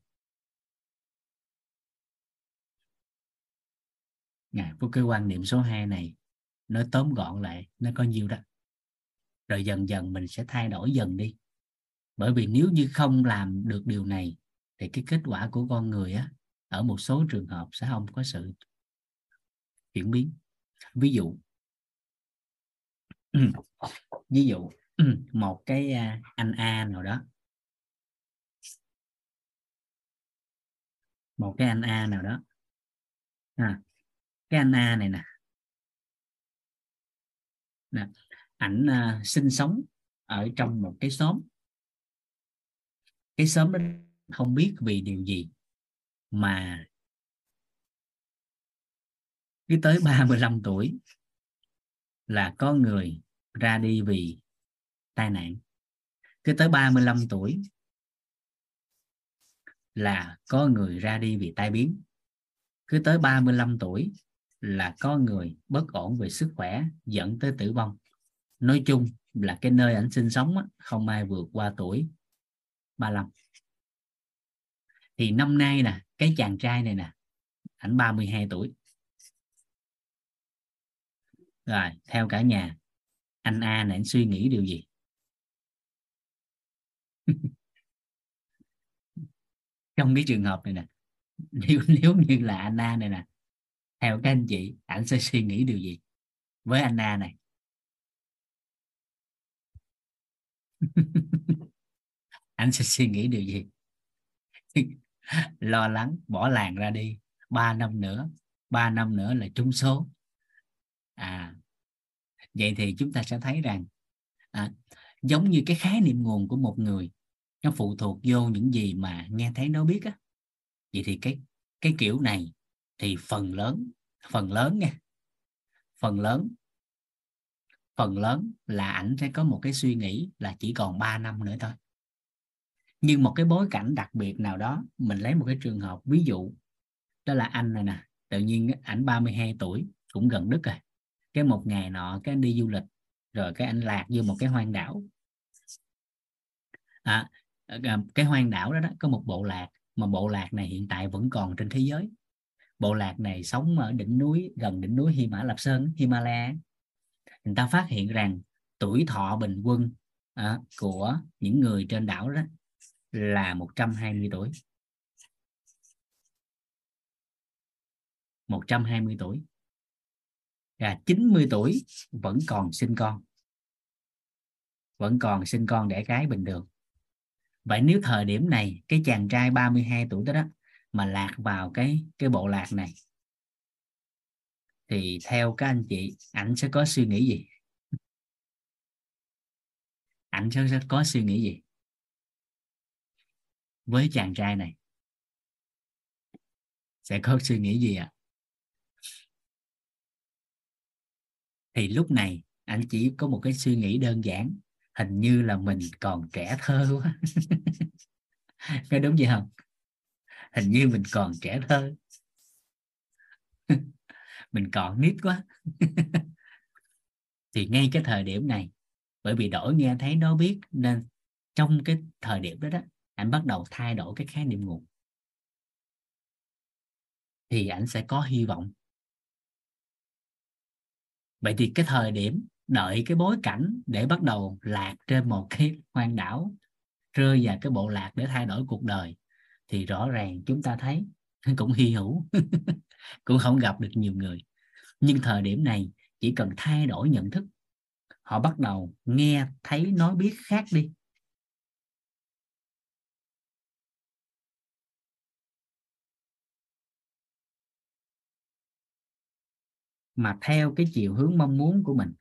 À, của cái quan niệm số 2 này nó tóm gọn lại nó có nhiêu đó. Rồi dần dần mình sẽ thay đổi dần đi. Bởi vì nếu như không làm được điều này thì cái kết quả của con người á ở một số trường hợp sẽ không có sự chuyển biến. Ví dụ ví dụ một cái à, anh A nào đó. Một cái anh A nào đó. À, cái anh A này nè. Nè ảnh uh, sinh sống ở trong một cái xóm. Cái xóm đó không biết vì điều gì mà cứ tới 35 tuổi là có người ra đi vì tai nạn. Cứ tới 35 tuổi là có người ra đi vì tai biến. Cứ tới 35 tuổi là có người bất ổn về sức khỏe dẫn tới tử vong. Nói chung là cái nơi ảnh sinh sống không ai vượt qua tuổi 35 thì năm nay nè, cái chàng trai này nè, ảnh 32 tuổi. Rồi, theo cả nhà, anh A này anh suy nghĩ điều gì? Trong cái trường hợp này nè, nếu nếu như là anh A này nè, theo các anh chị anh sẽ suy nghĩ điều gì với anh A này? Anh sẽ suy nghĩ điều gì? lo lắng bỏ làng ra đi. Ba năm nữa ba năm nữa là trúng số. À vậy thì chúng ta sẽ thấy rằng à, giống như cái khái niệm nguồn của một người nó phụ thuộc vô những gì mà nghe thấy nó biết á. Vậy thì cái cái kiểu này thì phần lớn phần lớn nha. Phần lớn phần lớn là ảnh sẽ có một cái suy nghĩ là chỉ còn 3 năm nữa thôi nhưng một cái bối cảnh đặc biệt nào đó mình lấy một cái trường hợp ví dụ đó là anh này nè tự nhiên ảnh 32 tuổi cũng gần đức rồi. Cái một ngày nọ cái anh đi du lịch rồi cái anh lạc vô một cái hoang đảo. À, à, cái hoang đảo đó, đó có một bộ lạc mà bộ lạc này hiện tại vẫn còn trên thế giới. Bộ lạc này sống ở đỉnh núi gần đỉnh núi Hy Mã Lạp Sơn Himalaya. Người ta phát hiện rằng tuổi thọ bình quân à, của những người trên đảo đó là 120 tuổi. 120 tuổi. Và 90 tuổi vẫn còn sinh con. Vẫn còn sinh con đẻ cái bình thường. Vậy nếu thời điểm này cái chàng trai 32 tuổi đó, đó mà lạc vào cái cái bộ lạc này thì theo các anh chị ảnh sẽ có suy nghĩ gì? Ảnh sẽ có suy nghĩ gì? Với chàng trai này. Sẽ có suy nghĩ gì ạ? À? thì lúc này, anh chỉ có một cái suy nghĩ đơn giản, hình như là mình còn trẻ thơ quá. Có đúng vậy không? Hình như mình còn trẻ thơ. Mình còn nít quá. Thì ngay cái thời điểm này, bởi vì đổi nghe thấy nó biết nên trong cái thời điểm đó đó anh bắt đầu thay đổi cái khái niệm nguồn, thì anh sẽ có hy vọng. Vậy thì cái thời điểm đợi cái bối cảnh để bắt đầu lạc trên một cái hoang đảo, rơi vào cái bộ lạc để thay đổi cuộc đời, thì rõ ràng chúng ta thấy cũng hy hữu, cũng không gặp được nhiều người. Nhưng thời điểm này chỉ cần thay đổi nhận thức, họ bắt đầu nghe, thấy, nói biết khác đi. Mà theo cái chiều hướng mong muốn của mình.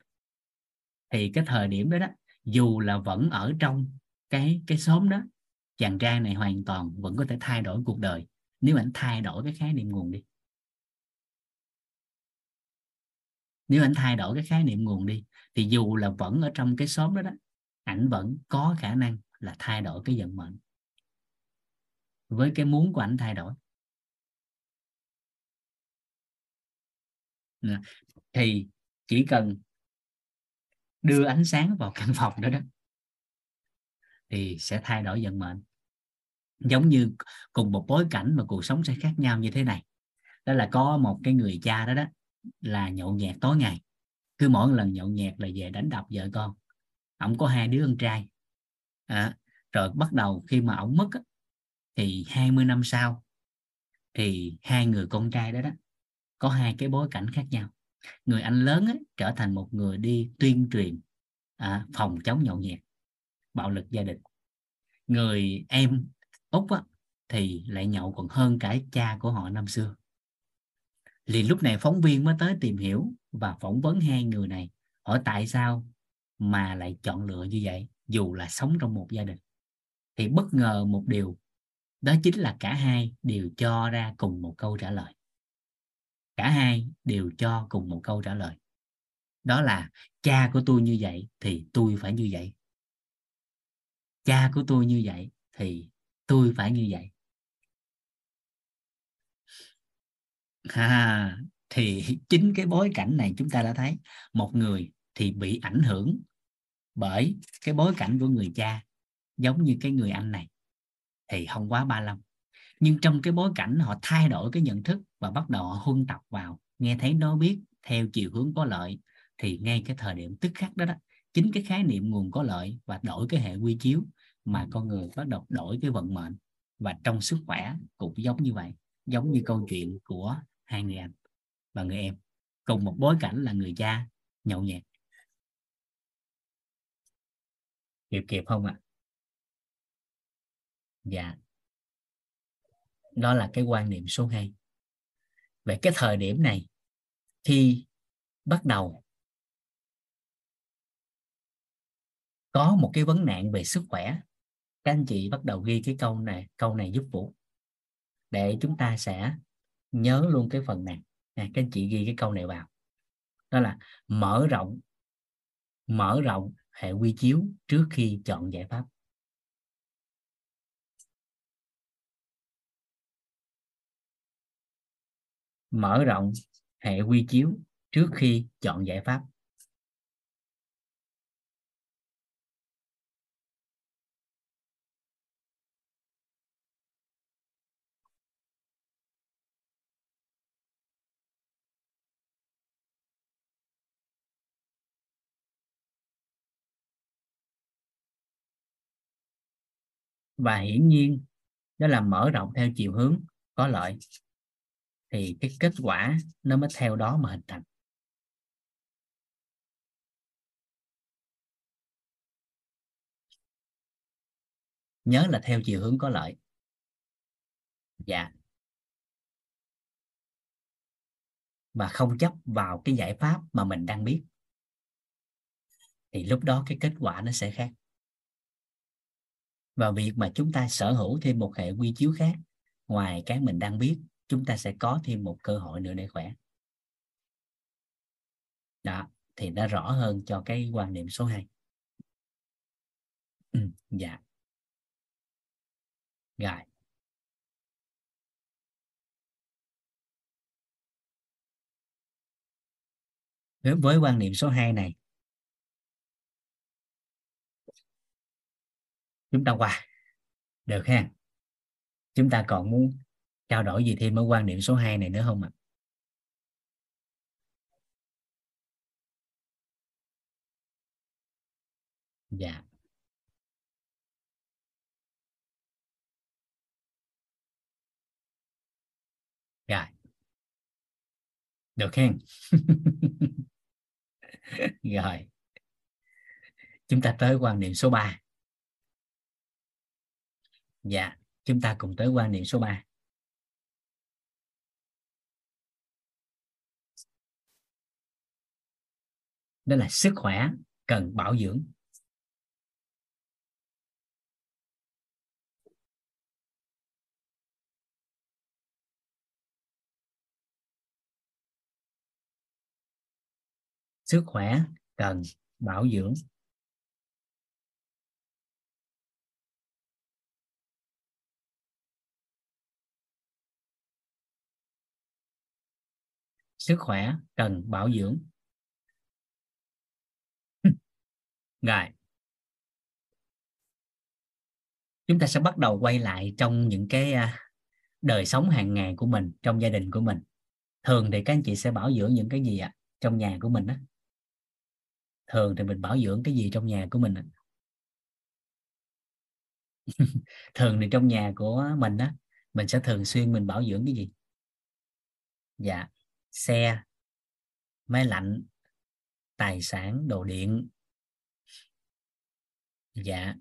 Thì cái thời điểm đó đó, dù là vẫn ở trong cái cái xóm đó, chàng trai này hoàn toàn vẫn có thể thay đổi cuộc đời. Nếu anh thay đổi cái khái niệm nguồn đi. Nếu anh thay đổi cái khái niệm nguồn đi, thì dù là vẫn ở trong cái xóm đó đó, ảnh vẫn có khả năng là thay đổi cái vận mệnh. Với cái muốn của ảnh thay đổi. Ờ, thì chỉ cần đưa ánh sáng vào căn phòng đó đó thì sẽ thay đổi vận mệnh. Giống như cùng một bối cảnh mà cuộc sống sẽ khác nhau như thế này. Đó là có một cái người cha đó đó là nhậu nhẹt tối ngày. Cứ mỗi lần nhậu nhẹt là về đánh đập vợ con. Ổng có hai đứa con trai. À, rồi bắt đầu khi mà ổng mất á, thì 20 năm sau thì hai người con trai đó đó có hai cái bối cảnh khác nhau. Người anh lớn ấy, trở thành một người đi tuyên truyền à, phòng chống nhậu nhẹt bạo lực gia đình. Người em út á, thì lại nhậu còn hơn cả cha của họ năm xưa. Liền lúc này phóng viên mới tới tìm hiểu và phỏng vấn hai người này hỏi tại sao mà lại chọn lựa như vậy dù là sống trong một gia đình. Thì bất ngờ một điều đó chính là cả hai đều cho ra cùng một câu trả lời cả hai đều cho cùng một câu trả lời. Đó là cha của tôi như vậy thì tôi phải như vậy. Cha của tôi như vậy thì tôi phải như vậy. À, thì chính cái bối cảnh này chúng ta đã thấy. Một người thì bị ảnh hưởng bởi cái bối cảnh của người cha giống như cái người anh này thì không quá ba lâm nhưng trong cái bối cảnh họ thay đổi cái nhận thức và bắt đầu họ huân tập vào. Nghe thấy nó biết theo chiều hướng có lợi thì ngay cái thời điểm tức khắc đó đó chính cái khái niệm nguồn có lợi và đổi cái hệ quy chiếu mà con người bắt đầu đổi cái vận mệnh và trong sức khỏe cũng giống như vậy giống như câu chuyện của hai người anh và người em. Cùng một bối cảnh là người cha nhậu nhẹt. Kịp kịp không ạ? À? dạ. Đó là cái quan niệm số 2 về cái thời điểm này khi bắt đầu có một cái vấn nạn về sức khỏe, các anh chị bắt đầu ghi cái câu này câu này giúp vũ. Để chúng ta sẽ nhớ luôn cái phần này. Nè, các anh chị ghi cái câu này vào. Đó là mở rộng mở rộng hệ quy chiếu trước khi chọn giải pháp. Mở rộng hệ quy chiếu trước khi chọn giải pháp. Và hiển nhiên, đó là mở rộng theo chiều hướng có lợi thì cái kết quả nó mới theo đó mà hình thành. Nhớ là theo chiều hướng có lợi. Dạ. Mà không chấp vào cái giải pháp mà mình đang biết. Thì lúc đó cái kết quả nó sẽ khác. Và việc mà chúng ta sở hữu thêm một hệ quy chiếu khác ngoài cái mình đang biết chúng ta sẽ có thêm một cơ hội nữa để khỏe. Đó thì nó rõ hơn cho cái quan niệm số 2 ừ, dạ. Rồi. Với, với quan niệm số 2 này. Chúng ta qua. Được ha. Chúng ta còn muốn trao đổi gì thêm ở quan điểm số 2 này nữa không ạ? À? dạ. Rồi. Được khen rồi. Chúng ta tới quan niệm số 3 dạ chúng ta cùng tới quan niệm số 3 đó là sức khỏe cần bảo dưỡng. Sức khỏe cần bảo dưỡng. Sức khỏe cần bảo dưỡng. Rồi. Chúng ta sẽ bắt đầu quay lại trong những cái à, đời sống hàng ngày của mình, trong gia đình của mình. Thường thì các anh chị sẽ bảo dưỡng những cái gì ạ? Trong nhà của mình á. Thường thì mình bảo dưỡng cái gì trong nhà của mình thường thì trong nhà của mình á, mình sẽ thường xuyên mình bảo dưỡng cái gì? Dạ xe, máy lạnh, tài sản, đồ điện dạ.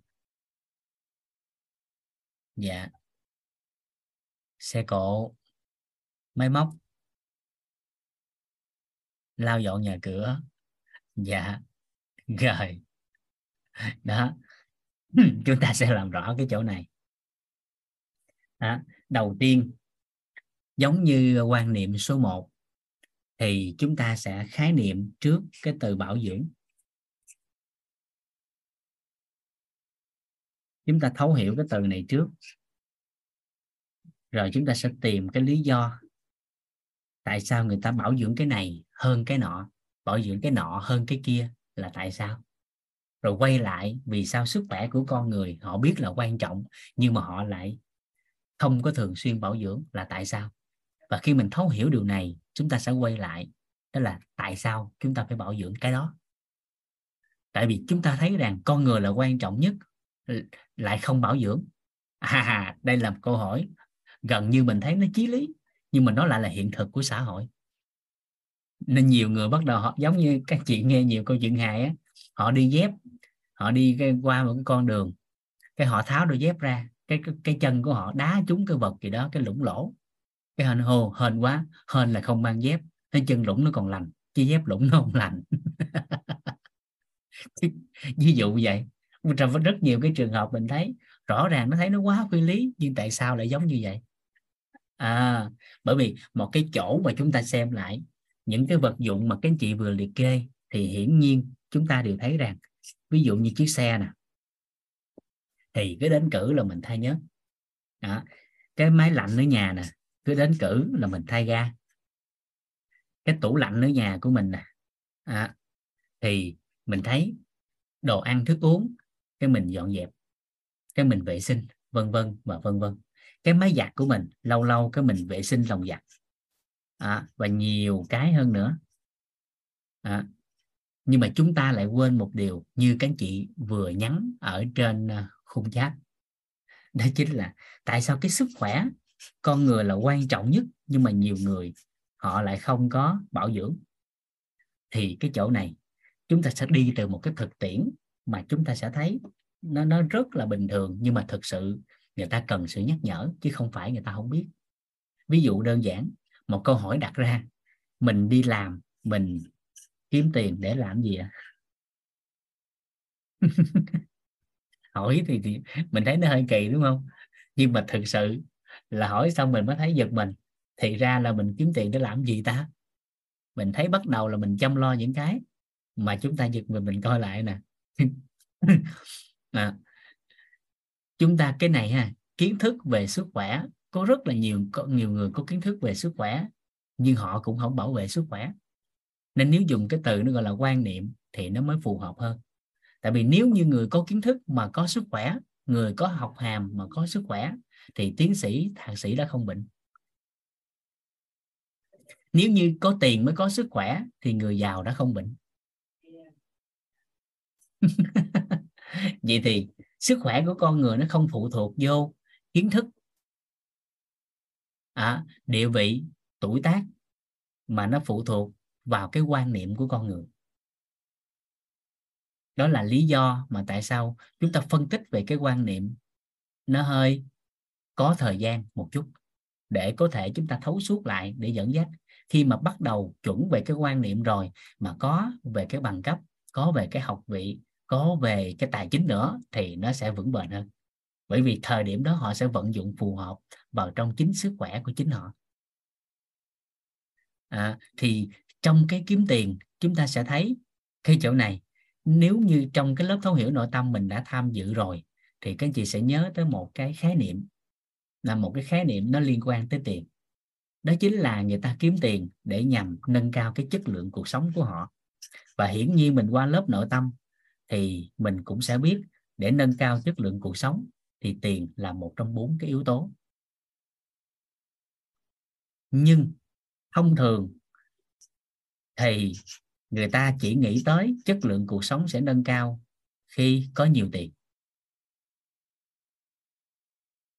Dạ. Xe cộ. Máy móc. Lau dọn nhà cửa. Dạ. Rồi. Đó. Chúng ta sẽ làm rõ cái chỗ này. Đó. đầu tiên, giống như quan niệm số 1 thì chúng ta sẽ khái niệm trước cái từ bảo dưỡng. Chúng ta thấu hiểu cái từ này trước. Rồi chúng ta sẽ tìm cái lý do tại sao người ta bảo dưỡng cái này hơn cái nọ, bảo dưỡng cái nọ hơn cái kia là tại sao? Rồi quay lại, vì sao sức khỏe của con người họ biết là quan trọng, nhưng mà họ lại không có thường xuyên bảo dưỡng là tại sao? Và khi mình thấu hiểu điều này, chúng ta sẽ quay lại, đó là tại sao chúng ta phải bảo dưỡng cái đó. Tại vì chúng ta thấy rằng con người là quan trọng nhất Ừ, lại không bảo dưỡng. À, đây là một câu hỏi gần như mình thấy nó chí lý nhưng mà nó lại là hiện thực của xã hội. Nên nhiều người bắt đầu họ giống như các chị nghe nhiều câu chuyện hài á họ đi dép họ đi qua một cái con đường cái họ tháo đôi dép ra cái cái, cái chân của họ đá trúng cái vật gì đó cái lũng lỗ. Cái hên hô hên quá hên là không mang dép cái chân lũng nó còn lành chứ dép lũng nó không lành. Ví dụ vậy trong rất nhiều cái trường hợp mình thấy rõ ràng nó thấy nó quá phi lý nhưng tại sao lại giống như vậy à bởi vì một cái chỗ mà chúng ta xem lại những cái vật dụng mà các anh chị vừa liệt kê thì hiển nhiên chúng ta đều thấy rằng ví dụ như chiếc xe nè thì cứ đến cử là mình thay nhớ đó. cái máy lạnh ở nhà nè cứ đến cử là mình thay ga cái tủ lạnh ở nhà của mình nè à, thì mình thấy đồ ăn thức uống cái mình dọn dẹp cái mình vệ sinh vân vân và vân vân. Cái máy giặt của mình lâu lâu cái mình vệ sinh lòng giặt. À, và nhiều cái hơn nữa. À, nhưng mà chúng ta lại quên một điều như các anh chị vừa nhắn ở trên à, khung chat. Đó chính là tại sao cái sức khỏe con người là quan trọng nhất nhưng mà nhiều người họ lại không có bảo dưỡng? Thì cái chỗ này chúng ta sẽ đi từ một cái thực tiễn mà chúng ta sẽ thấy nó nó rất là bình thường nhưng mà thực sự người ta cần sự nhắc nhở chứ không phải người ta không biết. Ví dụ đơn giản một câu hỏi đặt ra mình đi làm mình kiếm tiền để làm gì ạ? Hỏi thì, thì mình thấy nó hơi kỳ đúng không? Nhưng mà thực sự là hỏi xong mình mới thấy giật mình. Thì ra là mình kiếm tiền để làm gì ta? Mình thấy bắt đầu là mình chăm lo những cái mà chúng ta giật mình mình coi lại nè. à, chúng ta cái này ha kiến thức về sức khỏe có rất là nhiều có nhiều người có kiến thức về sức khỏe nhưng họ cũng không bảo vệ sức khỏe. Nên nếu dùng cái từ nó gọi là quan niệm thì nó mới phù hợp hơn. Tại vì nếu như người có kiến thức mà có sức khỏe người có học hàm mà có sức khỏe thì tiến sĩ thạc sĩ đã không bệnh. Nếu như có tiền mới có sức khỏe thì người giàu đã không bệnh. vậy thì sức khỏe của con người nó không phụ thuộc vô kiến thức. À, địa vị tuổi tác mà nó phụ thuộc vào cái quan niệm của con người. Đó là lý do mà tại sao chúng ta phân tích về cái quan niệm nó hơi có thời gian một chút để có thể chúng ta thấu suốt lại để dẫn dắt. Khi mà bắt đầu chuẩn về cái quan niệm rồi mà có về cái bằng cấp có về cái học vị có về cái tài chính nữa thì nó sẽ vững bền hơn. Bởi vì thời điểm đó họ sẽ vận dụng phù hợp vào trong chính sức khỏe của chính họ. À, thì trong cái kiếm tiền chúng ta sẽ thấy cái chỗ này. Nếu như trong cái lớp thấu hiểu nội tâm mình đã tham dự rồi thì các anh chị sẽ nhớ tới một cái khái niệm là một cái khái niệm nó liên quan tới tiền. Đó chính là người ta kiếm tiền để nhằm nâng cao cái chất lượng cuộc sống của họ. Và hiển nhiên mình qua lớp nội tâm thì mình cũng sẽ biết để nâng cao chất lượng cuộc sống thì tiền là một trong bốn cái yếu tố. Nhưng thông thường thì người ta chỉ nghĩ tới chất lượng cuộc sống sẽ nâng cao khi có nhiều tiền.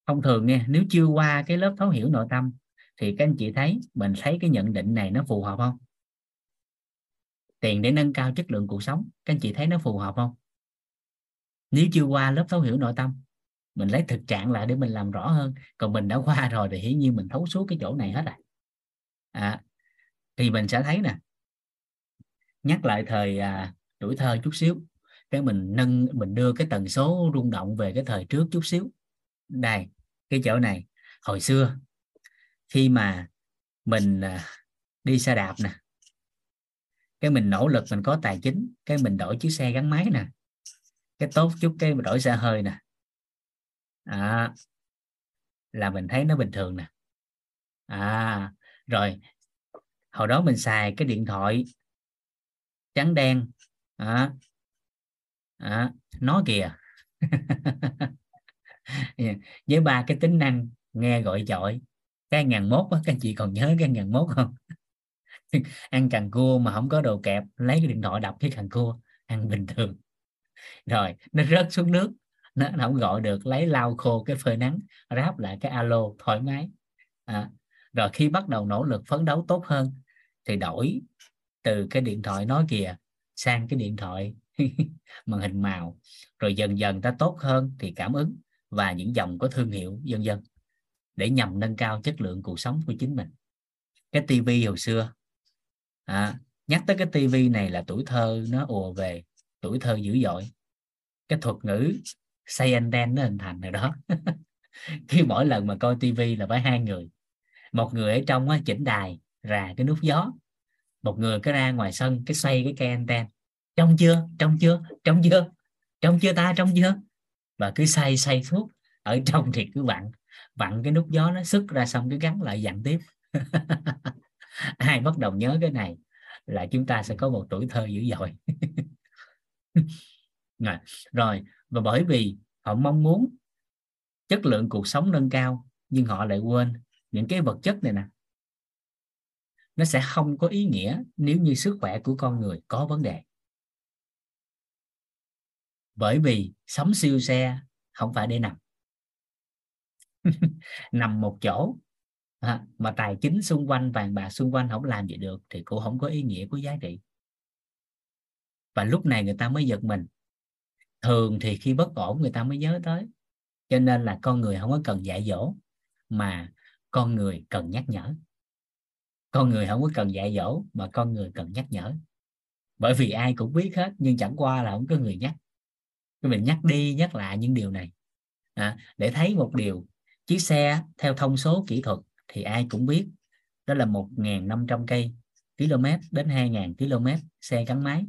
Thông thường nghe, nếu chưa qua cái lớp thấu hiểu nội tâm thì các anh chị thấy mình thấy cái nhận định này nó phù hợp không? Tiền để nâng cao chất lượng cuộc sống. Các anh chị thấy nó phù hợp không? Nếu chưa qua lớp thấu hiểu nội tâm mình lấy thực trạng lại để mình làm rõ hơn. Còn mình đã qua rồi thì hiển nhiên mình thấu suốt cái chỗ này hết rồi à, thì mình sẽ thấy nè. Nhắc lại thời à, tuổi thơ chút xíu. Cái mình nâng mình đưa cái tần số rung động về cái thời trước chút xíu. Đây cái chỗ này. Hồi xưa khi mà mình à, đi xe đạp nè cái mình nỗ lực mình có tài chính cái mình đổi chiếc xe gắn máy nè. Cái tốt chút cái đổi xe hơi nè. À, là mình thấy nó bình thường nè. À rồi hồi đó mình xài cái điện thoại trắng đen à, à, nó kìa. Với ba cái tính năng nghe gọi chọi. Cái ngàn mốt á các anh chị còn nhớ cái ngàn mốt không? ăn càng cua mà không có đồ kẹp lấy cái điện thoại đập cái càng cua ăn bình thường. Rồi nó rớt xuống nước. Nó, nó không gọi được lấy lau khô cái phơi nắng ráp lại cái alo thoải mái. À, rồi khi bắt đầu nỗ lực phấn đấu tốt hơn thì đổi từ cái điện thoại nói kìa sang cái điện thoại màn hình màu. Rồi dần dần ta tốt hơn thì cảm ứng và những dòng có thương hiệu dân dân để nhằm nâng cao chất lượng cuộc sống của chính mình. Cái tivi hồi xưa à, nhắc tới cái tivi này là tuổi thơ nó ùa về tuổi thơ dữ dội. Cái thuật ngữ say anh nó hình thành rồi đó. Khi mỗi lần mà coi tivi là phải hai người. Một người ở trong á, chỉnh đài rà cái nút gió. Một người cái ra ngoài sân cái xoay cái cây anten trong chưa? Trong chưa? Trong chưa? Trong chưa ta? Trong chưa? Và cứ xoay xoay suốt. Ở trong thì cứ vặn vặn cái nút gió nó sức ra xong cứ gắn lại dặn tiếp. ai bắt đầu nhớ cái này là chúng ta sẽ có một tuổi thơ dữ dội. Rồi và bởi vì họ mong muốn chất lượng cuộc sống nâng cao, nhưng họ lại quên những cái vật chất này nè. Nó sẽ không có ý nghĩa nếu như sức khỏe của con người có vấn đề. Bởi vì sống siêu xe không phải để nằm. Nằm một chỗ à, mà tài chính xung quanh vàng bạc xung quanh không làm gì được thì cũng không có ý nghĩa của giá trị. Và lúc này người ta mới giật mình. Thường thì khi bất ổn người ta mới nhớ tới. Cho nên là con người không có cần dạy dỗ mà con người cần nhắc nhở. Con người không có cần dạy dỗ mà con người cần nhắc nhở. Bởi vì ai cũng biết hết nhưng chẳng qua là không có người nhắc. Mình nhắc đi nhắc lại những điều này. À, để thấy một điều chiếc xe theo thông số kỹ thuật thì ai cũng biết. Đó là 1.500 cây, km đến 2.000 km, xe gắn máy,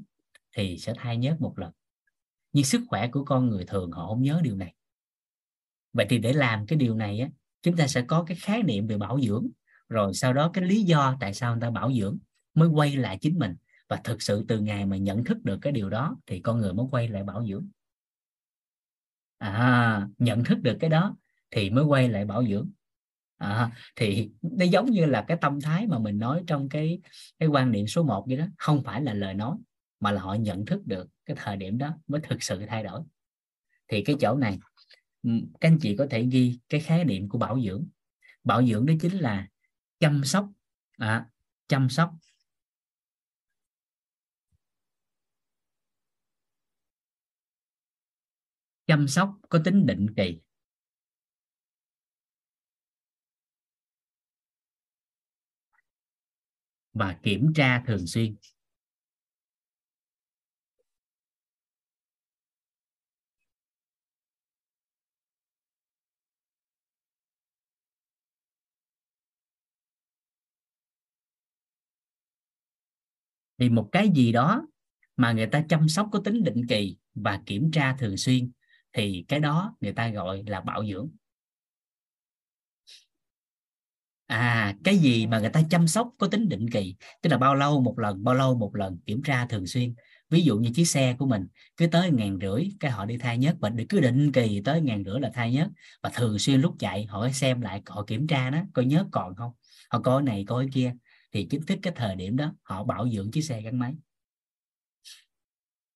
thì sẽ thay nhớt một lần. Nhưng sức khỏe của con người thường họ không nhớ điều này. Vậy thì để làm cái điều này á, chúng ta sẽ có cái khái niệm về bảo dưỡng. Rồi sau đó cái lý do tại sao người ta bảo dưỡng mới quay lại chính mình. Và thực sự từ ngày mà nhận thức được cái điều đó thì con người mới quay lại bảo dưỡng. À nhận thức được cái đó thì mới quay lại bảo dưỡng à, thì nó giống như là cái tâm thái mà mình nói trong cái cái quan niệm số 1 vậy đó. Không phải là lời nói mà là họ nhận thức được cái thời điểm đó mới thực sự thay đổi. Thì cái chỗ này ừ, các anh chị có thể ghi cái khái niệm của bảo dưỡng. Bảo dưỡng đó chính là chăm sóc à, chăm sóc. Chăm sóc có tính định kỳ. Và kiểm tra thường xuyên. Thì một cái gì đó mà người ta chăm sóc có tính định kỳ và kiểm tra thường xuyên, thì cái đó người ta gọi là bảo dưỡng à cái gì mà người ta chăm sóc có tính định kỳ? Tức là bao lâu một lần, bao lâu một lần kiểm tra thường xuyên? Ví dụ như chiếc xe của mình, cứ tới ngàn rưỡi cái họ đi thay nhớt, và cứ định kỳ tới ngàn rưỡi là thay nhớt. Và thường xuyên lúc chạy, họ xem lại họ kiểm tra nó, coi nhớt còn không? Họ coi này, coi kia. Thì chính thức cái thời điểm đó, họ bảo dưỡng chiếc xe gắn máy.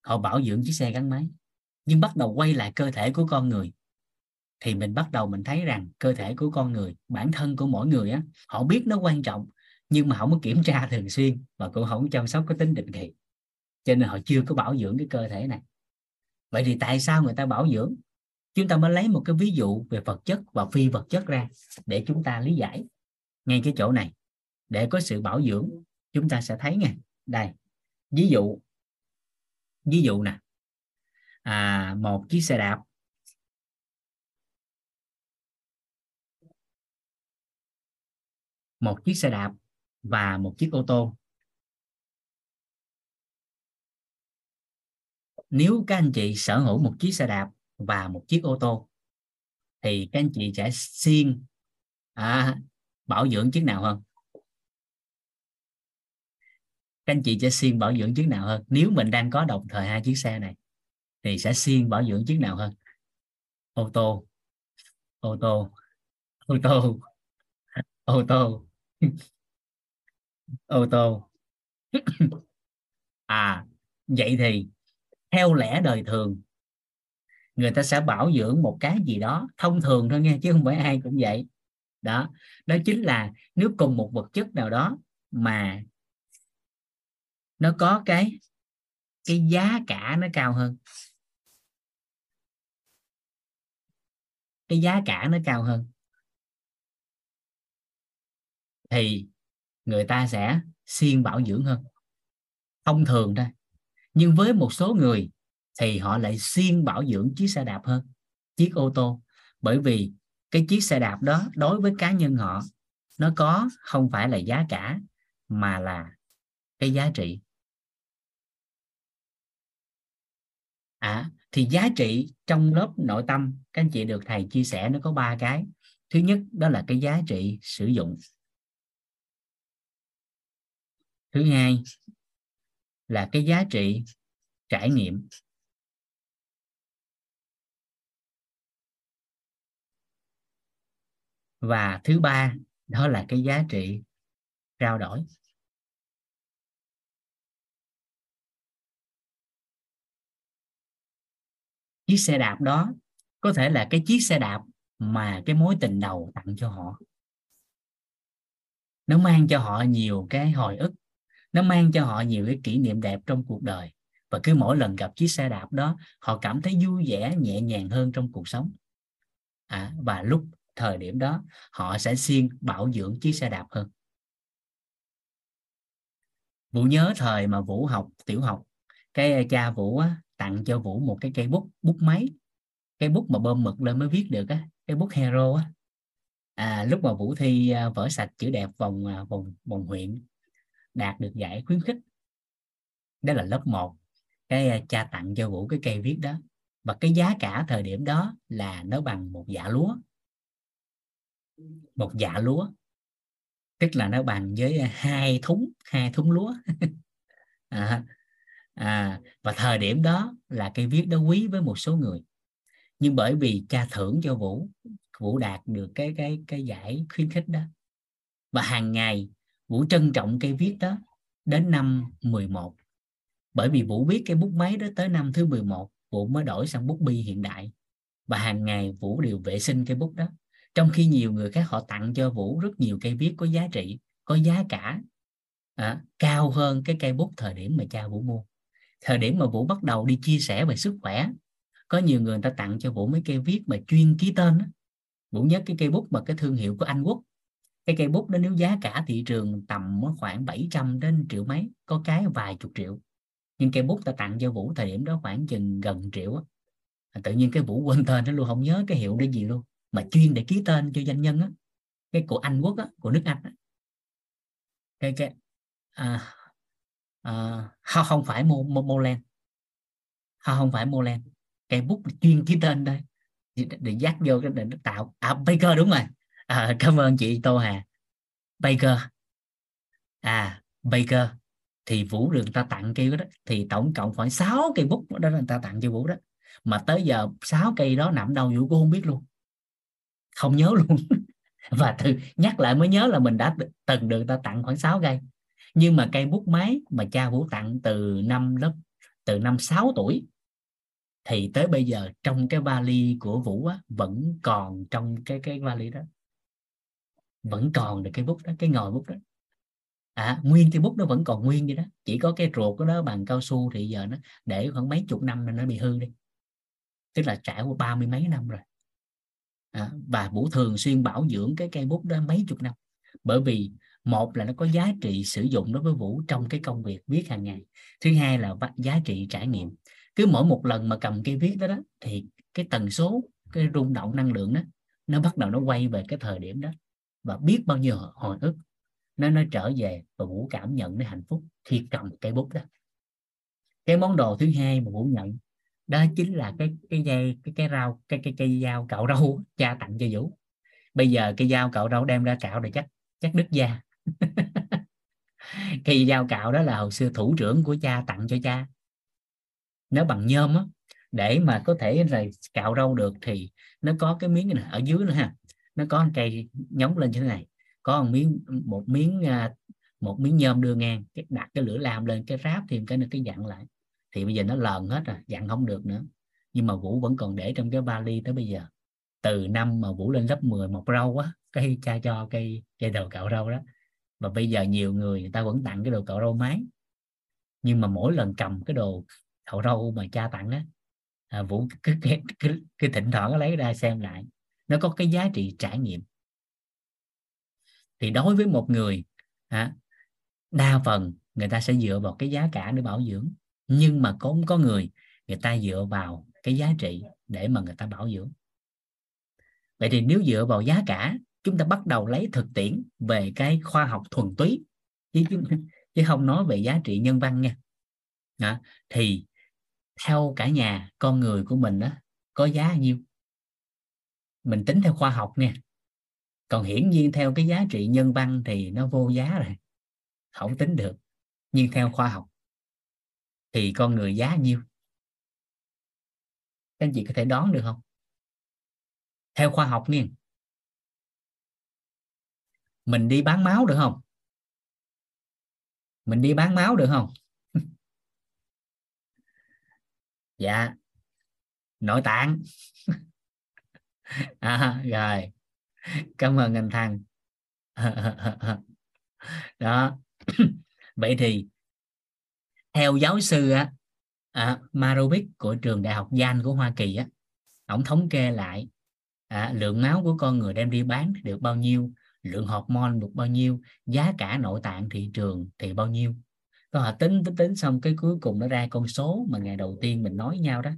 Họ bảo dưỡng chiếc xe gắn máy, nhưng bắt đầu quay lại cơ thể của con người thì mình bắt đầu mình thấy rằng cơ thể của con người bản thân của mỗi người á họ biết nó quan trọng nhưng mà không có kiểm tra thường xuyên và cũng không chăm sóc cái tính định kỳ. Cho nên họ chưa có bảo dưỡng cái cơ thể này. Vậy thì tại sao người ta bảo dưỡng? Chúng ta mới lấy một cái ví dụ về vật chất và phi vật chất ra để chúng ta lý giải ngay cái chỗ này. Để có sự bảo dưỡng chúng ta sẽ thấy nha đây ví dụ ví dụ nè. À, một chiếc xe đạp một chiếc xe đạp và một chiếc ô tô. Nếu các anh chị sở hữu một chiếc xe đạp và một chiếc ô tô thì các anh chị sẽ siêng à, bảo dưỡng chiếc nào hơn? Các anh chị sẽ siêng bảo dưỡng chiếc nào hơn? Nếu mình đang có đồng thời hai chiếc xe này thì sẽ siêng bảo dưỡng chiếc nào hơn? Ô tô. Ô tô. Ô tô. Ô tô ô tô. À vậy thì, theo lẽ đời thường, người ta sẽ bảo dưỡng một cái gì đó thông thường thôi nghe chứ không phải ai cũng vậy. Đó đó chính là nếu cùng một vật chất nào đó mà nó có cái cái giá cả nó cao hơn. Cái giá cả nó cao hơn thì người ta sẽ siêng bảo dưỡng hơn. Thông thường thôi. Nhưng với một số người thì họ lại siêng bảo dưỡng chiếc xe đạp hơn, chiếc ô tô. Bởi vì cái chiếc xe đạp đó đối với cá nhân họ, nó có không phải là giá cả, mà là cái giá trị. À thì giá trị trong lớp nội tâm, các anh chị được thầy chia sẻ, nó có ba cái. Thứ nhất, đó là cái giá trị sử dụng thứ hai là cái giá trị trải nghiệm. Và thứ ba, đó là cái giá trị trao đổi. Chiếc xe đạp đó có thể là cái chiếc xe đạp mà cái mối tình đầu tặng cho họ. Nó mang cho họ nhiều cái hồi ức nó mang cho họ nhiều cái kỷ niệm đẹp trong cuộc đời. Và cứ mỗi lần gặp chiếc xe đạp đó họ cảm thấy vui vẻ nhẹ nhàng hơn trong cuộc sống. À, và lúc thời điểm đó họ sẽ siêng bảo dưỡng chiếc xe đạp hơn. Vũ nhớ thời mà vũ học tiểu học cái cha vũ á, tặng cho vũ một cái cây bút bút máy. Cái bút mà bơm mực lên mới viết được á cái bút hero á. À, lúc mà vũ thi à, vở sạch chữ đẹp vòng à, vòng vòng huyện đạt được giải khuyến khích. Đó là lớp 1 cái cha tặng cho vũ cái cây viết đó. Và cái giá cả thời điểm đó là nó bằng một dạ lúa. Một dạ lúa. Tức là nó bằng với hai thúng hai thúng lúa. À, à, và thời điểm đó là cây viết đó quý với một số người. Nhưng bởi vì cha thưởng cho vũ vũ đạt được cái cái cái giải khuyến khích đó. Và hàng ngày vũ trân trọng cây viết đó đến năm 11 bởi vì vũ biết cái bút máy đó tới năm thứ 11 vũ mới đổi sang bút bi hiện đại. Và hàng ngày vũ đều vệ sinh cây bút đó. Trong khi nhiều người khác họ tặng cho vũ rất nhiều cây viết có giá trị có giá cả à, cao hơn cái cây bút thời điểm mà cha vũ mua. Thời điểm mà vũ bắt đầu đi chia sẻ về sức khỏe có nhiều người ta tặng cho vũ mấy cây viết mà chuyên ký tên đó. vũ nhớ cái cây bút mà cái thương hiệu của anh quốc cái cây bút đó nếu giá cả thị trường tầm khoảng 700 đến triệu mấy có cái vài chục triệu. Nhưng cây bút ta tặng cho vũ thời điểm đó khoảng chừng gần triệu á. À, tự nhiên cái vũ quên tên nó luôn không nhớ cái hiệu đó gì luôn. Mà chuyên để ký tên cho doanh nhân á. Cái của anh quốc á của nước anh á. Cái cái à, à, không phải mô, mô, mô len không phải mô len cây bút chuyên ký tên đây. Để dắt vô cái để nó tạo. À Baker đúng rồi à, cảm ơn chị Tô Hà. Baker. À Baker. Thì Vũ được người ta tặng cây đó thì tổng cộng khoảng 6 cây bút đó người ta tặng cho Vũ đó. Mà tới giờ 6 cây đó nằm đâu Vũ cũng không biết luôn. Không nhớ luôn. Và từ nhắc lại mới nhớ là mình đã từng được ta tặng khoảng 6 cây. Nhưng mà cây bút máy mà cha Vũ tặng từ năm lớp từ năm 6 tuổi thì tới bây giờ trong cái vali của Vũ á, vẫn còn trong cái cái vali đó vẫn còn được cái bút đó cái ngòi bút đó. À, nguyên cái bút nó vẫn còn nguyên vậy đó. Chỉ có cái ruột của nó bằng cao su thì giờ nó để khoảng mấy chục năm là nó bị hư đi. Tức là trải qua ba mươi mấy năm rồi. À, và vũ thường xuyên bảo dưỡng cái cây bút đó mấy chục năm. Bởi vì một là nó có giá trị sử dụng đối với vũ trong cái công việc viết hàng ngày. Thứ hai là giá trị trải nghiệm. Cứ mỗi một lần mà cầm cây viết đó, đó thì cái tần số cái rung động năng lượng đó nó bắt đầu nó quay về cái thời điểm đó và biết bao nhiêu hồi ức, nó nó trở về và vũ cảm nhận nó hạnh phúc khi cầm cây bút đó. Cái món đồ thứ hai mà vũ nhận, đó chính là cái cái dây, cái cái rau, cái cái cây dao cạo râu cha tặng cho vũ. Bây giờ cây dao cạo râu đem ra cạo thì chắc chắc đứt da. Cây dao cạo đó là hồi xưa thủ trưởng của cha tặng cho cha. Nó bằng nhôm á, để mà có thể là cạo râu được thì nó có cái miếng này ở dưới nữa ha nó có cây nhóng lên như thế này. Có một miếng một miếng à, một miếng nhôm đưa ngang cái đặt cái lửa làm lên cái ráp thêm cái cái dặn lại. Thì bây giờ nó lờn hết rồi dặn không được nữa. Nhưng mà vũ vẫn còn để trong cái vali tới bây giờ. Từ năm mà vũ lên lớp 10 một rau á cái cha cho cây cây đầu cạo rau đó. Và bây giờ nhiều người người ta vẫn tặng cái đồ cạo rau máy nhưng mà mỗi lần cầm cái đồ cạo rau mà cha tặng á à, vũ cứ, cứ, cứ, cứ thỉnh thoảng lấy ra xem lại nó có cái giá trị trải nghiệm. Thì đối với một người à, đa phần người ta sẽ dựa vào cái giá cả để bảo dưỡng. Nhưng mà cũng có người người ta dựa vào cái giá trị để mà người ta bảo dưỡng. Vậy thì nếu dựa vào giá cả chúng ta bắt đầu lấy thực tiễn về cái khoa học thuần túy. Chứ chứ không nói về giá trị nhân văn nha. Đó. thì theo cả nhà con người của mình đó có giá nhiêu? Mình tính theo khoa học nha. Còn hiển nhiên theo cái giá trị nhân văn thì nó vô giá rồi. Không tính được, nhưng theo khoa học thì con người giá nhiêu? Các anh chị có thể đoán được không? Theo khoa học nha. Mình đi bán máu được không? Mình đi bán máu được không? Dạ. Nội tạng. à, rồi. Cảm ơn anh thăng. Đó. Vậy thì theo giáo sư á, à, Marovic của trường đại học Yale của Hoa Kỳ á, ông thống kê lại à, lượng máu của con người đem đi bán được bao nhiêu lượng hormone được bao nhiêu giá cả nội tạng thị trường thì bao nhiêu. Có họ tính tính tính xong cái cuối cùng nó ra con số mà ngày đầu tiên mình nói nhau đó.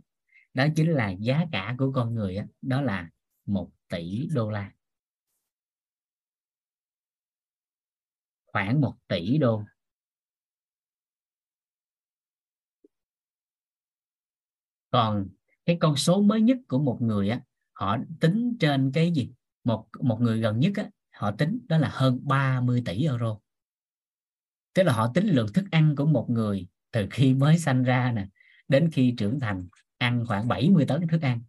Đó chính là giá cả của con người đó, đó là một tỷ đô la. Khoảng một tỷ đô. Còn cái con số mới nhất của một người á, họ tính trên cái gì? Một một người gần nhất á, họ tính đó là hơn 30 tỷ euro. Tức là họ tính lượng thức ăn của một người từ khi mới sanh ra nè, đến khi trưởng thành, ăn khoảng 70 tấn thức ăn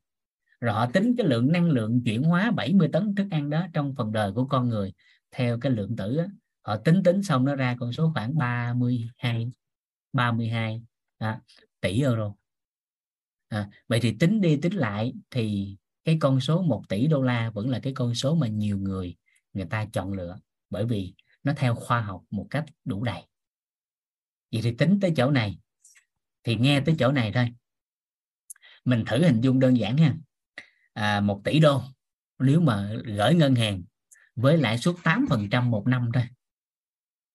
rồi họ tính cái lượng năng lượng chuyển hóa 70 tấn thức ăn đó trong phần đời của con người theo cái lượng tử đó, họ tính tính xong nó ra con số khoảng 32 32 à, tỷ euro. À, vậy thì tính đi tính lại thì cái con số 1 tỷ đô la vẫn là cái con số mà nhiều người người ta chọn lựa bởi vì nó theo khoa học một cách đủ đầy. Vậy thì tính tới chỗ này thì nghe tới chỗ này thôi. Mình thử hình dung đơn giản ha à, 1 tỷ đô nếu mà gửi ngân hàng với lãi suất 8% một năm thôi.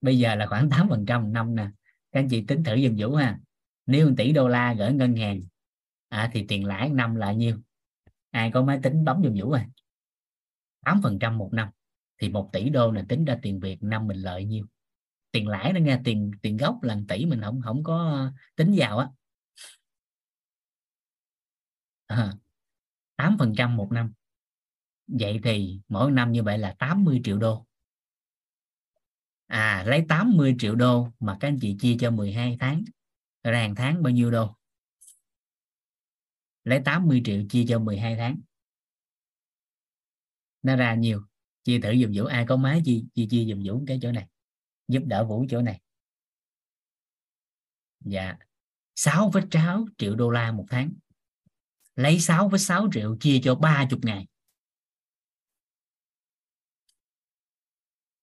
Bây giờ là khoảng 8% một năm nè. Các anh chị tính thử dùm Vũ ha. Nếu 1 tỷ đô la gửi ngân hàng à, thì tiền lãi năm là nhiêu? Ai có máy tính bấm dùm Vũ rồi. 8% một năm. Thì 1 tỷ đô là tính ra tiền Việt năm mình lợi nhiêu? Tiền lãi đó nghe tiền tiền gốc là tỷ mình không không có tính vào á. À, 8% một năm. Vậy thì mỗi năm như vậy là 80 triệu đô. À lấy 80 triệu đô mà các anh chị chia cho 12 tháng ra hàng tháng bao nhiêu đô? Lấy 80 triệu chia cho 12 tháng. Nó ra nhiều. Chia thử dùm vũ. Ai có máy chia chia chia dùm vũ cái chỗ này. Giúp đỡ vũ chỗ này. Dạ. 6,6 triệu đô la một tháng lấy 6 với 6 triệu chia cho 30 ngày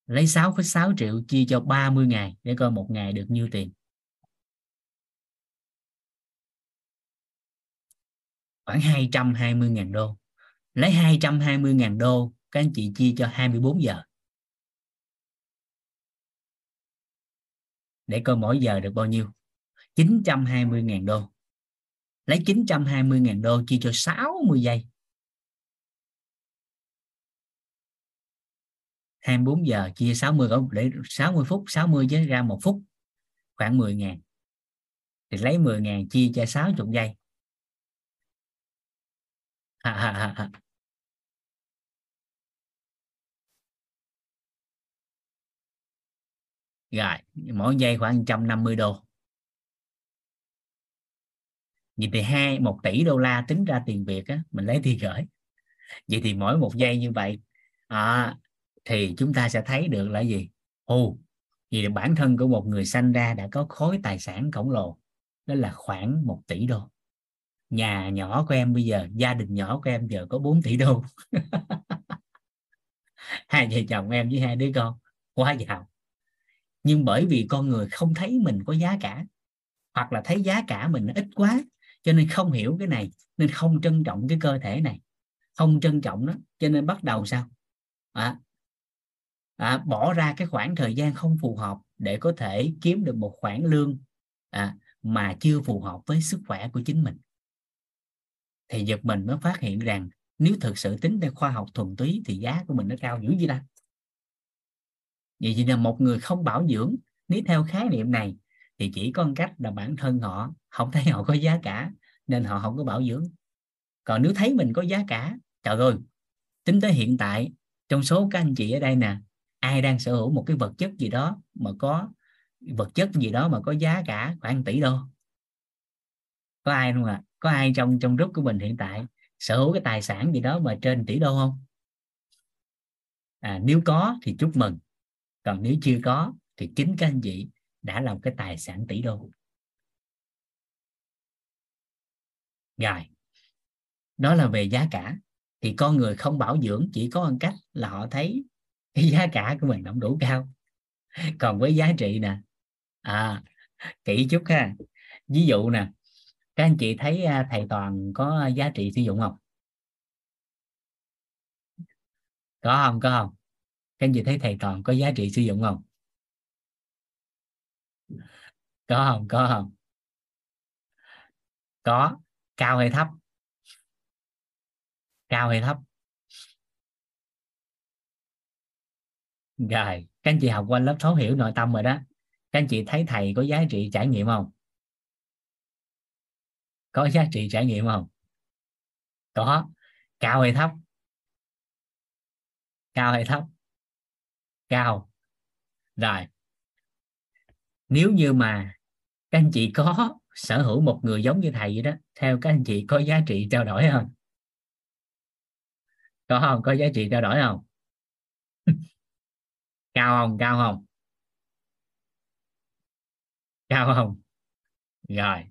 lấy 6 với 6 triệu chia cho 30 ngày để coi một ngày được nhiêu tiền. Khoảng 220.000 đô. Lấy 220.000 đô, các anh chị chia cho 24 giờ. Để coi mỗi giờ được bao nhiêu? 920.000 đô lấy 920.000 đô chia cho 60 giây. 24 giờ chia 60 để 60 phút 60 chứ ra một phút khoảng 10 ngàn. Thì lấy 10 ngàn chia cho 60 giây. À, à, à, à. rồi mỗi giây khoảng 150 đô vậy thì hai một tỷ đô la tính ra tiền việt á mình lấy tiền gửi. Vậy thì mỗi một giây như vậy à, thì chúng ta sẽ thấy được là gì? Ồ vì bản thân của một người sanh ra đã có khối tài sản khổng lồ đó là khoảng 1 tỷ đô. Nhà nhỏ của em bây giờ gia đình nhỏ của em giờ có 4 tỷ đô. Hai vợ chồng em với hai đứa con quá giàu. Nhưng bởi vì con người không thấy mình có giá cả hoặc là thấy giá cả mình ít quá cho nên không hiểu cái này nên không trân trọng cái cơ thể này. Không trân trọng nó cho nên bắt đầu sao? À, à, bỏ ra cái khoảng thời gian không phù hợp để có thể kiếm được một khoản lương à, mà chưa phù hợp với sức khỏe của chính mình. Thì giật mình mới phát hiện rằng nếu thực sự tính theo khoa học thuần túy thì giá của mình nó cao dữ gì ta. Vậy thì là một người không bảo dưỡng nếu theo khái niệm này thì chỉ có một cách là bản thân họ không thấy họ có giá cả nên họ không có bảo dưỡng. Còn nếu thấy mình có giá cả trời ơi tính tới hiện tại trong số các anh chị ở đây nè ai đang sở hữu một cái vật chất gì đó mà có vật chất gì đó mà có giá cả khoảng tỷ đô? Có ai không ạ? À? có ai trong trong group của mình hiện tại sở hữu cái tài sản gì đó mà trên tỷ đô không? À, nếu có thì chúc mừng còn nếu chưa có thì chính các anh chị đã là một cái tài sản tỷ đô. Rồi, đó là về giá cả. Thì con người không bảo dưỡng, chỉ có một cách là họ thấy cái giá cả của mình không đủ cao. Còn với giá trị nè à kỹ chút ha. Ví dụ nè, các anh chị thấy à, thầy toàn có giá trị sử dụng không? Có không có không? Các anh chị thấy thầy toàn có giá trị sử dụng không? Có không? Có không? Có. Cao hay thấp? Cao hay thấp? Rồi, các anh chị học qua lớp thấu hiểu nội tâm rồi đó. Các anh chị thấy thầy có giá trị trải nghiệm không? Có giá trị trải nghiệm không? Có. Cao hay thấp? Cao hay thấp? Cao. Rồi nếu như mà các anh chị có sở hữu một người giống như thầy vậy đó theo các anh chị có giá trị trao đổi không? Có không? Có giá trị trao đổi không? Cao không? Cao không? Cao không? Rồi.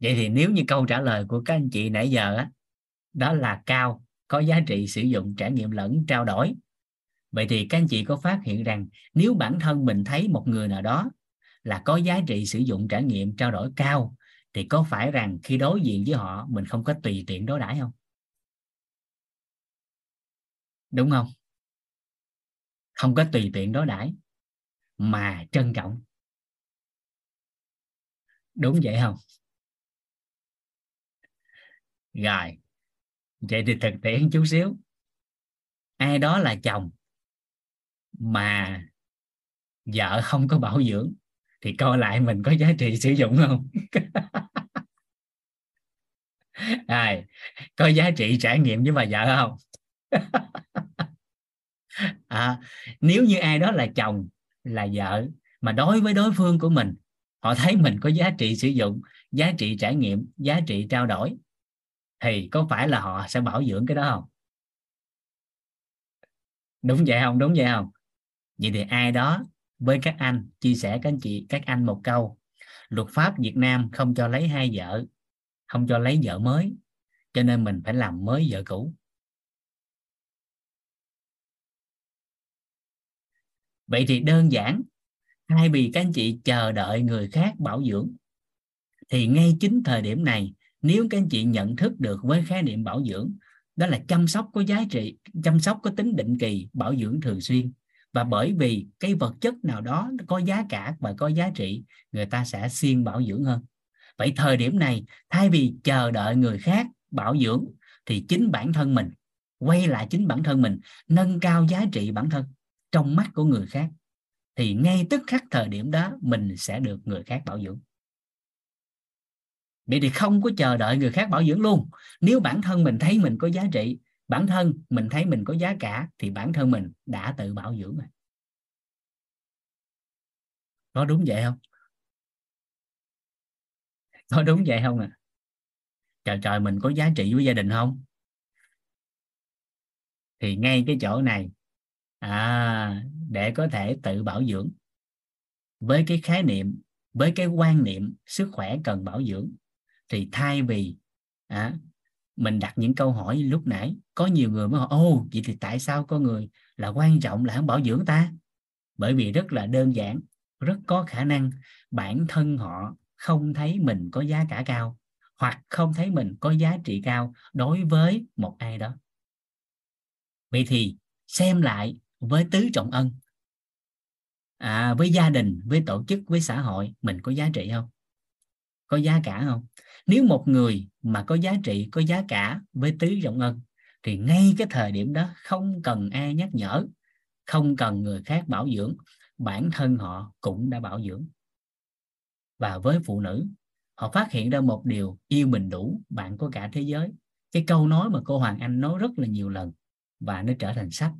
Vậy thì nếu như câu trả lời của các anh chị nãy giờ đó, đó là cao có giá trị sử dụng trải nghiệm lẫn trao đổi vậy thì các anh chị có phát hiện rằng nếu bản thân mình thấy một người nào đó là có giá trị sử dụng trải nghiệm trao đổi cao, thì có phải rằng khi đối diện với họ, mình không có tùy tiện đối đãi không? Đúng không? Không có tùy tiện đối đãi, mà trân trọng. Đúng vậy không? Rồi, vậy thì thực tiễn chút xíu. Ai đó là chồng mà vợ không có bảo dưỡng thì coi lại mình có giá trị sử dụng không? À, có giá trị trải nghiệm với bà vợ không? À, nếu như ai đó là chồng là vợ mà đối với đối phương của mình họ thấy mình có giá trị sử dụng giá trị trải nghiệm giá trị trao đổi thì có phải là họ sẽ bảo dưỡng cái đó không? Đúng vậy không? Đúng vậy không? Vậy thì ai đó với các anh chia sẻ các anh chị, các anh một câu. Luật pháp Việt Nam không cho lấy hai vợ, không cho lấy vợ mới, cho nên mình phải làm mới vợ cũ. Vậy thì đơn giản, thay vì các anh chị chờ đợi người khác bảo dưỡng, thì ngay chính thời điểm này, nếu các anh chị nhận thức được với khái niệm bảo dưỡng, đó là chăm sóc có giá trị, chăm sóc có tính định kỳ, bảo dưỡng thường xuyên và bởi vì cái vật chất nào đó có giá cả và có giá trị, người ta sẽ siêng bảo dưỡng hơn. Vậy thời điểm này, thay vì chờ đợi người khác bảo dưỡng, thì chính bản thân mình, quay lại chính bản thân mình, nâng cao giá trị bản thân trong mắt của người khác, thì ngay tức khắc thời điểm đó mình sẽ được người khác bảo dưỡng. Vậy thì không có chờ đợi người khác bảo dưỡng luôn. Nếu bản thân mình thấy mình có giá trị bản thân mình thấy mình có giá cả thì bản thân mình đã tự bảo dưỡng rồi. Có đúng vậy không? Có đúng vậy không à trời trời mình có giá trị với gia đình không? Thì ngay cái chỗ này à để có thể tự bảo dưỡng với cái khái niệm với cái quan niệm sức khỏe cần bảo dưỡng thì thay vì à, mình đặt những câu hỏi lúc nãy có nhiều người mới hỏi ô vậy thì tại sao có người là quan trọng là không bảo dưỡng ta? Bởi vì rất là đơn giản rất có khả năng bản thân họ không thấy mình có giá cả cao hoặc không thấy mình có giá trị cao đối với một ai đó. Vậy thì xem lại với tứ trọng ân. À, với gia đình với tổ chức với xã hội mình có giá trị không? Có giá cả không? Nếu một người mà có giá trị, có giá cả với tứ trọng ân, thì ngay cái thời điểm đó không cần ai nhắc nhở, không cần người khác bảo dưỡng, bản thân họ cũng đã bảo dưỡng. Và với phụ nữ, họ phát hiện ra một điều yêu mình đủ, bạn có cả thế giới. Cái câu nói mà cô Hoàng Anh nói rất là nhiều lần và nó trở thành sách.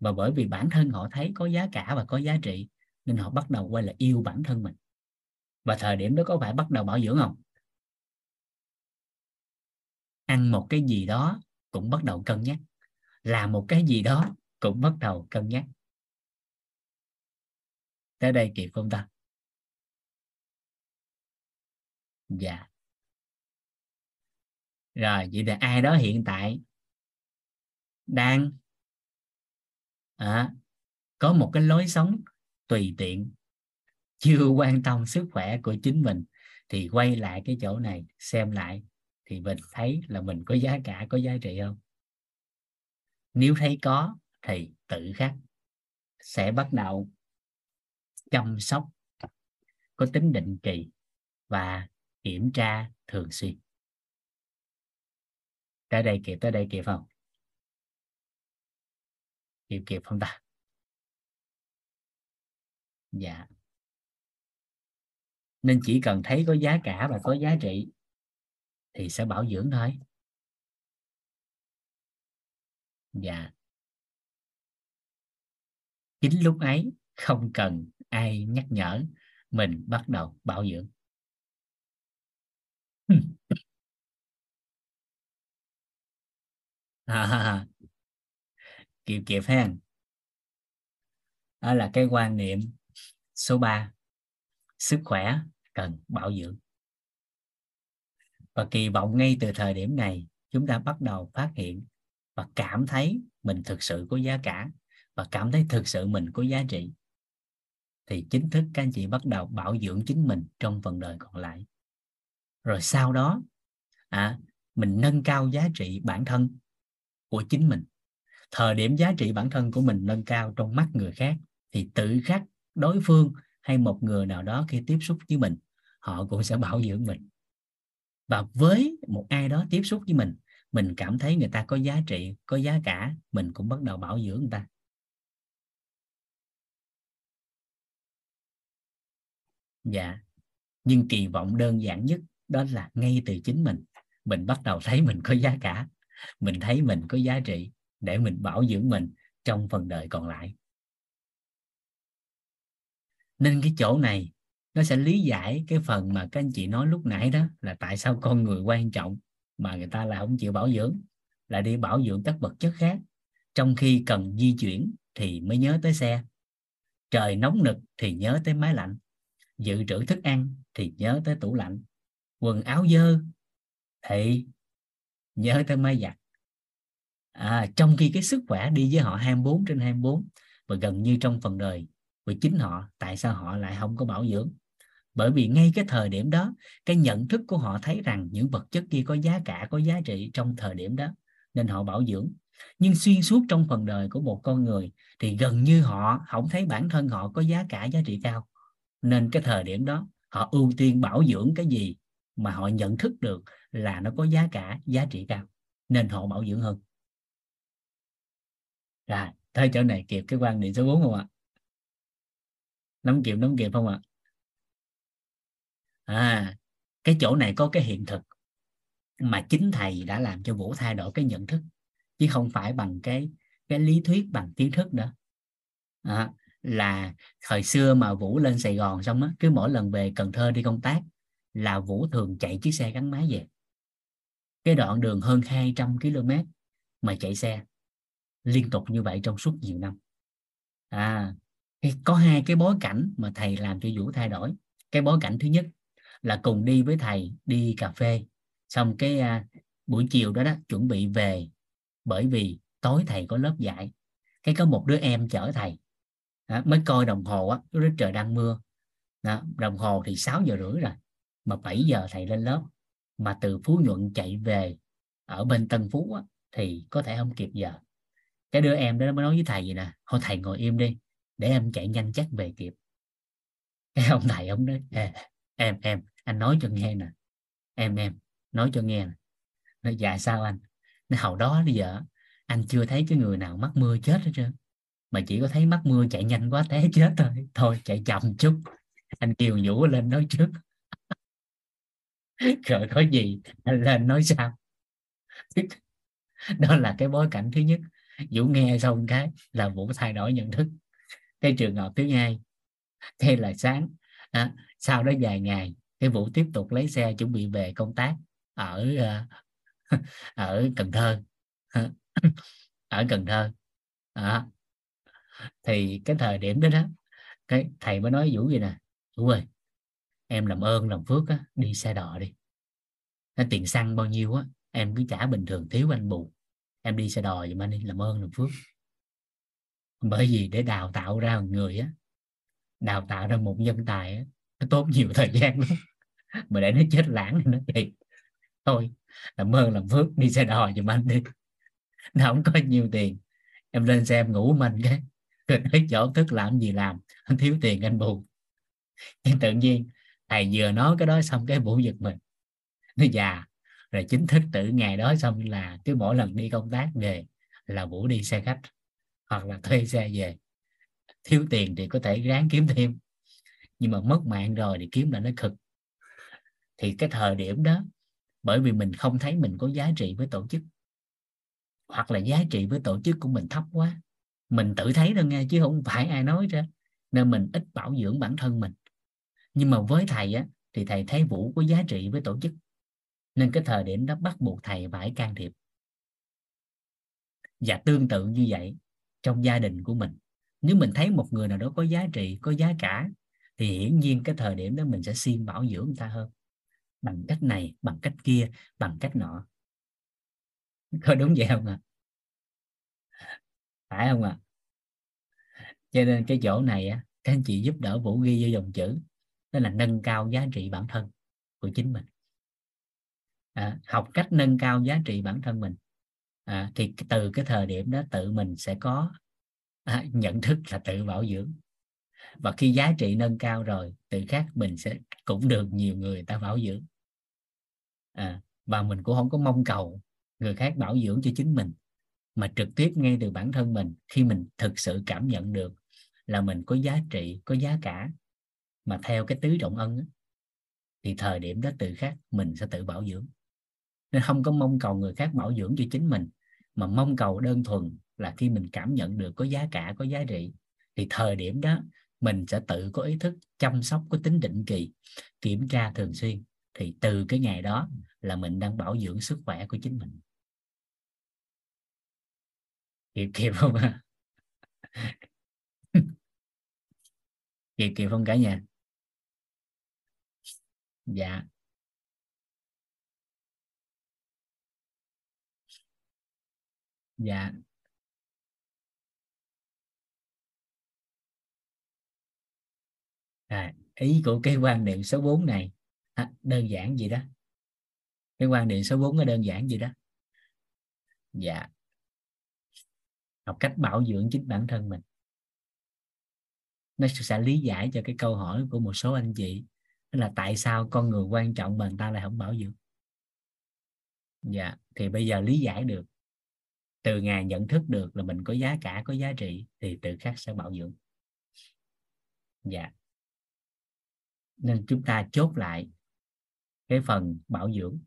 Và bởi vì bản thân họ thấy có giá cả và có giá trị, nên họ bắt đầu quay lại yêu bản thân mình. Và thời điểm đó có phải bắt đầu bảo dưỡng không? Ăn một cái gì đó cũng bắt đầu cân nhắc. Làm một cái gì đó cũng bắt đầu cân nhắc. Tới đây kịp không ta? Dạ. Rồi vậy là ai đó hiện tại đang à, có một cái lối sống tùy tiện chưa quan tâm sức khỏe của chính mình thì quay lại cái chỗ này xem lại thì mình thấy là mình có giá cả, có giá trị không? Nếu thấy có thì tự khắc sẽ bắt đầu chăm sóc, có tính định kỳ và kiểm tra thường xuyên. Tới đây kịp, tới đây kịp không? Kịp kịp không ta? Dạ. Nên chỉ cần thấy có giá cả và có giá trị thì sẽ bảo dưỡng thôi. Dạ. Chính lúc ấy không cần ai nhắc nhở mình bắt đầu bảo dưỡng. À, kịp kịp ha. Đó là cái quan niệm số 3 sức khỏe cần bảo dưỡng và kỳ vọng ngay từ thời điểm này chúng ta bắt đầu phát hiện và cảm thấy mình thực sự có giá cả và cảm thấy thực sự mình có giá trị. Thì chính thức các anh chị bắt đầu bảo dưỡng chính mình trong phần đời còn lại. Rồi sau đó à, mình nâng cao giá trị bản thân của chính mình. Thời điểm giá trị bản thân của mình nâng cao trong mắt người khác thì tự khắc đối phương hay một người nào đó khi tiếp xúc với mình họ cũng sẽ bảo dưỡng mình và với một ai đó tiếp xúc với mình mình cảm thấy người ta có giá trị, có giá cả, mình cũng bắt đầu bảo dưỡng người ta. Dạ. Nhưng kỳ vọng đơn giản nhất đó là ngay từ chính mình mình bắt đầu thấy mình có giá cả, mình thấy mình có giá trị để mình bảo dưỡng mình trong phần đời còn lại. Nên cái chỗ này nó sẽ lý giải cái phần mà các anh chị nói lúc nãy đó là tại sao con người quan trọng mà người ta là không chịu bảo dưỡng là đi bảo dưỡng các vật chất khác. Trong khi cần di chuyển thì mới nhớ tới xe. Trời nóng nực thì nhớ tới máy lạnh. Dự trữ thức ăn thì nhớ tới tủ lạnh. Quần áo dơ thì nhớ tới máy giặt. À, trong khi cái sức khỏe đi với họ 24 trên 24 và gần như trong phần đời của chính họ tại sao họ lại không có bảo dưỡng? Bởi vì ngay cái thời điểm đó, cái nhận thức của họ thấy rằng những vật chất kia có giá cả, có giá trị trong thời điểm đó, nên họ bảo dưỡng. Nhưng xuyên suốt trong phần đời của một con người thì gần như họ không thấy bản thân họ có giá cả, giá trị cao. Nên cái thời điểm đó, họ ưu tiên bảo dưỡng cái gì mà họ nhận thức được là nó có giá cả, giá trị cao. Nên họ bảo dưỡng hơn. Rồi thấy chỗ này kịp cái quan điểm số 4 không ạ? Nắm kịp nắm kịp không ạ? À cái chỗ này có cái hiện thực mà chính thầy đã làm cho vũ thay đổi cái nhận thức chứ không phải bằng cái cái lý thuyết bằng kiến thức nữa. À, là thời xưa mà vũ lên sài gòn xong á cứ mỗi lần về cần thơ đi công tác là vũ thường chạy chiếc xe gắn máy về. Cái đoạn đường hơn 200 km mà chạy xe liên tục như vậy trong suốt nhiều năm. À có hai cái bối cảnh mà thầy làm cho vũ thay đổi. Cái bối cảnh thứ nhất là cùng đi với thầy đi cà phê. Xong cái à, buổi chiều đó đó chuẩn bị về bởi vì tối thầy có lớp dạy. Cái có một đứa em chở thầy đó, mới coi đồng hồ á lúc đó trời đang mưa. Đó, đồng hồ thì 6 giờ rưỡi rồi mà 7 giờ thầy lên lớp. Mà từ Phú Nhuận chạy về ở bên Tân Phú á, thì có thể không kịp giờ. Cái đứa em đó mới nói với thầy vậy nè thôi thầy ngồi im đi để em chạy nhanh chắc về kịp. Cái ông thầy ông nói em em anh nói cho nghe nè. Em em nói cho nghe nè. Nó dạ sao anh? Nó hầu đó bây giờ anh chưa thấy cái người nào mắc mưa chết hết trơn. Mà chỉ có thấy mắc mưa chạy nhanh quá té chết thôi. Thôi chạy chậm chút. Anh kiều nhũ lên nói trước. Rồi có gì? Anh lên nói sao? Đó là cái bối cảnh thứ nhất. Vũ nghe xong cái là vũ thay đổi nhận thức. Cái trường hợp thứ hai thế là sáng. À, sau đó vài ngày cái vũ tiếp tục lấy xe chuẩn bị về công tác ở ờ, ở cần thơ. Ở cần thơ. À, thì cái thời điểm đó đó cái thầy mới nói vũ gì nè vũ ơi em làm ơn làm phước á, đi xe đò đi. Cái tiền xăng bao nhiêu á em cứ trả bình thường thiếu anh bù. Em đi xe đò giùm anh đi làm ơn làm phước. Bởi vì để đào tạo ra một người á đào tạo ra một nhân tài á nó tốn nhiều thời gian lắm. mà để nó chết lãng thì nó vậy. Thôi, làm ơn, làm phước, đi xe đò giùm anh đi. Nó không có nhiều tiền. Em lên xe em ngủ mình cái. Rồi tới chỗ thức làm gì làm, anh thiếu tiền anh bù. Nhưng tự nhiên, thầy vừa nói cái đó xong cái bủ giật mình. Nó già dạ, rồi chính thức từ ngày đó xong là cứ mỗi lần đi công tác về là vũ đi xe khách hoặc là thuê xe về. Thiếu tiền thì có thể ráng kiếm thêm. Nhưng mà mất mạng rồi thì kiếm là nó cực thì cái thời điểm đó, bởi vì mình không thấy mình có giá trị với tổ chức, hoặc là giá trị với tổ chức của mình thấp quá, mình tự thấy thôi nghe, chứ không phải ai nói ra. Nên mình ít bảo dưỡng bản thân mình. Nhưng mà với thầy á, thì thầy thấy vũ có giá trị với tổ chức. Nên cái thời điểm đó bắt buộc thầy phải can thiệp. Và tương tự như vậy trong gia đình của mình. Nếu mình thấy một người nào đó có giá trị, có giá cả, thì hiển nhiên cái thời điểm đó mình sẽ xin bảo dưỡng người ta hơn bằng cách này bằng cách kia bằng cách nọ. Có đúng vậy không ạ? À? phải không ạ? À? cho nên cái chỗ này á các anh chị giúp đỡ vũ ghi vô dòng chữ đó là nâng cao giá trị bản thân của chính mình. À, học cách nâng cao giá trị bản thân mình. À, thì từ cái thời điểm đó tự mình sẽ có à, nhận thức là tự bảo dưỡng. Và khi giá trị nâng cao rồi tự khác mình sẽ cũng được nhiều người ta bảo dưỡng à, và mình cũng không có mong cầu người khác bảo dưỡng cho chính mình mà trực tiếp ngay từ bản thân mình khi mình thực sự cảm nhận được là mình có giá trị có giá cả. Mà theo cái tứ trọng ân thì thời điểm đó tự khác mình sẽ tự bảo dưỡng. Nên không có mong cầu người khác bảo dưỡng cho chính mình mà mong cầu đơn thuần là khi mình cảm nhận được có giá cả có giá trị thì thời điểm đó mình sẽ tự có ý thức chăm sóc có tính định kỳ kiểm tra thường xuyên thì từ cái ngày đó là mình đang bảo dưỡng sức khỏe của chính mình. Kịp kịp không ạ? Kịp kịp không cả nhà? Dạ. Dạ. À, ý của cái quan niệm số 4 này à, đơn giản gì đó. Cái quan niệm số 4 nó đơn giản gì đó. Dạ. Học cách bảo dưỡng chính bản thân mình. Nó sẽ lý giải cho cái câu hỏi của một số anh chị đó là tại sao con người quan trọng mà người ta lại không bảo dưỡng? Dạ thì bây giờ lý giải được. Từ ngày nhận thức được là mình có giá cả có giá trị thì tự khắc sẽ bảo dưỡng. Dạ. Nên chúng ta chốt lại cái phần bảo dưỡng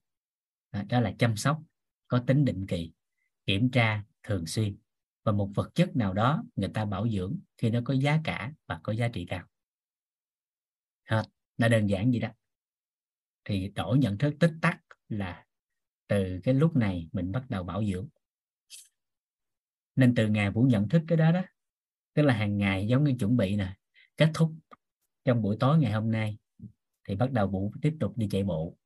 à, đó là chăm sóc, có tính định kỳ, kiểm tra thường xuyên. Và một vật chất nào đó người ta bảo dưỡng khi nó có giá cả và có giá trị cao. Hết, nó đơn giản vậy đó. Thì đổi nhận thức tích tắc là từ cái lúc này mình bắt đầu bảo dưỡng. Nên từ ngày vũ nhận thức cái đó đó, tức là hàng ngày giống như chuẩn bị nè, kết thúc trong buổi tối ngày hôm nay thì bắt đầu vũ tiếp tục đi chạy bộ.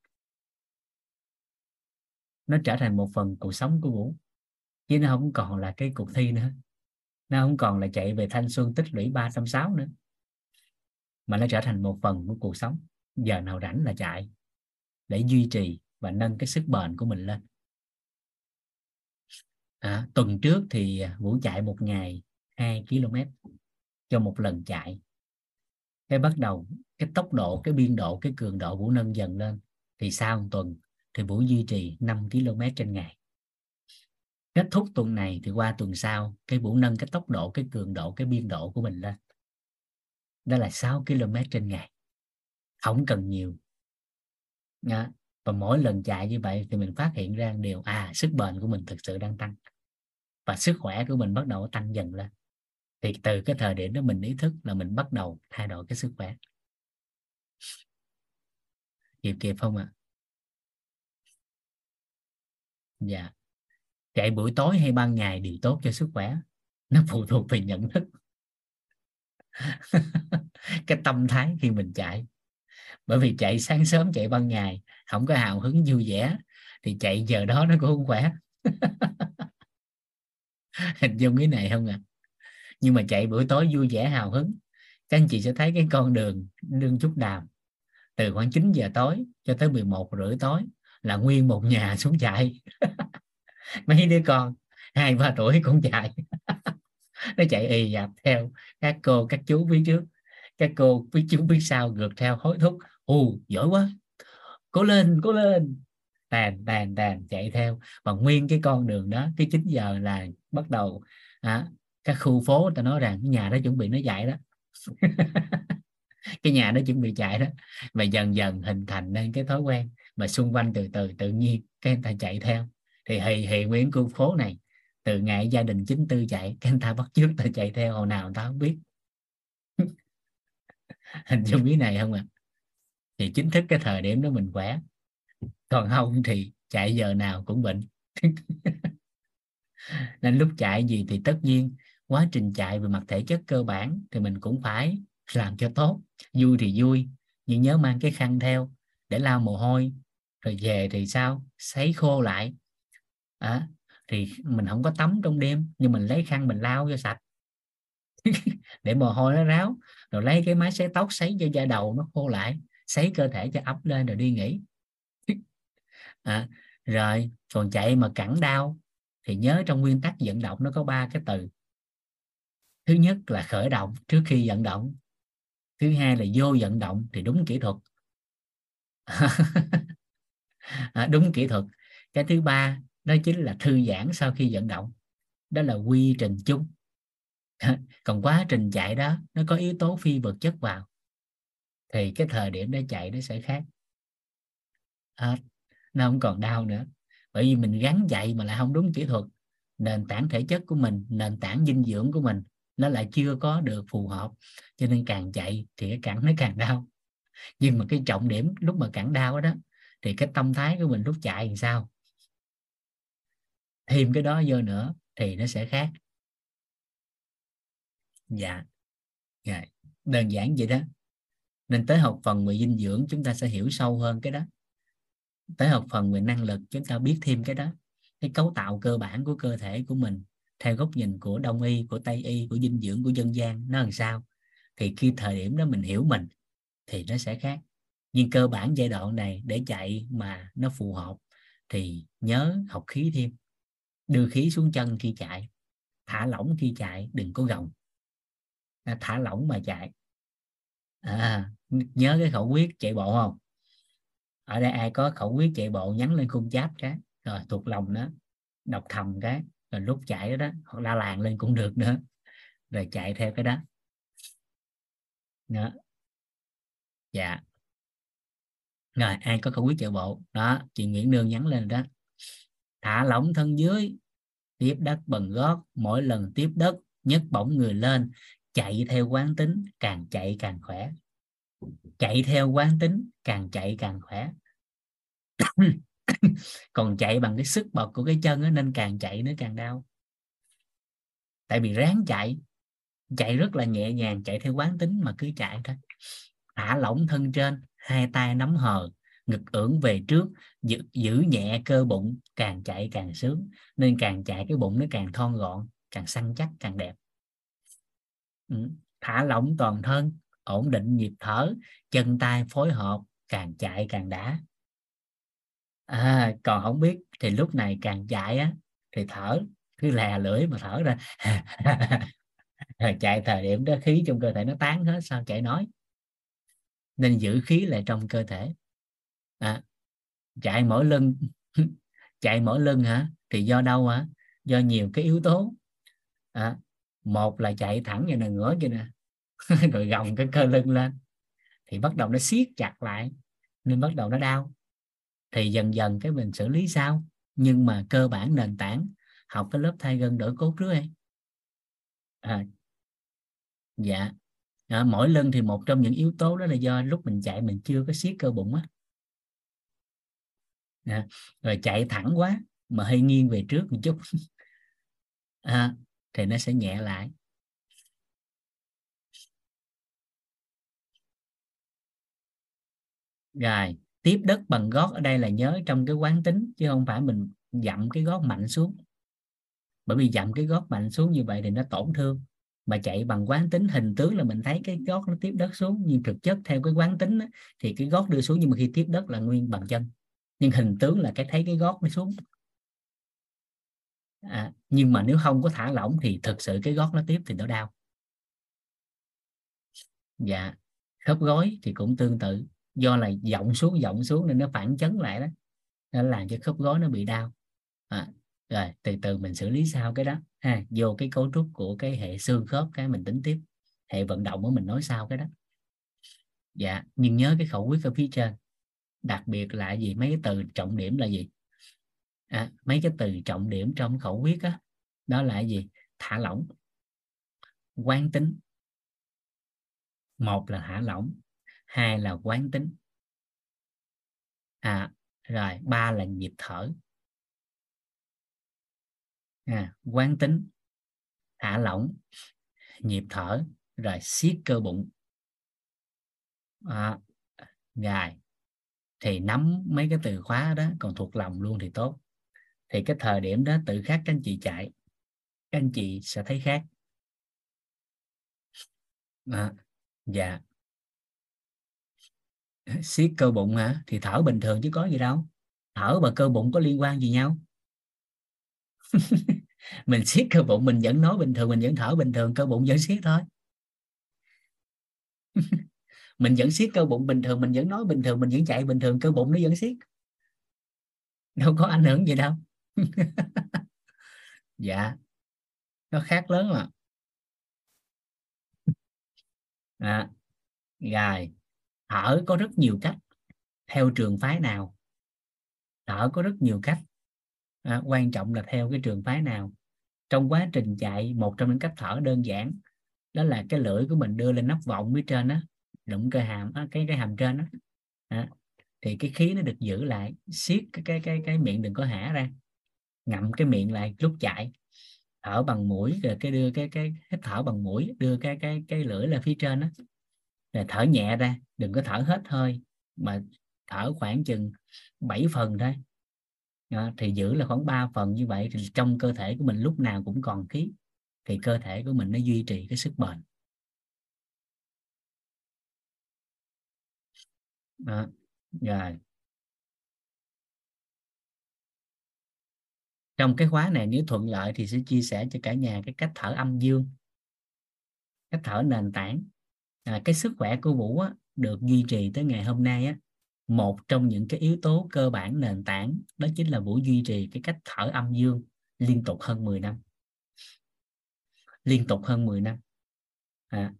Nó trở thành một phần cuộc sống của vũ chứ nó không còn là cái cuộc thi nữa. Nó không còn là chạy về thanh xuân tích lũy 360 nữa. Mà nó trở thành một phần của cuộc sống. Giờ nào rảnh là chạy để duy trì và nâng cái sức bền của mình lên. À, tuần trước thì vũ chạy một ngày 2 km cho một lần chạy cái bắt đầu, cái tốc độ, cái biên độ, cái cường độ vũ nâng dần lên, thì sau một tuần thì vũ duy trì 5 km trên ngày. Kết thúc tuần này thì qua tuần sau, cái vũ nâng cái tốc độ, cái cường độ, cái biên độ của mình lên. Đó là 6 km trên ngày. Không cần nhiều. Nha. và mỗi lần chạy như vậy thì mình phát hiện ra điều à sức bền của mình thực sự đang tăng. Và sức khỏe của mình bắt đầu tăng dần lên thì từ cái thời điểm đó mình ý thức là mình bắt đầu thay đổi cái sức khỏe. Kịp kịp không ạ? À? dạ. Chạy buổi tối hay ban ngày đều tốt cho sức khỏe. Nó phụ thuộc về nhận thức. Cái tâm thái khi mình chạy. Bởi vì chạy sáng sớm, chạy ban ngày, không có hào hứng, vui vẻ, thì chạy giờ đó nó cũng không khỏe. Hình dung cái này không ạ? à? Nhưng mà chạy buổi tối vui vẻ hào hứng. Các anh chị sẽ thấy cái con đường đương chút đàm từ khoảng 9 giờ tối cho tới 11 rưỡi tối là nguyên một nhà xuống chạy. Mấy đứa con hai ba tuổi cũng chạy. Nó chạy y dạp theo các cô các chú phía trước. Các cô phía chú phía sau gượt theo hối thúc. Ù giỏi quá. Cố lên cố lên. Tàn tàn tàn chạy theo. Và nguyên cái con đường đó cái 9 giờ là bắt đầu à, các khu phố ta nói rằng cái nhà đó chuẩn bị nó chạy đó. Cái nhà đó chuẩn bị chạy đó. Và dần dần hình thành nên cái thói quen. Mà xung quanh từ từ tự nhiên cái người ta chạy theo. Thì hì hì nguyễn khu phố này, từ ngày gia đình chính tư chạy, cái người ta bắt trước ta chạy theo, hồi nào người ta không biết. Hình dung ý này không ạ? À? thì chính thức cái thời điểm đó mình khỏe. Còn không thì chạy giờ nào cũng bệnh. Nên lúc chạy gì thì tất nhiên quá trình chạy về mặt thể chất cơ bản thì mình cũng phải làm cho tốt. Vui thì vui nhưng nhớ mang cái khăn theo để lau mồ hôi rồi về thì sao? Sấy khô lại. À, thì mình không có tắm trong đêm nhưng mình lấy khăn mình lau cho sạch. Để mồ hôi nó ráo rồi lấy cái máy sấy tóc sấy cho da đầu nó khô lại sấy cơ thể cho ấm lên rồi đi nghỉ. À, rồi còn chạy mà cẳng đau thì nhớ trong nguyên tắc vận động nó có ba cái từ thứ nhất là khởi động trước khi vận động. Thứ hai là vô vận động thì đúng kỹ thuật. À, đúng kỹ thuật. Cái thứ ba đó chính là thư giãn sau khi vận động. Đó là quy trình chung. Còn quá trình chạy đó nó có yếu tố phi vật chất vào thì cái thời điểm để chạy nó sẽ khác. À, nó không còn đau nữa. Bởi vì mình gắn chạy mà lại không đúng kỹ thuật. Nền tảng thể chất của mình nền tảng dinh dưỡng của mình nó lại chưa có được phù hợp, cho nên càng chạy thì cái cẳng nó càng đau. Nhưng mà cái trọng điểm lúc mà cẳng đau đó, thì cái tâm thái của mình lúc chạy làm sao? Thêm cái đó vô nữa thì nó sẽ khác. Dạ dạ đơn giản vậy đó. Nên tới học phần về dinh dưỡng chúng ta sẽ hiểu sâu hơn cái đó. Tới học phần về năng lực chúng ta biết thêm cái đó. Cái cấu tạo cơ bản của cơ thể của mình theo góc nhìn của đông y của tây y của dinh dưỡng của dân gian nó làm sao? Thì khi thời điểm đó mình hiểu mình thì nó sẽ khác. Nhưng cơ bản giai đoạn này để chạy mà nó phù hợp thì nhớ học khí thêm. Đưa khí xuống chân khi chạy thả lỏng khi chạy đừng có gồng. À, thả lỏng mà chạy. À, nhớ cái khẩu quyết chạy bộ không? Ở đây ai có khẩu quyết chạy bộ nhắn lên khung chat cái rồi thuộc lòng đó đọc thầm cái rồi lúc chạy đó, đó hoặc la làng lên cũng được nữa. Rồi chạy theo cái đó. Đó. Dạ. Rồi ai có không quyết chạy bộ? Đó chị Nguyễn Nương nhắn lên đó. Thả lỏng thân dưới tiếp đất bằng gót mỗi lần tiếp đất nhấc bổng người lên chạy theo quán tính càng chạy càng khỏe. Chạy theo quán tính càng chạy càng khỏe. còn chạy bằng cái sức bật của cái chân ấy, nên càng chạy nó càng đau. Tại vì ráng chạy chạy rất là nhẹ nhàng chạy theo quán tính mà cứ chạy thôi. Thả lỏng thân trên hai tay nắm hờ ngực ưỡn về trước giữ, giữ nhẹ cơ bụng càng chạy càng sướng. Nên càng chạy cái bụng nó càng thon gọn càng săn chắc càng đẹp. Ừ. thả lỏng toàn thân ổn định nhịp thở chân tay phối hợp càng chạy càng đã à, còn không biết thì lúc này càng chạy á thì thở cứ lè lưỡi mà thở ra. Chạy thời điểm đó khí trong cơ thể nó tán hết sao chạy nói nên giữ khí lại trong cơ thể. À, chạy mỗi lưng chạy mỗi lưng hả? Thì do đâu hả? Do nhiều cái yếu tố. À, một là chạy thẳng như này ngửa như nè rồi gồng cái cơ lưng lên thì bắt đầu nó siết chặt lại nên bắt đầu nó đau thì dần dần cái mình xử lý sau nhưng mà cơ bản nền tảng học cái lớp thay gân đỡ cốt trước em à, dạ. À, mỗi lưng thì một trong những yếu tố đó là do lúc mình chạy mình chưa có siết cơ bụng á. À, rồi chạy thẳng quá mà hơi nghiêng về trước một chút. À, thì nó sẽ nhẹ lại. Rồi tiếp đất bằng gót ở đây là nhớ trong cái quán tính chứ không phải mình dặm cái gót mạnh xuống. Bởi vì dặm cái gót mạnh xuống như vậy thì nó tổn thương. Mà chạy bằng quán tính hình tướng là mình thấy cái gót nó tiếp đất xuống nhưng thực chất theo cái quán tính đó, thì cái gót đưa xuống nhưng mà khi tiếp đất là nguyên bằng chân. Nhưng hình tướng là cái thấy cái gót nó xuống. À, nhưng mà nếu không có thả lỏng thì thực sự cái gót nó tiếp thì nó đau. Dạ khớp gối thì cũng tương tự do là giọng xuống giọng xuống nên nó phản chấn lại đó. Nó làm cho khớp gối nó bị đau. À, rồi từ từ mình xử lý sau cái đó. Ha vô cái cấu trúc của cái hệ xương khớp cái mình tính tiếp. Hệ vận động của mình nói sau cái đó. Dạ nhưng nhớ cái khẩu quyết ở phía trên. Đặc biệt là gì? Mấy cái từ trọng điểm là gì? À, mấy cái từ trọng điểm trong khẩu quyết đó, đó là gì? Thả lỏng quán tính. Một là thả lỏng hai là quán tính. À rồi ba là nhịp thở. À, quán tính thả lỏng nhịp thở rồi siết cơ bụng. À, rồi thì nắm mấy cái từ khóa đó còn thuộc lòng luôn thì tốt. Thì cái thời điểm đó tự khắc các anh chị chạy các anh chị sẽ thấy khác. À, dạ siết cơ bụng hả? Thì thở bình thường chứ có gì đâu. Thở và cơ bụng có liên quan gì nhau? Mình siết cơ bụng mình vẫn nói bình thường mình vẫn thở bình thường cơ bụng vẫn siết thôi. Mình vẫn siết cơ bụng bình thường mình vẫn nói bình thường mình vẫn chạy bình thường cơ bụng nó vẫn siết. Đâu có ảnh hưởng gì đâu. Dạ. Nó khác lớn mà à, rồi thở có rất nhiều cách theo trường phái nào? Thở có rất nhiều cách. À, quan trọng là theo cái trường phái nào. Trong quá trình chạy một trong những cách thở đơn giản đó là cái lưỡi của mình đưa lên nắp vọng phía trên đó đụng cơ hàm cái cái hàm trên đó. À, thì cái khí nó được giữ lại siết cái cái cái cái miệng đừng có hả ra ngậm cái miệng lại lúc chạy. Thở bằng mũi rồi cái đưa cái cái hít thở bằng mũi đưa cái cái cái lưỡi là phía trên đó rồi thở nhẹ ra đừng có thở hết hơi mà thở khoảng chừng 7 phần thôi. À, thì giữ là khoảng 3 phần như vậy thì trong cơ thể của mình lúc nào cũng còn khí thì cơ thể của mình nó duy trì cái sức bền. À, rồi. Trong cái khóa này nếu thuận lợi thì sẽ chia sẻ cho cả nhà cái cách thở âm dương cách thở nền tảng à, cái sức khỏe của vũ á, được duy trì tới ngày hôm nay á một trong những cái yếu tố cơ bản nền tảng đó chính là vũ duy trì cái cách thở âm dương liên tục hơn 10 năm. Liên tục hơn 10 năm. À,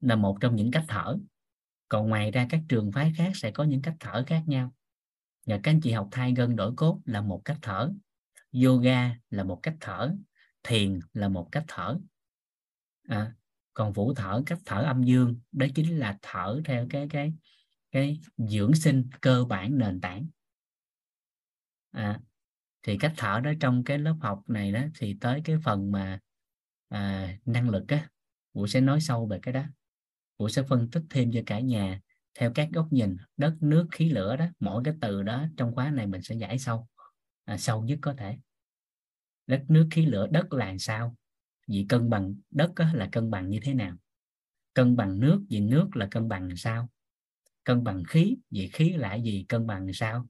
là một trong những cách thở. Còn ngoài ra các trường phái khác sẽ có những cách thở khác nhau. Và các anh chị học thai gân đổi cốt là một cách thở yoga là một cách thở thiền là một cách thở. À, còn vũ thở cách thở âm dương đó chính là thở theo cái cái cái dưỡng sinh cơ bản nền tảng. À, thì cách thở đó trong cái lớp học này đó thì tới cái phần mà à, năng lực á vũ sẽ nói sâu về cái đó. Vũ sẽ phân tích thêm cho cả nhà theo các góc nhìn đất nước khí lửa đó mỗi cái từ đó trong khóa này mình sẽ giải sâu à, sâu nhất có thể. Đất nước khí lửa đất là sao? Vì cân bằng đất là cân bằng như thế nào? Cân bằng nước vì nước là cân bằng sao? Cân bằng khí vì khí là gì? Cân bằng sao?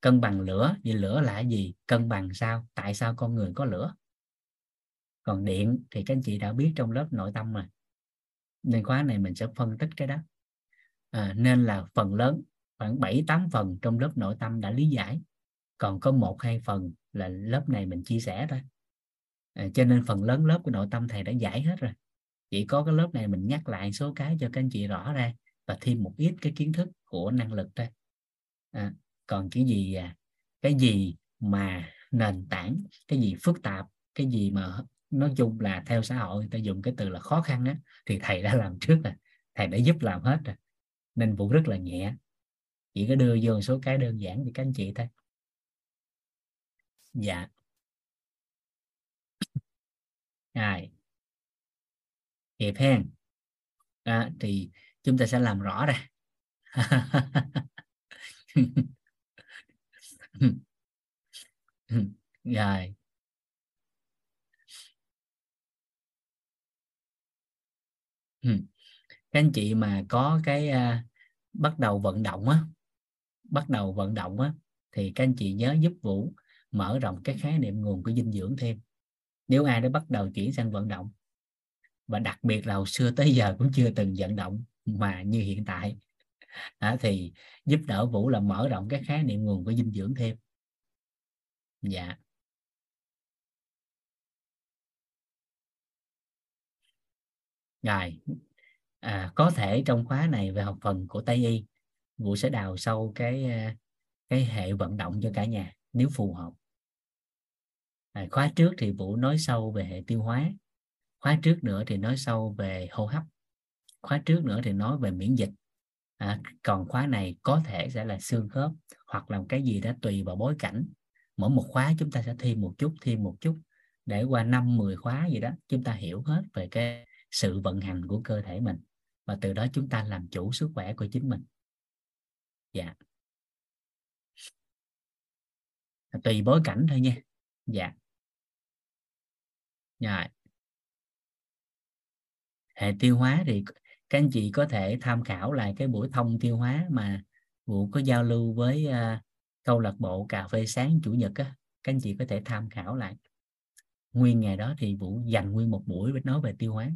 Cân bằng lửa vì lửa là gì? Cân bằng sao? Tại sao con người có lửa? Còn điện thì các anh chị đã biết trong lớp nội tâm mà nên khóa này mình sẽ phân tích cái đó. À, nên là phần lớn khoảng 7 8 phần trong lớp nội tâm đã lý giải. Còn có một hai phần là lớp này mình chia sẻ thôi à, cho nên phần lớn lớp của nội tâm thầy đã giải hết rồi. Chỉ có cái lớp này mình nhắc lại số cái cho các anh chị rõ ra và thêm một ít cái kiến thức của năng lực thôi. À, còn cái gì à, cái gì mà nền tảng cái gì phức tạp cái gì mà nói chung là theo xã hội người ta dùng cái từ là khó khăn á thì thầy đã làm trước rồi. Thầy đã giúp làm hết rồi. Nên vụ rất là nhẹ. Chỉ có đưa vô số cái đơn giản thì các anh chị thôi. Dạ ngài hiệp hen à, thì chúng ta sẽ làm rõ ra. Rồi. Các anh chị mà có cái uh, bắt đầu vận động á bắt đầu vận động á thì các anh chị nhớ giúp vũ mở rộng cái khái niệm nguồn của dinh dưỡng thêm nếu ai đã bắt đầu chuyển sang vận động và đặc biệt là hồi xưa tới giờ cũng chưa từng vận động mà như hiện tại à, thì giúp đỡ vũ là mở rộng cái khái niệm nguồn của dinh dưỡng thêm. Dạ. Rồi à, có thể trong khóa này về học phần của tây y vũ sẽ đào sâu cái à, cái hệ vận động cho cả nhà nếu phù hợp à, khóa trước thì vũ nói sâu về hệ tiêu hóa khóa trước nữa thì nói sâu về hô hấp khóa trước nữa thì nói về miễn dịch. À, còn khóa này có thể sẽ là xương khớp hoặc là cái gì đó tùy vào bối cảnh. Mỗi một khóa chúng ta sẽ thêm một chút thêm một chút để qua năm 10 khóa gì đó chúng ta hiểu hết về cái sự vận hành của cơ thể mình và từ đó chúng ta làm chủ sức khỏe của chính mình. Dạ. Tùy bối cảnh thôi nha. Dạ rồi. Hệ tiêu hóa thì các anh chị có thể tham khảo lại cái buổi thông tiêu hóa mà vũ có giao lưu với uh, câu lạc bộ cà phê sáng chủ nhật á. Các anh chị có thể tham khảo lại. Nguyên ngày đó thì vũ dành nguyên một buổi để nói về tiêu hóa.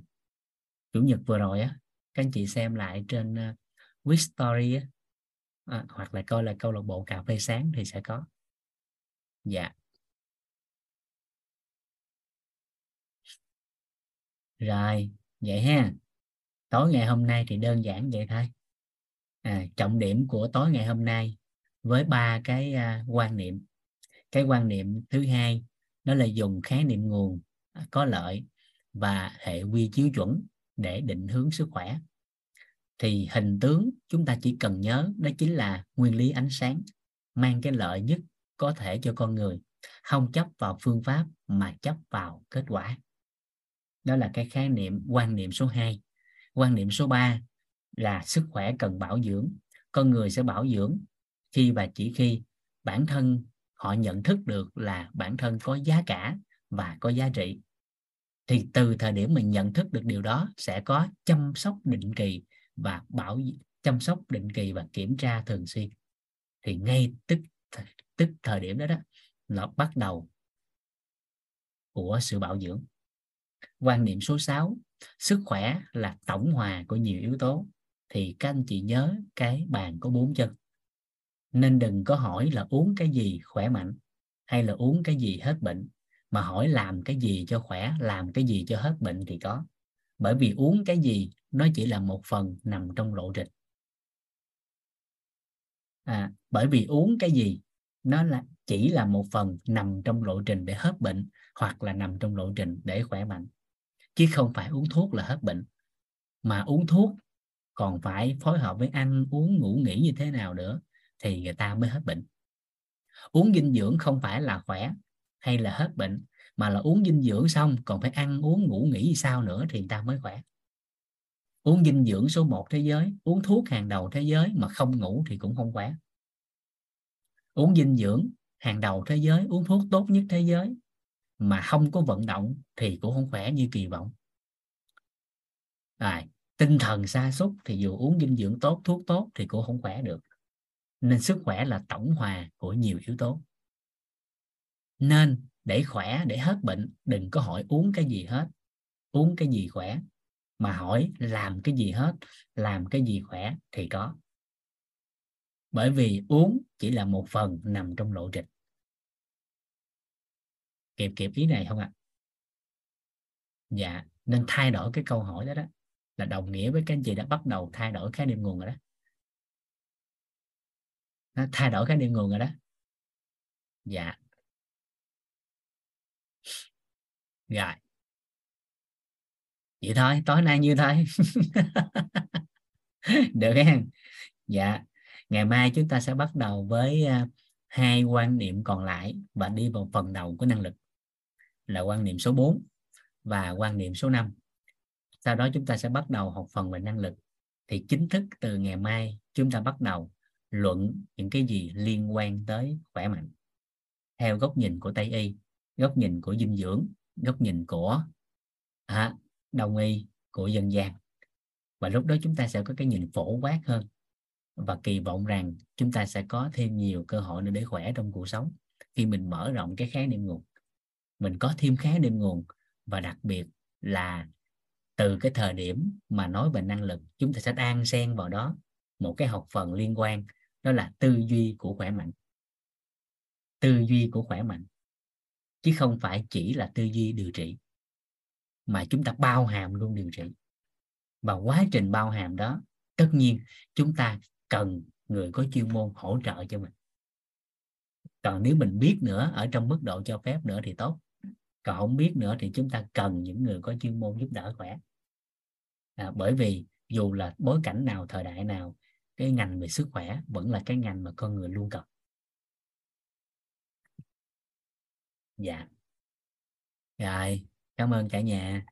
Chủ nhật vừa rồi á các anh chị xem lại trên à, uh, Week Story á, à, hoặc là coi là câu lạc bộ cà phê sáng thì sẽ có. Dạ. Rồi vậy ha. Tối ngày hôm nay thì đơn giản vậy thôi. À, trọng điểm của tối ngày hôm nay với ba cái uh, quan niệm. Cái quan niệm thứ hai đó là dùng khái niệm nguồn à, có lợi và hệ quy chiếu chuẩn để định hướng sức khỏe. Thì hình tướng chúng ta chỉ cần nhớ đó chính là nguyên lý ánh sáng mang cái lợi nhất có thể cho con người không chấp vào phương pháp mà chấp vào kết quả đó là cái khái niệm, quan niệm số 2 quan niệm số 3 là sức khỏe cần bảo dưỡng. Con người sẽ bảo dưỡng khi và chỉ khi bản thân họ nhận thức được là bản thân có giá cả và có giá trị. Thì từ thời điểm mình nhận thức được điều đó sẽ có chăm sóc định kỳ và bảo chăm sóc định kỳ và kiểm tra thường xuyên. Thì ngay tức tức thời điểm đó đó là bắt đầu của sự bảo dưỡng quan niệm số 6 sức khỏe là tổng hòa của nhiều yếu tố. Thì các anh chị nhớ cái bàn có bốn chân. Nên đừng có hỏi là uống cái gì khỏe mạnh hay là uống cái gì hết bệnh. Mà hỏi làm cái gì cho khỏe làm cái gì cho hết bệnh thì có. Bởi vì uống cái gì nó chỉ là một phần nằm trong lộ trình. À, bởi vì uống cái gì nó là chỉ là một phần nằm trong lộ trình để hết bệnh hoặc là nằm trong lộ trình để khỏe mạnh. Chứ không phải uống thuốc là hết bệnh. Mà uống thuốc còn phải phối hợp với ăn, uống, ngủ, nghỉ như thế nào nữa thì người ta mới hết bệnh. Uống dinh dưỡng không phải là khỏe hay là hết bệnh, mà là uống dinh dưỡng xong còn phải ăn, uống, ngủ, nghỉ sao nữa thì người ta mới khỏe. Uống dinh dưỡng số 1 thế giới, uống thuốc hàng đầu thế giới mà không ngủ thì cũng không khỏe. Uống dinh dưỡng hàng đầu thế giới, uống thuốc tốt nhất thế giới mà không có vận động thì cũng không khỏe như kỳ vọng. À, tinh thần sa sút thì dù uống dinh dưỡng tốt thuốc tốt thì cũng không khỏe được. Nên sức khỏe là tổng hòa của nhiều yếu tố. Nên để khỏe để hết bệnh đừng có hỏi uống cái gì hết. Uống cái gì khỏe? Mà hỏi làm cái gì hết làm cái gì khỏe thì có. Bởi vì uống chỉ là một phần nằm trong lộ trình kịp kịp ý này không ạ? À? dạ nên thay đổi cái câu hỏi đó đó, là đồng nghĩa với các anh chị đã bắt đầu thay đổi khái niệm nguồn rồi đó. Nó thay đổi khái niệm nguồn rồi đó. Dạ. Rồi. Vậy thôi, tối nay như thôi. Được không dạ. Ngày mai chúng ta sẽ bắt đầu với à, hai quan niệm còn lại và đi vào phần đầu của năng lực là quan niệm số 4 và quan niệm số 5 sau đó chúng ta sẽ bắt đầu học phần về năng lực. Thì chính thức từ ngày mai chúng ta bắt đầu luận những cái gì liên quan tới khỏe mạnh. Theo góc nhìn của tây y góc nhìn của dinh dưỡng góc nhìn của à, đông y của dân gian. Và lúc đó chúng ta sẽ có cái nhìn phổ quát hơn. Và kỳ vọng rằng chúng ta sẽ có thêm nhiều cơ hội để khỏe trong cuộc sống khi mình mở rộng cái khái niệm nguồn mình có thêm khá đêm nguồn và đặc biệt là từ cái thời điểm mà nói về năng lực, chúng ta sẽ đan xen vào đó một cái học phần liên quan, đó là tư duy của khỏe mạnh. Tư duy của khỏe mạnh, chứ không phải chỉ là tư duy điều trị, mà chúng ta bao hàm luôn điều trị. Và quá trình bao hàm đó, tất nhiên chúng ta cần người có chuyên môn hỗ trợ cho mình. Còn nếu mình biết nữa, ở trong mức độ cho phép nữa thì tốt còn không biết nữa thì chúng ta cần những người có chuyên môn giúp đỡ khỏe. À, bởi vì dù là bối cảnh nào thời đại nào cái ngành về sức khỏe vẫn là cái ngành mà con người luôn cần. Dạ. Rồi cảm ơn cả nhà.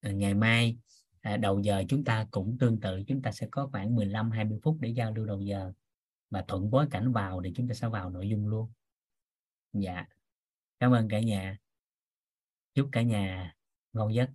À, ngày mai à, đầu giờ chúng ta cũng tương tự chúng ta sẽ có khoảng 15 20 phút để giao lưu đầu giờ. Và thuận bối cảnh vào thì chúng ta sẽ vào nội dung luôn. Dạ cảm ơn cả nhà. Chúc cả nhà ngon giấc.